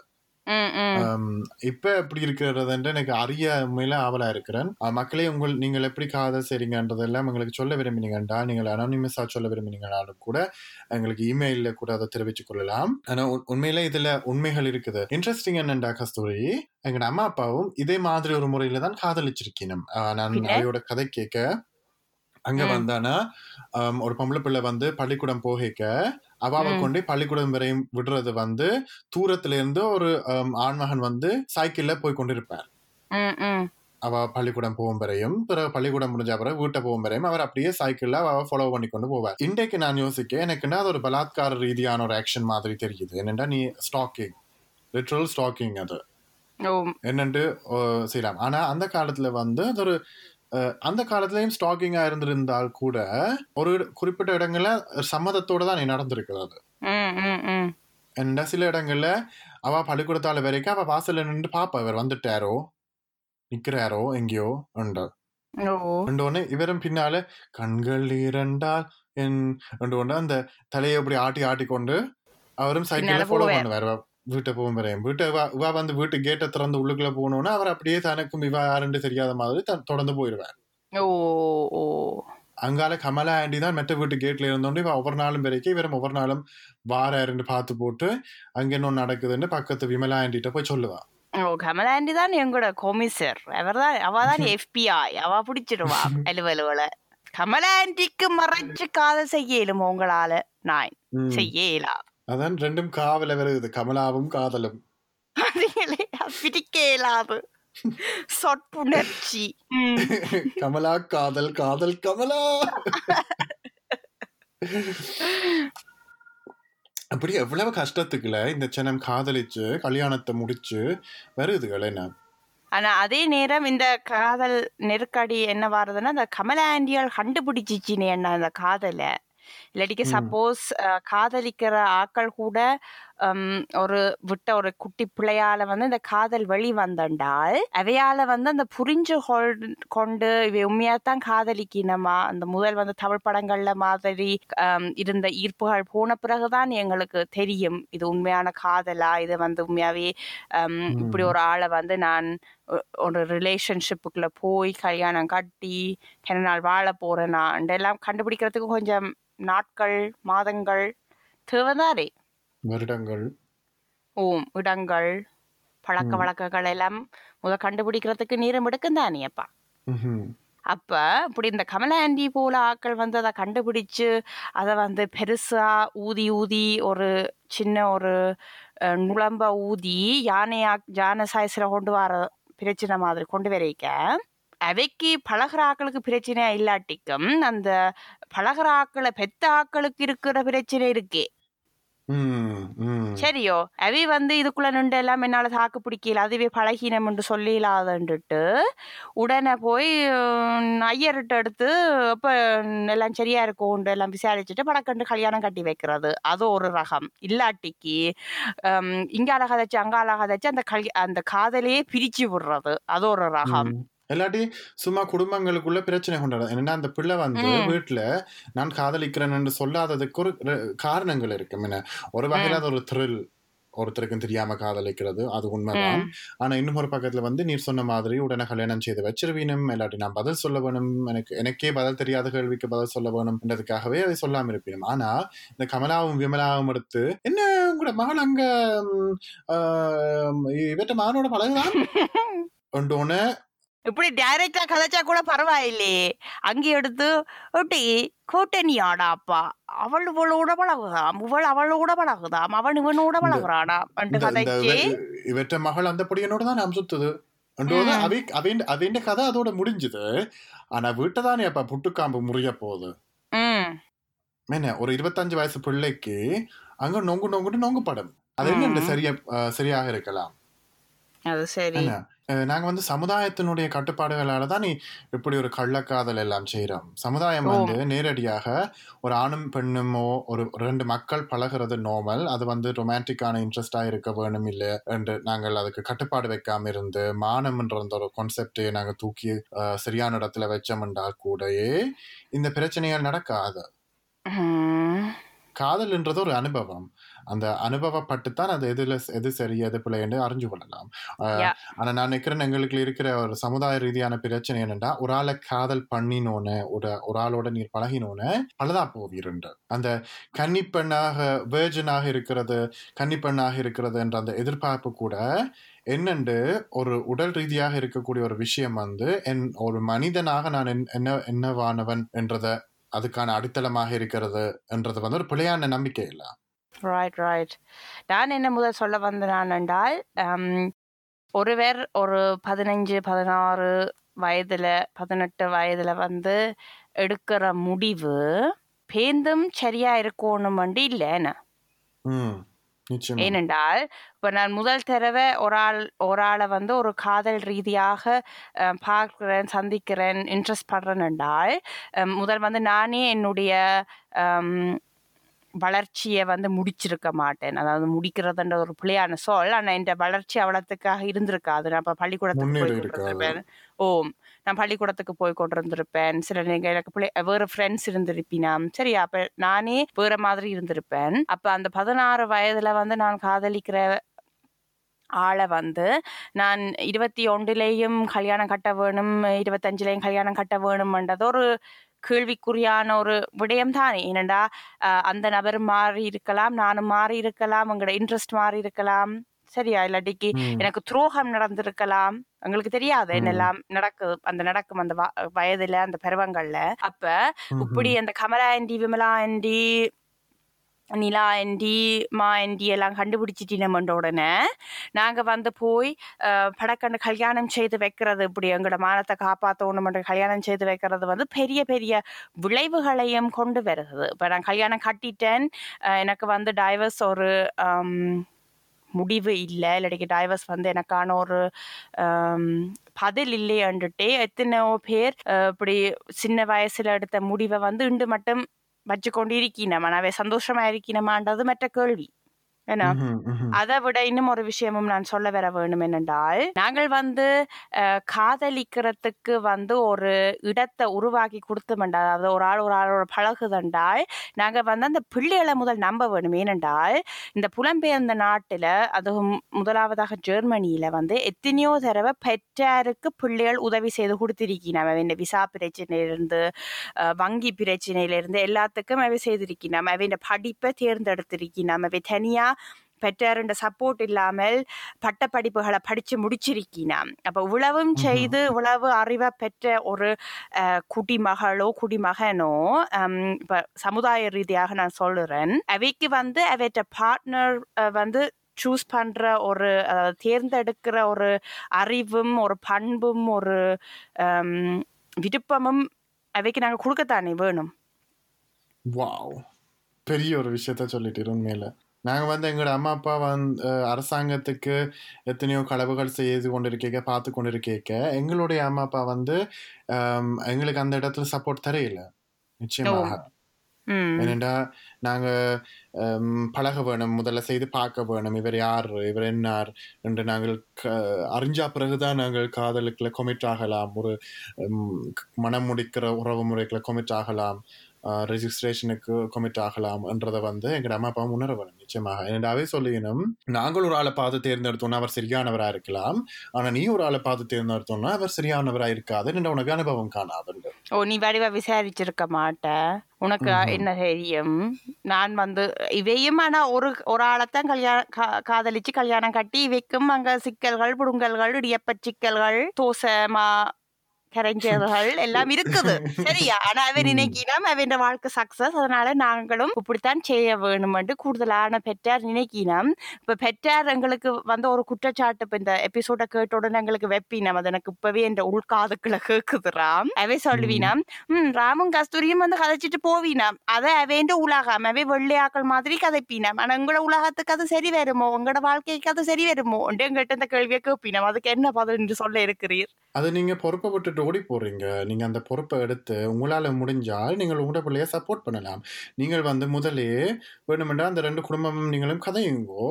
இப்ப எப்படி இருக்கிறது எனக்கு அறிய உண்மையில ஆவலா இருக்கிறேன். மக்களே உங்கள் நீங்கள் எப்படி காதல் செய்றீங்கன்றதெல்லாம் எங்களுக்கு சொல்ல விரும்பினீங்கன்றா நீங்கள் அனானிமஸா சொல்ல விரும்பினீங்கனாலும் கூட எங்களுக்கு இமெயில்ல கூட அதை தெரிவித்துக் கொள்ளலாம். ஆனா உண்- உண்மையில இதுல உண்மைகள் இருக்குது. இன்ட்ரெஸ்டிங் என்னண்டா கஸ்தூரி? எங்க அம்மா அப்பாவும் இதே மாதிரி ஒரு முறையில தான் காதலிச்சிருக்கணும் அஹ், நான்? அவையோட கதை கேட்க அங்க. வந்தானா ஒரு பொம்பளை பிள்ளை வந்து பள்ளிக்கூடம் போகைக்க அவாவை. கொண்டு பள்ளிக்கூடம் வரையும் விடுறது வந்து தூரத்துல இருந்து ஒரு ஆண்மகன் வந்து சைக்கிள்ல போய் கொண்டிருப்பார். அவ பள்ளிக்கூடம் போகும் வரையும் பிறகு பள்ளிக்கூடம் முடிஞ்ச பிறகு வீட்டை போகும் வரையும் அவர் அப்படியே சைக்கிள்ல அவ ஃபாலோ பண்ணி கொண்டு போவார் இன்றைக்கு நான் யோசிக்க எனக்குன்னா அது ஒரு பலாத்கார ரீதியான ஒரு ஆக்ஷன் மாதிரி தெரியுது என்னண்டா நீ ஸ்டாக்கிங் லிட்ரல் ஸ்டாக்கிங் அது என்னண்டு செய்யலாம் ஆனா அந்த காலத்துல வந்து அது ஒரு அந்த காலத்துலயும் ஸ்டாக்கிங்கா இருந்திருந்தால் கூட ஒரு குறிப்பிட்ட இடங்கள்ல சம்மதத்தோட தான் நீ ம். என்ன சில இடங்கள்ல அவ பள்ளிக்கூடத்தால வரைக்கும் அவ வாசல்ல நின்று பாப்பா இவர் வந்துட்டாரோ? நிக்கிறாரோ? எங்கேயோ? உண்டு ஒண்ணு இவரும் பின்னால கண்கள் இரண்டால் என் ரெண்டு ஒண்ணு அந்த தலையை அப்படி ஆட்டி ஆட்டி கொண்டு அவரும் சைக்கிள்ல ஃபாலோ. பண்ணுவார். வீட்டை போகும் வரையும் வீட்டை இவ வந்து வீட்டு கேட்டை திறந்து உள்ளுக்குள்ள போகணும்னா அவர் அப்படியே தனக்கும் இவ யாருன்னு தெரியாத மாதிரி த- தொடர்ந்து போயிடுவார் ஓ ஓ. அங்கால கமலா ஆண்டி தான் மெட்ட வீட்டு கேட்ல இருந்தோண்டு இவ ஒவ்வொரு நாளும் வரைக்கும் இவரும் ஒவ்வொரு நாளும் வாராருன்னு பார்த்து போட்டு அங்க என்ன நடக்குதுன்னு பக்கத்து விமலா ஆண்டிட்ட போய் சொல்லுவா. ஓ கமலாண்டி தான் எங்களோட கொமிசர் அவர் தான் அவ தான் எஃபிஐ அவ பிடிச்சிடுவா. அலுவலுவல கமலாண்டிக்கு மறைச்சு காதல் செய்ய இயலும் உங்களால. நான் ம். அதான் ரெண்டும் காவல வருது கமலாவும் காதலும். அதுங்களே அது பிடிக்க இயலாது சொற்புணர்ச்சி. கமலா காதல் காதல் கமலா. அப்படி எவ்வளவு கஷ்டத்துக்குள்ள இந்த சனம் காதலிச்சு கல்யாணத்தை முடிச்சு வருதுகள் என்ன? ஆனா அதே நேரம் இந்த காதல் நெருக்கடி என்ன வாருதுன்னா இந்த கமலா ஆண்டியால் கண்டுபிடிச்சிச்சினே என்ன அந்த காதலை. இல்லாட்டிக்கு. சப்போஸ் காதலிக்கிற ஆக்கள் கூட ஒரு விட்ட ஒரு குட்டி பிள்ளையால வந்து இந்த காதல் வெளி வந்தண்டால் அவையால வந்து அந்த புரிஞ்சு கொண்டு இவை உண்மையாத்தான் காதலிக்கணுமா அந்த முதல் வந்து தமிழ் படங்கள்ல மாதிரி இருந்த ஈர்ப்புகள் போன பிறகுதான் எங்களுக்கு தெரியும் இது உண்மையான காதலா இது வந்து உண்மையாவே இப்படி. ஒரு ஆளை வந்து நான் ஒரு ரிலேஷன்ஷிப்புக்குள்ள போய் கல்யாணம் கட்டி கென நாள் வாழ போறேனா எல்லாம் கண்டுபிடிக்கிறதுக்கு கொஞ்சம் நாட்கள் மாதங்கள் தேவைதானே வருடங்கள் ஓம் இடங்கள் பழக்க. வழக்கங்கள் எல்லாம் முத கண்டுபிடிக்கிறதுக்கு நேரம் எடுக்கும் தானே அப்பா. அப்ப இப்படி இந்த கமலா ஆண்டி போல ஆட்கள் வந்து அதை கண்டுபிடிச்சு அதை வந்து பெருசா ஊதி ஊதி ஒரு சின்ன ஒரு அஹ், நுளம்ப ஊதி யானையா யானை சாய்ஸ்ல கொண்டு வர பிரச்சனை மாதிரி கொண்டு வரைக்க அவைக்கு பழகிற ஆக்களுக்கு பிரச்சனை இல்லாட்டிக்கும் அந்த பழகிற ஆக்களை பெத்த ஆக்களுக்கு இருக்கிற பிரச்சனை இருக்கே. சரியோ? அவை வந்து இதுக்குள்ள நின்று எல்லாம் என்னால தாக்கு பிடிக்கல அதுவே பழகினம் என்று சொல்லிலாதன்ட்டு உடனே போய் ஐயர்கிட்ட எடுத்து அப்ப எல்லாம் சரியா இருக்கும் எல்லாம் விசாரிச்சுட்டு படக்கண்டு கல்யாணம் கட்டி வைக்கிறது. அது ஒரு ரகம். இல்லாட்டிக்கு இங்கால கதைச்சு அங்கால கதைச்சு அந்த கல் அந்த காதலையே பிரிச்சு விடுறது. அது ஒரு ரகம். இல்லாட்டி சும்மா குடும்பங்களுக்குள்ள பிரச்சனை கொண்டாடுறது என்னன்னா அந்த பிள்ளை வந்து. வீட்டுல நான் காதலிக்கிறேன்னு சொல்லாததுக்கு ஒரு காரணங்கள் இருக்கு. என்ன? ஒரு வகையில அது ஒரு த்ரில் ஒருத்தருக்கும் தெரியாம காதலிக்கிறது. அது உண்மைதான். ஆனா இன்னும் ஒரு பக்கத்துல வந்து நீர் சொன்ன மாதிரி உடனே கல்யாணம் செய்து வச்சிருவீனும் இல்லாட்டி நான் பதில் சொல்ல வேணும் எனக்கு எனக்கே பதில் தெரியாத கேள்விக்கு பதில் சொல்ல வேணும்ன்றதுக்காகவே அதை சொல்லாம இருப்பினும். ஆனா இந்த கமலாவும் விமலாவும் எடுத்து என்ன உங்களோட மகள் அங்க இவற்ற மகனோட பழகுதான்? ஒன்று இப்படி டைரக்டா கதைச்சா கூட பரவாயில்லையே. அங்கே எடுத்து ஒட்டி கூட்டணி ஆடாப்பா. அவள் இவளோட பழகுதாம். இவள் அவளோட பழகுதாம். அவன் இவனோட பழகுறானாம். கதைச்சு இவ- இவற்ற மகள் அந்த பொடியனோட தான் நாம் சுத்துது. முடிஞ்சுது. ஆனா வீட்டை தானே அப்ப புட்டுக்காம்பு முறிய போகுது. ம். என்ன ஒரு இருபத்தஞ்சு வயசு பிள்ளைக்கு அங்க நொங்கு நொங்குன்னு நொங்கு படம். அது என்ன ம். சரியா சரியாக இருக்கலாம். அது சரி. என்ன அஹ், நாங்க வந்து சமுதாயத்தினுடைய கட்டுப்பாடுகளால தான் நீ இப்படி ஒரு கள்ளக்காதல் எல்லாம் செய்யறோம் சமுதாயம் வந்து நேரடியாக ஒரு ஆணும் பெண்ணுமோ ஒரு ரெண்டு மக்கள் பழகுறது நார்மல் அது வந்து ரொமான்டிக்கான இன்ட்ரெஸ்டா இருக்க வேணும் இல்லை என்று நாங்கள் அதுக்கு கட்டுப்பாடு வைக்காம இருந்து மானம்ன்ற அந்த ஒரு கான்செப்டை நாங்க தூக்கி சரியான இடத்துல வச்சோம்னா கூடயே இந்த பிரச்சனைகள் நடக்காது. காதல்ன்றது ஒரு அனுபவம். அந்த அனுபவப்பட்டு தான் அது எதுல எது சரி எது பிள்ளை என்று அறிஞ்சு கொள்ளலாம். ஆனா நான் நினைக்கிறேன் எங்களுக்கு இருக்கிற ஒரு சமுதாய ரீதியான பிரச்சனை என்னன்னா ஒரு ஆளை காதல் பண்ணினோன்னு ஒரு ஒரு ஆளோட நீர் பழகினோன்னு பலதா போவீருண்டு அந்த கன்னிப்பெண்ணாக வேர்ஜனாக இருக்கிறது கன்னிப்பெண்ணாக இருக்கிறது என்ற அந்த எதிர்பார்ப்பு கூட என்னண்டு ஒரு உடல் ரீதியாக இருக்கக்கூடிய ஒரு விஷயம் வந்து என் ஒரு மனிதனாக நான் என்- என்ன என்னவானவன் என்றத அதுக்கான அடித்தளமாக இருக்கிறது என்றது வந்து ஒரு பிழையான நம்பிக்கை இல்ல. ரைட் ரைட் நான் என்ன முதல் சொல்ல வந்தேன் என்றால் ஹம், ஒருவர் ஒரு பதினஞ்சு பதினாறு வயதுல பதினெட்டு வயதுல வந்து எடுக்கிற முடிவு பேந்தும் சரியா இருக்கணுமெண்டு இல்லைன்னு ம் நிச்சயமா. ஏனென்றால் இப்போ நான் முதல் தடவை ஒரு ஆள் ஒரு ஆளை வந்து ஒரு காதல் ரீதியாக பார்க்கிறேன் சந்திக்கிறேன் இன்ட்ரெஸ்ட் படுறேன் என்றால் முதல் வந்து நானே என்னுடைய வளர்ச்சியை வந்து முடிச்சிருக்க மாட்டேன். அதாவது முடிக்கிறதுன்ற ஒரு பிள்ளையான சொல். ஆனால் என் வளர்ச்சி அவ்வளோத்துக்காக இருந்திருக்காது. நான் இப்போ பள்ளிக்கூடத்துக்கு போய் கொண்டிருப்பேன் ஓ நான் பள்ளிக்கூடத்துக்கு போய் கொண்டிருந்திருப்பேன். சில நேரம் எனக்கு பிள்ளை வேறு ஃப்ரெண்ட்ஸ் இருந்திருப்பினாம். சரி அப்போ நானே வேறு மாதிரி இருந்திருப்பேன். அப்போ அந்த பதினாறு வயதில் வந்து நான் காதலிக்கிற ஆளை வந்து நான் இருபத்தி ஒன்றுலேயும் கல்யாணம் கட்ட வேணும் இருபத்தஞ்சுலேயும் கல்யாணம் கட்ட வேணும்ன்றது ஒரு கேள்விக்குறியான ஒரு விடயம் தானே ஏனண்டா அந்த நபர் மாறி இருக்கலாம் நானும் மாறி இருக்கலாம் உங்களோட இன்ட்ரெஸ்ட் மாறி இருக்கலாம் சரியா? இல்லாட்டிக்கு எனக்கு துரோகம் நடந்திருக்கலாம். உங்களுக்கு தெரியாது என்னெல்லாம் நடக்குது அந்த நடக்கும் அந்த வயதுல அந்த பருவங்கள்ல. அப்ப இப்படி. அந்த Kamala aunty Vimala aunty Nila aunty மா ஆண்டி எல்லாம் கண்டுபிடிச்சிட்டினமென்ற உடனே. நாங்கள் வந்து போய் படக்கண்டு கல்யாணம் செய்து வைக்கிறது இப்படி எங்களோட மானத்தை காப்பாற்றணுமென்ற கல்யாணம் செய்து வைக்கிறது வந்து பெரிய பெரிய விளைவுகளையும் கொண்டு வருகிறது இப்போ நான் கல்யாணம் கட்டிட்டேன். எனக்கு வந்து டைவர்ஸ் ஒரு முடிவு இல்லை. இல்லாட்டிக்கு டைவர்ஸ் வந்து எனக்கான ஒரு பதில் இல்லையன்றுட்டே எத்தனையோ பேர் இப்படி சின்ன வயசில் எடுத்த முடிவை வந்து இன்று மட்டும் வச்சுக்கொண்டு இருக்கீனமா நான் சந்தோஷமா இருக்கீனமான்றது மற்ற கேள்வி அதை விட இன்னும் ஒரு விஷயமும் நான் சொல்ல வர வேண்டும் என்னென்றால் நாங்கள் வந்து காதலிக்கிறதுக்கு வந்து ஒரு இடத்தை உருவாக்கி கொடுத்தோம்டா அதாவது ஒரு ஆள் ஒரு ஆளோட பழகுதண்டால் நாங்கள் வந்து அந்த பிள்ளைகளை முதல் நம்ப வேணும். ஏனென்றால் இந்த புலம்பெயர்ந்த நாட்டில் அதுவும் முதலாவதாக ஜெர்மனியில் வந்து எத்தனையோ தடவை பெற்றாருக்கு பிள்ளைகள் உதவி செய்து கொடுத்திருக்கீங்க இந்த விசா பிரச்சனையிலிருந்து வங்கி பிரச்சனையிலிருந்து எல்லாத்துக்கும் அவை செய்திருக்கணும் அவை படிப்பை தேர்ந்தெடுத்திருக்கணும் அவை தனியாக பெற்றாருன்ற சப்போர்ட் இல்லாமல் பட்ட படிப்புகளை படித்து முடிச்சிருக்கினாம். அப்போ உழவும் செய்து உழவு அறிவை பெற்ற ஒரு குடிமகளோ குடிமகனோ இப்போ சமுதாய ரீதியாக நான் சொல்லுறேன். அவைக்கு வந்து அவைட்ட பார்ட்னர் வந்து சூஸ் பண்ற ஒரு தேர்ந்தெடுக்கிற ஒரு அறிவும் ஒரு பண்பும் ஒரு விருப்பமும் அவைக்கு நாங்கள் கொடுக்கத்தானே வேணும். வாவ். பெரிய ஒரு விஷயத்த சொல்லிட்டு உண்மையில. நாங்க வந்து எங்களோட அம்மா அப்பா வந்து அரசாங்கத்துக்கு எத்தனையோ களவுகள் செய்து கொண்டிருக்கீங்க பார்த்து கொண்டிருக்கீங்க எங்களுடைய அம்மா அப்பா வந்து எங்களுக்கு அந்த இடத்துல சப்போர்ட் தரையில நிச்சயமாக. ஏனென்றா நாங்க பழக வேணும் முதல்ல செய்து பார்க்க வேணும் இவர் யார் இவர் என்னார் என்று நாங்கள் அறிஞ்சா பிறகுதான் நாங்கள் காதலுக்குள்ள கொமிட் ஆகலாம் ஒரு மனம் முடிக்கிற உறவு முறைக்குள்ள கொமிட் ஆகலாம். ரெஜிஸ்ட்ரேஷனுக்கு கொமிட் ஆகலாம் என்றதை வந்து எங்க அம்மா அப்பா உணர வேணும் நிச்சயமாக என்னடாவே சொல்லிக்கணும் நாங்கள் ஒரு ஆளை பார்த்து தேர்ந்தெடுத்தோம்னா அவர் சரியானவரா இருக்கலாம். ஆனா நீ ஒரு ஆளை பார்த்து தேர்ந்தெடுத்தோம்னா அவர் சரியானவரா இருக்காது. என்ற உனக்கு அனுபவம் காணாது ஓ நீ வடிவா விசாரிச்சிருக்க மாட்ட? உனக்கு. என்ன தெரியும்? நான் வந்து இவையும் ஆனா ஒரு ஒரு ஆளைத்தான் கல்யாணம் காதலிச்சு கல்யாணம் கட்டி இவைக்கும் அங்க சிக்கல்கள் புடுங்கல்கள் இடியப்ப சிக்கல்கள் தோசை மா கரைஞ்சல்கள் எல்லாம் இருக்குது. சரியா? ஆனா அவன் ம். நினைக்கினாம் அவன் வாழ்க்கை சக்சஸ் அதனால நாங்களும் இப்படித்தான் செய்ய வேணுமென்று கூடுதலான பெற்றார் நினைக்கினோம் இப்ப பெற்றார் எங்களுக்கு வந்து ஒரு குற்றச்சாட்டு இப்ப இந்த எபிசோட கேட்ட உடனே எங்களுக்கு வெப்பினம். அது எனக்கு இப்பவே இந்த உள்காதுக்குள்ள கேக்குதுராம் அவை சொல்லுவீனாம் ம் ராமும் கஸ்தூரியும் வந்து கதைச்சிட்டு போவீனாம். அதை அவேண்ட உலகம் அவை வெள்ளையாக்கள் மாதிரி கதைப்பீனாம். ஆனா உங்களோட உலகத்துக்கு அது சரி வருமோ? உங்களோட வாழ்க்கைக்கு அது சரி வருமோ? என்று எங்கிட்ட இந்த கேள்வியை கேட்பீனாம் அதுக்கு என்ன பதில் என்று சொல்ல இருக்கிறீர்? அது நீங்க பொறுப்பை ஓடி போடுறீங்க நீங்கள் அந்த பொறுப்பை எடுத்து உங்களால் முடிஞ்சால் நீங்கள் உங்களோட பிள்ளைய சப்போர்ட் பண்ணலாம். நீங்கள் வந்து முதலே வேணுமென்றால் அந்த ரெண்டு குடும்பமும் நீங்களும் கதையுங்கோ.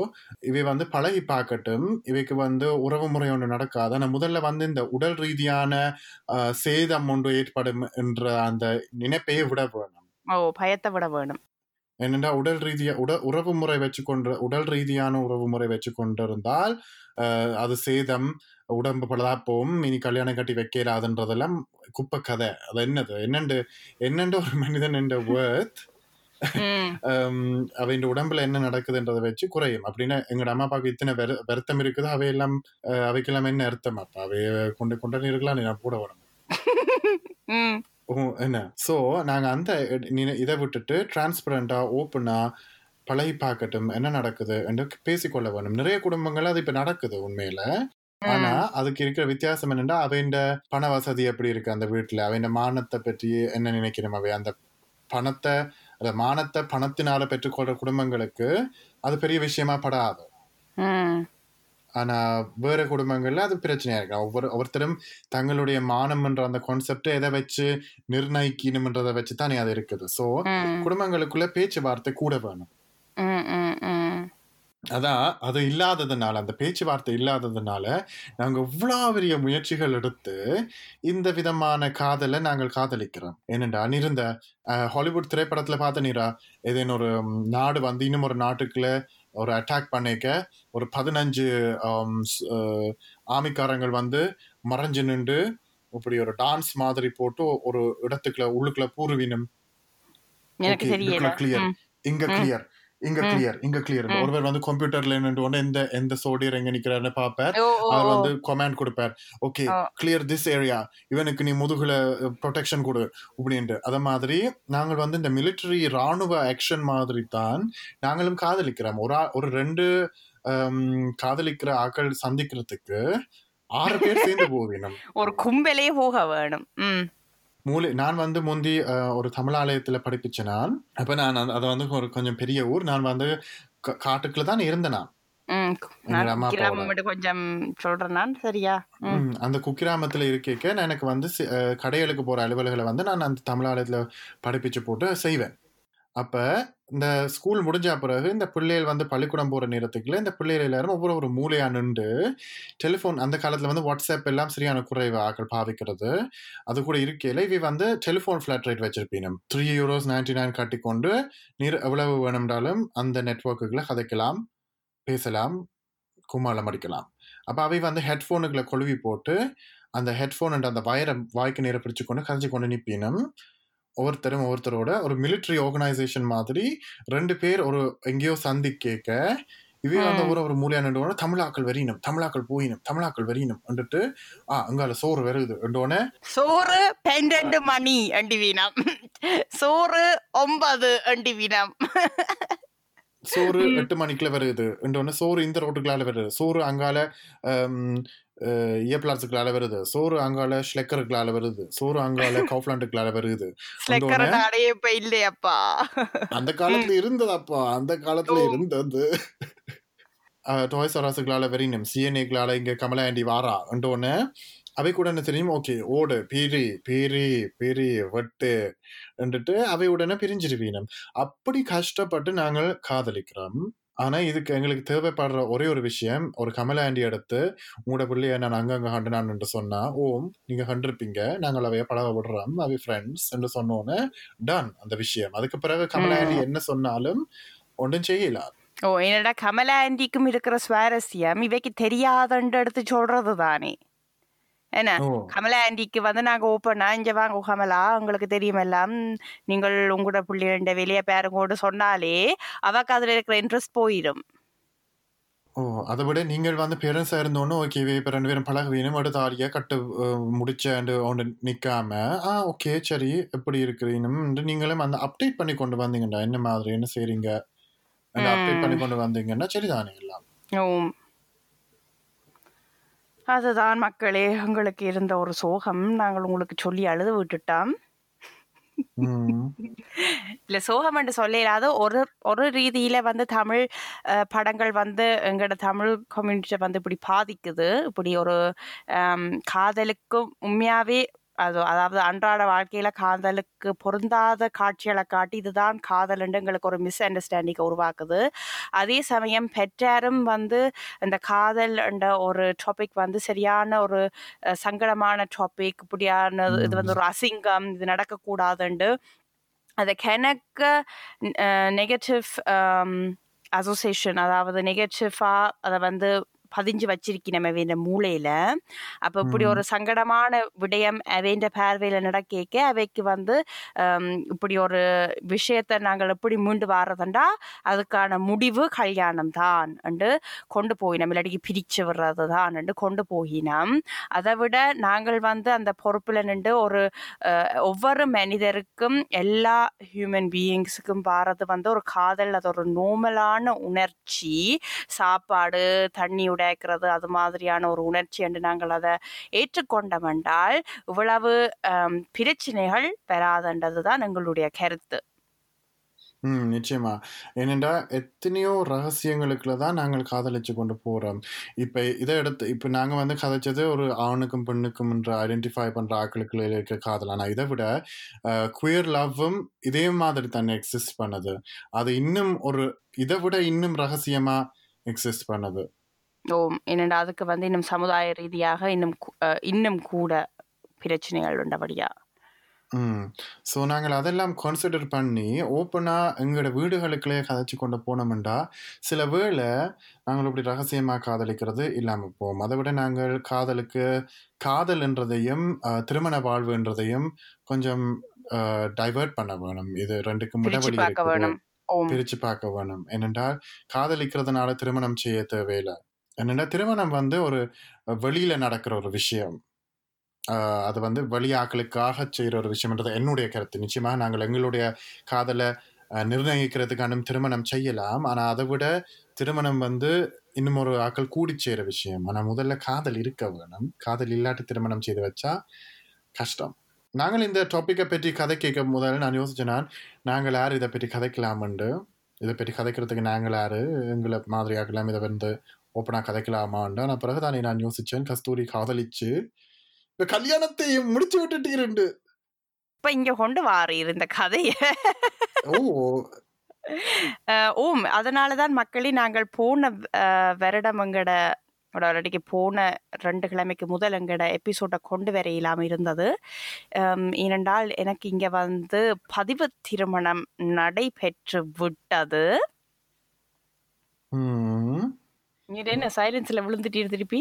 இவை வந்து பழகி பார்க்கட்டும். இவைக்கு வந்து உறவு முறை ஒன்று நடக்காது. ஆனால் முதல்ல வந்து இந்த உடல் ரீதியான சேதம் ஒன்று ஏற்படும் என்ற அந்த நினைப்பையே விட வேணும். ஓ பயத்தை விட வேணும். ஏனென்றா உடல் ரீதியா உட உறவு முறை வச்சு கொண்டு உடல் ரீதியான உறவு முறை வச்சு கொண்டிருந்தால் அது சேதம் உடம்பு பலதாப்போம் இனி கல்யாணம் கட்டி வைக்கலாதுன்றதெல்லாம் குப்பை கதை அது என்னது? என்னண்டு என்னண்டு ஒரு மனிதன் என்ற வேர்த் ம். அவன் உடம்புல என்ன நடக்குதுன்றதை வச்சு குறையும். அப்படின்னு எங்களோட அம்மா அப்பாவுக்கு இத்தனை வெறு வருத்தம் இருக்குது அவையெல்லாம் அவைக்கெல்லாம் என்ன அர்த்தம்? அப்ப அவைய கொண்டு கொண்டு இருக்கலாம் நான் கூட ஓ, என்ன? ஸோ நாங்கள் அந்த இதை விட்டுட்டு டிரான்ஸ்பரண்டா ஓப்பனா பழகி பார்க்கட்டும் என்ன நடக்குது என்று பேசிக்கொள்ள வேணும் நிறைய குடும்பங்கள் அது இப்ப நடக்குது உண்மையில. ஆனா அதுக்கு இருக்கிற வித்தியாசம் என்னன்னா அவைண்ட பண வசதி எப்படி இருக்கு அந்த வீட்டுல அவைண்ட மானத்தை பற்றி என்ன நினைக்கணும் அவை? அந்த பணத்தை அந்த மானத்தை பணத்தினால பெற்றுக்கொள்ற குடும்பங்களுக்கு அது பெரிய விஷயமா படாது. ஆனா வேற குடும்பங்கள்ல அது பிரச்சனையா இருக்கு. ஒவ்வொரு ஒவ்வொருத்தரும் தங்களுடைய மானம் என்ற அந்த கான்செப்டை எதை வச்சு நிர்ணயிக்கணும்ன்றதை வச்சு தானே அது இருக்குது. சோ குடும்பங்களுக்குள்ள பேச்சுவார்த்தை கூட வேணும். அதான் அது இல்லாததுனால அந்த பேச்சுவார்த்தை இல்லாததுனால நாங்க இவ்வளோ பெரிய முயற்சிகள் எடுத்து இந்த விதமான காதலை நாங்கள் காதலிக்கிறோம். ஏனென்றா இருந்த ஹாலிவுட் திரைப்படத்துல பார்த்த நீரா ஏதேனும் ஒரு நாடு வந்து இன்னும் ஒரு நாட்டுக்குள்ள ஒரு அட்டாக் பண்ணிக்க ஒரு பதினஞ்சு ஆமிக்காரங்கள் வந்து மறைஞ்சு நின்று இப்படி ஒரு டான்ஸ் மாதிரி போட்டு ஒரு இடத்துக்குள்ள உள்ளுக்குள்ள பூர்வீனம். ம் இங்க. கிளியர் இங்க. கிளியர் இங்க கிளியர். ஒருவர் வந்து கம்ப்யூட்டர்ல நின்று எந்த எந்த சோடியர் எங்க நிக்கிறாருன்னு பாப்பார் அவர் வந்து கமெண்ட் கொடுப்பார். ஓகே கிளியர் திஸ் ஏரியா இவனுக்கு நீ முதுகுல ப்ரொடெக்ஷன் கொடு அப்படின்ட்டு. அத மாதிரி நாங்கள் வந்து இந்த மிலிட்டரி ராணுவ ஆக்ஷன் மாதிரி தான் நாங்களும் காதலிக்கிறோம். ஒரு ஒரு ரெண்டு காதலிக்கிற ஆக்கள் சந்திக்கிறதுக்கு ஆறு பேர் சேர்ந்து போவினம் ஒரு கும்பலே போக வேணும். மூலை நான் வந்து முந்தி ஒரு தமிழாலயத்துல படிப்பிச்சேன் நான். அப்ப நான் அது வந்து ஒரு கொஞ்சம் பெரிய ஊர் நான் வந்து காட்டுக்குள்ள தான் இருந்தேன் நான். கொஞ்சம் சொல்றேன் நான் சரியா? அந்த குக்கிராமத்துல இருக்க நான் எனக்கு வந்து கடைகளுக்கு போற அலுவல்களை வந்து நான் அந்த தமிழாலயத்துல படிப்பிச்சு போட்டு செய்வேன். அப்ப இந்த ஸ்கூல் முடிஞ்ச பிறகு இந்த பிள்ளைகள் வந்து பள்ளிக்கூடம் போகிற நேரத்துக்குள்ள இந்த பிள்ளைகள் எல்லாரும் ஒவ்வொரு ஒரு மூலையா நின்று டெலிஃபோன் அந்த காலத்தில் வந்து வாட்ஸ்அப் எல்லாம் சரியான குறைவு ஆக்கள் பாவிக்கிறது. அது கூட இருக்கையில் இவை வந்து டெலிஃபோன் ஃப்ளாட் ரேட் வச்சிருப்பீனும். த்ரீ யூரோஸ் நைன்டி நைன் காட்டிக்கொண்டு நீர் எவ்வளவு வேணும்னாலும் அந்த நெட்ஒர்க்குகளை கதைக்கலாம் பேசலாம் கும்மாளம் அடிக்கலாம். அப்போ அவை வந்து ஹெட்ஃபோனுகளை கொழுவி போட்டு அந்த ஹெட்ஃபோன் அந்த வயரை வாய்க்கு நேரம் பிடிச்சு கொண்டு கரைச்சி கொண்டு நிற்பினும் ஒவ்வொருத்தரும் ஒவ்வொருத்தரோட ஒரு மிலிட்ரி ஆர்கனைசேஷன் மாதிரி ரெண்டு பேர் ஒரு எங்கேயோ சந்தி கேட்க இவே வந்து ம் ஒரு ஒரு மூலையான தமிழாக்கள் வெறியினம் தமிழாக்கள் போயினும் தமிழாக்கள் வெறியினம் வந்துட்டு ஆ அங்கால சோறு வருது என்றோடனே சோறு பன்னெண்டு மணி அண்டி வீணம். சோறு ஒன்பது அண்டி வீணம். சோறு எட்டு மணிக்குள்ள வருது என்றோடனே சோறு இந்த ரோட்டுக்குள்ளால வருது சோறு அங்கால இயப்லாட்ஸுக்குள்ளால வருது. சோறு அங்கால ஸ்லெக்கருக்குள்ளால வருது. சோறு அங்கால கவுஃப்லாண்டுக்குள்ளால வருது. இல்லையப்பா. அந்த காலத்துல இருந்ததப்பா? அந்த காலத்துல இருந்தது. டாய்ஸ் ஆராஸுகளால வெறினும் சிஎன்ஏக்களால இங்க கமலா ஆண்டி வாரா? உடனே அவை கூட என்ன தெரியும்? ஓகே ஓடு பீரி பீரி பீரி வெட்டு என்றுட்டு அவை உடனே பிரிஞ்சிருவீனம். அப்படி கஷ்டப்பட்டு நாங்கள் காதலிக்கிறோம். ஆனா இதுக்கு எங்களுக்கு தேவைப்படுற ஒரே ஒரு விஷயம் ஒரு கமலா ஆண்டி எடுத்து உங்களோட பிள்ளைய நான் அங்கங்க கண்டுனான் என்று சொன்னா ஓம் நீங்க கண்டிருப்பீங்க நாங்கள் அவைய பழக விடுறோம் அவை ஃப்ரெண்ட்ஸ் என்று சொன்னோன்னே டன் அந்த விஷயம். அதுக்கு பிறகு கமலா ஆண்டி என்ன சொன்னாலும் ஒன்றும் செய்யல ஓ என்னடா கமலா ஆண்டிக்கும் இருக்கிற சுவாரஸ்யம் இவைக்கு தெரியாதண்டு எடுத்து சொல்றது தானே? என்ன? கமலா ஆண்டிக்கு வந்து நாங்க ஓப்பனா இங்க வாங்க கமலா உங்களுக்கு தெரியும் எல்லாம். நீங்கள் உங்களோட பிள்ளைண்ட வெளியே பேருங்கோடு சொன்னாலே அவக்கு அதுல இருக்கிற இன்ட்ரெஸ்ட் போயிடும் ஓ அதை விட நீங்கள் வந்து பேரண்ட்ஸா இருந்தோன்னு ஓகே இப்ப ரெண்டு பேரும் பழக வேணும் அடுத்த ஆரியா கட்டு அஹ், முடிச்சாண்டு ஒன்று நிக்காம ஆ ஓகே சரி எப்படி இருக்கிறீன்னு நீங்களும் அந்த அப்டேட் பண்ணி கொண்டு வந்தீங்கடா என்ன மாதிரி என்ன செய்றீங்க? அந்த அப்டேட் பண்ணி கொண்டு வந்தீங்கன்னா சரிதானே எல்லாம். அதுதான் மக்களே உங்களுக்கு இருந்த ஒரு சோகம். நாங்கள் உங்களுக்கு சொல்லி அழுது விட்டுட்டோம். இல்ல சோகம் என்று சொல்லலாத. ஒரு ஒரு ரீதியில வந்து தமிழ் படங்கள் வந்து எங்களோட தமிழ் கம்யூனிட்டியை வந்து இப்படி பாதிக்குது. இப்படி ஒரு காதலுக்கும் உண்மையாவே அது அதாவது அன்றாட வாழ்க்கையில காதலுக்கு பொருந்தாத காட்சிகளை காட்டி இதுதான் காதல் என்று எங்களுக்கு ஒரு மிஸ் அண்டர்ஸ்டாண்டிங்கை உருவாக்குது. அதே சமயம் பெற்றாரும் வந்து இந்த காதல் என்ற ஒரு டாபிக் வந்து சரியான ஒரு சங்கடமான டாபிக் இப்படியான இது வந்து ஒரு அசிங்கம் இது நடக்கக்கூடாதுண்டு அதை கணக்க நெகட்டிவ் அசோசியேஷன் அதாவது நெகட்டிவாக அதை வந்து பதிஞ்சு வச்சிருக்கணும் அவையின் மூளையில. அப்போ இப்படி ஒரு சங்கடமான விடயம் அவையின் பார்வையில் நடக்க அவைக்கு வந்து இப்படி ஒரு விஷயத்தை நாங்கள் எப்படி மீண்டு வாரதுண்டா அதுக்கான முடிவு கல்யாணம் தான் என்று கொண்டு போயினோம். இல்லாட்டி பிரிச்சு விடுறது தான் என்று கொண்டு போயினோம். அதை விட நாங்கள் வந்து அந்த பொறுப்பில் நின்று ஒரு ஒவ்வொரு மனிதருக்கும் எல்லா ஹியூமன் பீயிங்ஸுக்கும் வாரது வந்து ஒரு காதல் அது ஒரு நோமலான உணர்ச்சி. சாப்பாடு தண்ணி உடைக்கிறது அது மாதிரியான ஒரு உணர்ச்சி என்று நாங்கள் அதை ஏற்றுக்கொண்டோம் என்றால் இவ்வளவு பிரச்சனைகள் பெறாதன்றது தான் எங்களுடைய கருத்து. ம் நிச்சயமா. ஏனென்றா எத்தனையோ ரகசியங்களுக்குள்ள தான் நாங்கள் காதலிச்சு கொண்டு போறோம். இப்போ இதை எடுத்து இப்போ நாங்கள் வந்து கதைச்சது ஒரு ஆணுக்கும் பெண்ணுக்கும் ஐடென்டிஃபை பண்ற ஆக்களுக்குள்ள இருக்க காதல். ஆனால் இதை விட குயர் லவ்வும் இதே மாதிரி தானே எக்ஸிஸ்ட் பண்ணுது. அது இன்னும் ஒரு இதை விட இன்னும் ரகசியமா எக்ஸிஸ்ட் பண்ணுது. ஓ என்னடா அதுக்கு வந்து இன்னும் சமுதாய ரீதியாக இன்னும் இன்னும் கூட பிரச்சனைகள் உண்டபடியா? ம். ஸோ நாங்கள் அதெல்லாம் கன்சிடர் பண்ணி ஓப்பனாக எங்களோட வீடுகளுக்குள்ளே கதைச்சு கொண்டு போனோம்டா சில வேளை நாங்கள் இப்படி ரகசியமாக காதலிக்கிறது இல்லாமல் போவோம் அதை விட நாங்கள் காதலுக்கு காதல் என்றதையும் அஹ், திருமண வாழ்வுன்றதையும் கொஞ்சம் டைவர்ட் பண்ண வேணும். இது ரெண்டுக்கும் இடைவெளி ஓம். பிரிச்சு பார்க்க வேணும். ஏனென்றால் காதலிக்கிறதுனால திருமணம் செய்ய தேவையில்லை. என்னென்னா திருமணம் வந்து ஒரு வெளியில் நடக்கிற ஒரு விஷயம். அது வந்து வெளியாக்களுக்காக செய்கிற ஒரு விஷயம்ன்றது என்னுடைய கருத்து. நிச்சயமாக நாங்கள் எங்களுடைய காதலை நிர்ணயிக்கிறதுக்கான திருமணம் செய்யலாம். ஆனால் அதை விட திருமணம் வந்து இன்னும் ஒரு ஆக்கள் கூடி செய்கிற விஷயம். ஆனால் முதல்ல காதல் இருக்க வேணும். காதல் இல்லாட்டி திருமணம் செய்து வச்சா கஷ்டம். நாங்கள் இந்த டாப்பிக்கை பற்றி கதை கேட்க முதல்ல நான் யோசிச்சேன் நான் நாங்கள் யார்? இதை பற்றி கதைக்கலாமண்டு. இதை பற்றி கதைக்கிறதுக்கு நாங்கள் யாரு? எங்களை மாதிரி ஆக்கலாம் இதை வந்து ஓப்பனாக கதைக்கலாமான்னு நான் பிறகுதானே நான் யோசிச்சேன் கஸ்தூரி காதலிச்சு. இப்ப கல்யாணத்தை முடிச்சு விட்டுட்டீருண்டு இப்ப இங்க கொண்டு வாரீர் இந்த கதைய. ஓ. ஓம் அதனாலதான் மக்களே நாங்கள் போன வருடம் எங்கட போன ரெண்டு கிழமைக்கு முதல் எங்கட எபிசோட கொண்டு வர இல்லாம இருந்தது. ஏனென்றால் எனக்கு இங்க வந்து பதிவு திருமணம் நடைபெற்று விட்டது. என்ன சைலன்ஸ்ல விழுந்துட்டீர் திருப்பி?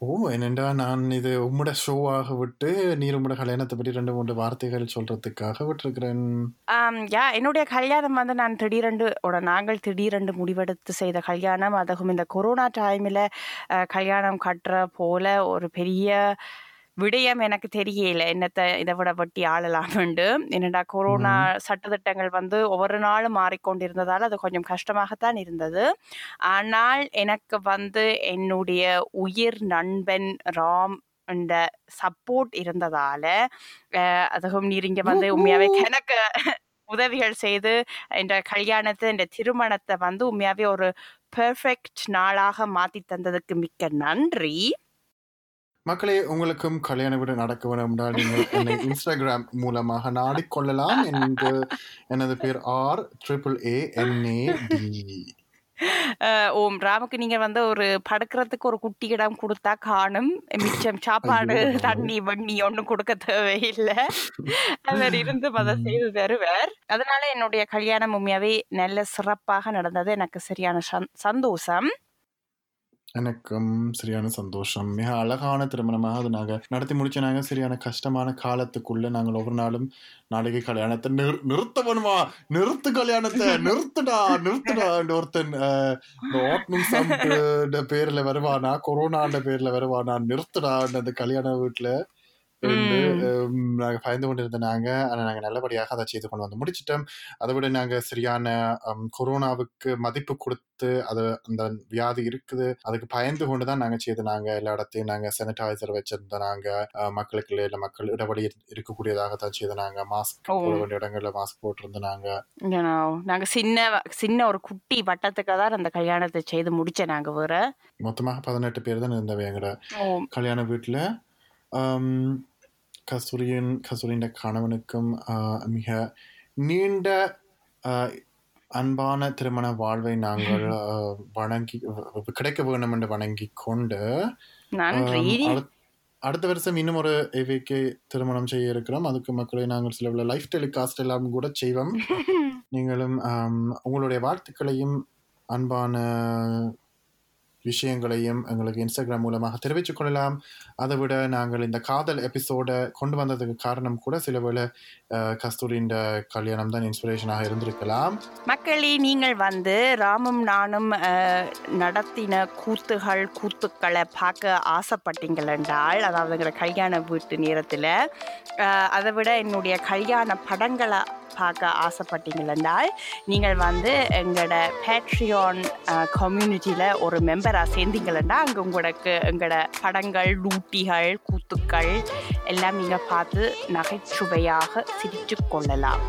ஓ என்னண்டா நான் இது உம்மோட ஷோவாக விட்டு நீர் உம்மோட கல்யாணத்தை பற்றி ரெண்டு மூன்று வார்த்தைகள் சொல்றதுக்காக விட்டுருக்கிறேன். யா என்னுடைய கல்யாணம் வந்து நான் திடீரென்று ஓட நாங்கள் திடீரென்று முடிவெடுத்து செய்த கல்யாணம். அதுவும் இந்த கொரோனா டைமில் கல்யாணம் கட்டுற போல ஒரு பெரிய விடயம் எனக்கு தெரியல. என்னத்தை இதை விட வட்டி ஆளலாம்ண்டு என்னடா கொரோனா சட்டத்திட்டங்கள் வந்து ஒவ்வொரு நாளும் மாறிக்கொண்டிருந்ததால் அது கொஞ்சம் கஷ்டமாகத்தான் இருந்தது. ஆனால் எனக்கு வந்து என்னுடைய உயிர் நண்பன் ராம் இந்த சப்போர்ட் இருந்ததால அதுவும் நீர் இங்க வந்து உண்மையாவே எனக்கு உதவிகள் செய்து இந்த கல்யாணத்தை இந்த திருமணத்தை வந்து உண்மையாவே ஒரு பெர்ஃபெக்ட் நாளாக மாத்தி தந்ததுக்கு மிக்க நன்றி. மக்களே உங்களுக்கும் கல்யாண வீடு நடக்க வேண்டும் என்றால் நீங்கள் என்னை இன்ஸ்டாகிராம் மூலமாக நாடிக்கொள்ளலாம் என்று எனது பேர் R triple A N A D ஓம் ராமுக்கு நீங்க வந்து ஒரு படுக்கிறதுக்கு ஒரு குட்டி இடம் கொடுத்தா காணும். மிச்சம் சாப்பாடு. தண்ணி வண்ணி ஒண்ணும் கொடுக்க தேவையில்லை. அவர் இருந்து அதை செய்து தருவார். அதனால என்னுடைய கல்யாணம் உண்மையாவே நல்ல சிறப்பாக நடந்தது. எனக்கு சரியான சந்- சந்தோஷம். எனக்கும் சரியான சந்தோஷம். மிக அழகான திருமணமாக அது நாங்கள் நடத்தி முடிச்ச நாங்கள் சரியான கஷ்டமான காலத்துக்குள்ள நாங்கள் ஒவ்வொரு நாளும் நாளைக்கு கல்யாணத்தை நிறு நிறுத்த வேணுமா? நிறுத்து கல்யாணத்தை! நிறுத்துடா! நிறுத்துடா! ஒருத்தன் அஹ், இந்த ஓப்பனிங் பேர்ல வருவானா? கொரோனான்ற பேர்ல வருவானா? நிறுத்துடா! அந்த கல்யாண வீட்டுல இருந்து, ம். ஹம், நாங்க பயந்து கொண்டு இருந்த நாங்க ஆனா நாங்க நல்லபடியாக அதை செய்து கொண்டு வந்து முடிச்சிட்டோம். அதை விட நாங்க சரியான கொரோனாவுக்கு மதிப்பு கொடுத்து அது அந்த வியாதி இருக்குது அதுக்கு பயந்து கொண்டு தான் நாங்க செய்து நாங்க எல்லா இடத்தையும் நாங்க சானிடைசர் வச்சிருந்த நாங்க அஹ், மக்களுக்கு இல்ல மக்கள் இடைவெளி இருக்கக்கூடியதாக தான் செய்து நாங்க. மாஸ்க். போட வேண்டிய இடங்கள்ல மாஸ்க் போட்டிருந்த நாங்க. You know, நாங்க சின்ன சின்ன ஒரு குட்டி வட்டத்துக்கு தான் அந்த கல்யாணத்தை செய்து முடிச்ச நாங்க வேற. மொத்தமாக பதினெட்டு பேர் தான் இருந்தவங்க எங்கட ஓ. கல்யாண வீட்டில் கஸ்தூரியின் கஸ்தூரியின் கணவனுக்கும் மிக நீண்ட அன்பான திருமண வாழ்வை நாங்கள் வணங்கி கிடைக்க வேண்டும் என்று வணங்கி கொண்டு அடுத்த வருஷம் இன்னும் ஒரு ஏவிக்கு திருமணம் செய்ய இருக்கிறோம். அதுக்கு மக்களை நாங்கள் சில லைஃப் டெலிகாஸ்ட் எல்லாம் கூட செய்வோம். நீங்களும் உங்களுடைய வாழ்த்துக்களையும் அன்பான விஷயங்களையும் எங்களுக்கு இன்ஸ்டாகிராம் மூலமாக தெரிவித்து கொள்ளலாம். அதை விட நாங்கள் இந்த காதல் எபிசோடை கொண்டு வந்ததுக்கு காரணம் கூட சில வேளை கஸ்தூரின் கல்யாணம் தான் இன்ஸ்பிரேஷனாக இருந்திருக்கலாம். மக்களே நீங்கள் வந்து ராமும் நானும் நடத்தின கூத்துகள் கூத்துக்களை பார்க்க ஆசைப்பட்டீங்கள் என்றால் அதாவது எங்களோட கல்யாண வீட்டு நேரத்தில் அதை விட என்னுடைய கல்யாண படங்களை பார்க்க ஆசைப்பட்டீங்கள் நீங்கள் வந்து எங்களோட பேட்ரியான் கம்யூனிட்டியில் ஒரு மெம்பராக சேர்ந்தீங்களா அங்கே உங்களுக்கு எங்களோட படங்கள் லூட்டிகள் கூத்துக்கள் எல்லாம் நீங்கள் பார்த்து நகைச்சுவையாக சிரித்து கொள்ளலாம்.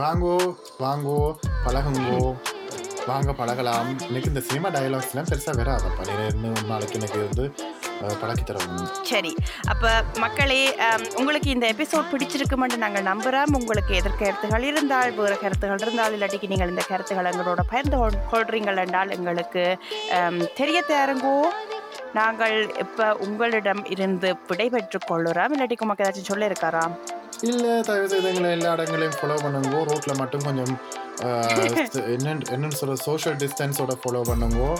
வாங்கோ வாங்கோ பழகுங்கோ. வாங்க பழகலாம். எனக்கு இந்த சினிமா டயலாக்ஸ்லாம் பெருசாக வராதப்பா இன்னும் நாளைக்கு எனக்கு வந்து பழக்கி தரணும். சரி. அப்போ மக்களே உங்களுக்கு இந்த எபிசோட் பிடிச்சிருக்குமென்று நாங்கள் நம்புகிறோம் உங்களுக்கு எதிர் கருத்துகள் இருந்தால் வேறு கருத்துகள் இருந்தால் இல்லாட்டிக்கு நீங்கள் இந்த கருத்துக்கள் எங்களோட பகிர்ந்து கொள்- கொள்றீங்கள் என்றால் எங்களுக்கு தெரிய தேருங்கோ. நாங்கள் இப்போ உங்களிடம் இருந்து விடைபெற்றுக் கொள்ளுறோம். இல்லாட்டிக்கு உமக்கு ஏதாச்சும் சொல்ல இருக்காராம் இல்லை தயவு செய்து எங்களை எல்லா இடங்களையும் ஃபாலோ பண்ணுங்கோ. ரோட்டில் மட்டும் கொஞ்சம் அஹ், என்ன என்னன்னு சொல்ற சோஷியல் டிஸ்டன்ஸோட ஃபாலோ பண்ணுங்கோ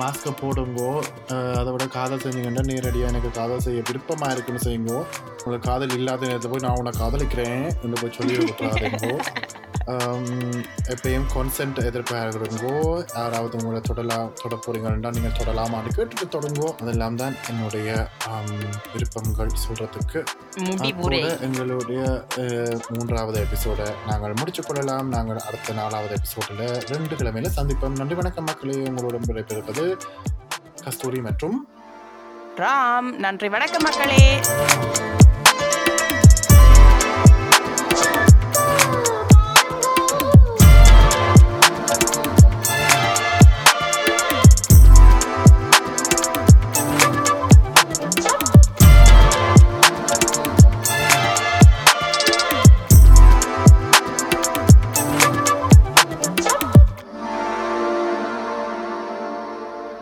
மாஸ்க்கை போடுங்கோ அஹ், அதை விட காதல் செஞ்சீங்கன்னா நேரடியாக எனக்கு காதல் செய்ய விருப்பமாக இருக்குன்னு செய்யுங்கோ. உங்களுக்கு காதல் இல்லாத நேரத்தில் போய் நான் உன்னை காதலிக்கிறேன் என்று போய் சொல்லி விட்டுறாருங்கோ எப்பயும் கான்சென்ட் எதிர்பார்க்கிறோங்கோ. யாராவது உங்களை தொடலாம் தொட போறீங்கன்னா நீங்கள் தொடலாமான்னு கேட்டுட்டு தொடங்கோ. அதெல்லாம் தான் என்னுடைய விருப்பங்கள் அத்தோட எங்களுடைய மூன்றாவது எபிசோட நாங்கள் முடிச்சு கொள்ளலாம். நாங்கள் அடுத்த நாலாவது எபிசோடில் ரெண்டு கிழமையில சந்திப்போம். நன்றி வணக்கம் மக்களே. உங்களுடன் விடைபெறுவது கஸ்தூரி மற்றும் ராம். நன்றி வணக்கம் மக்களே.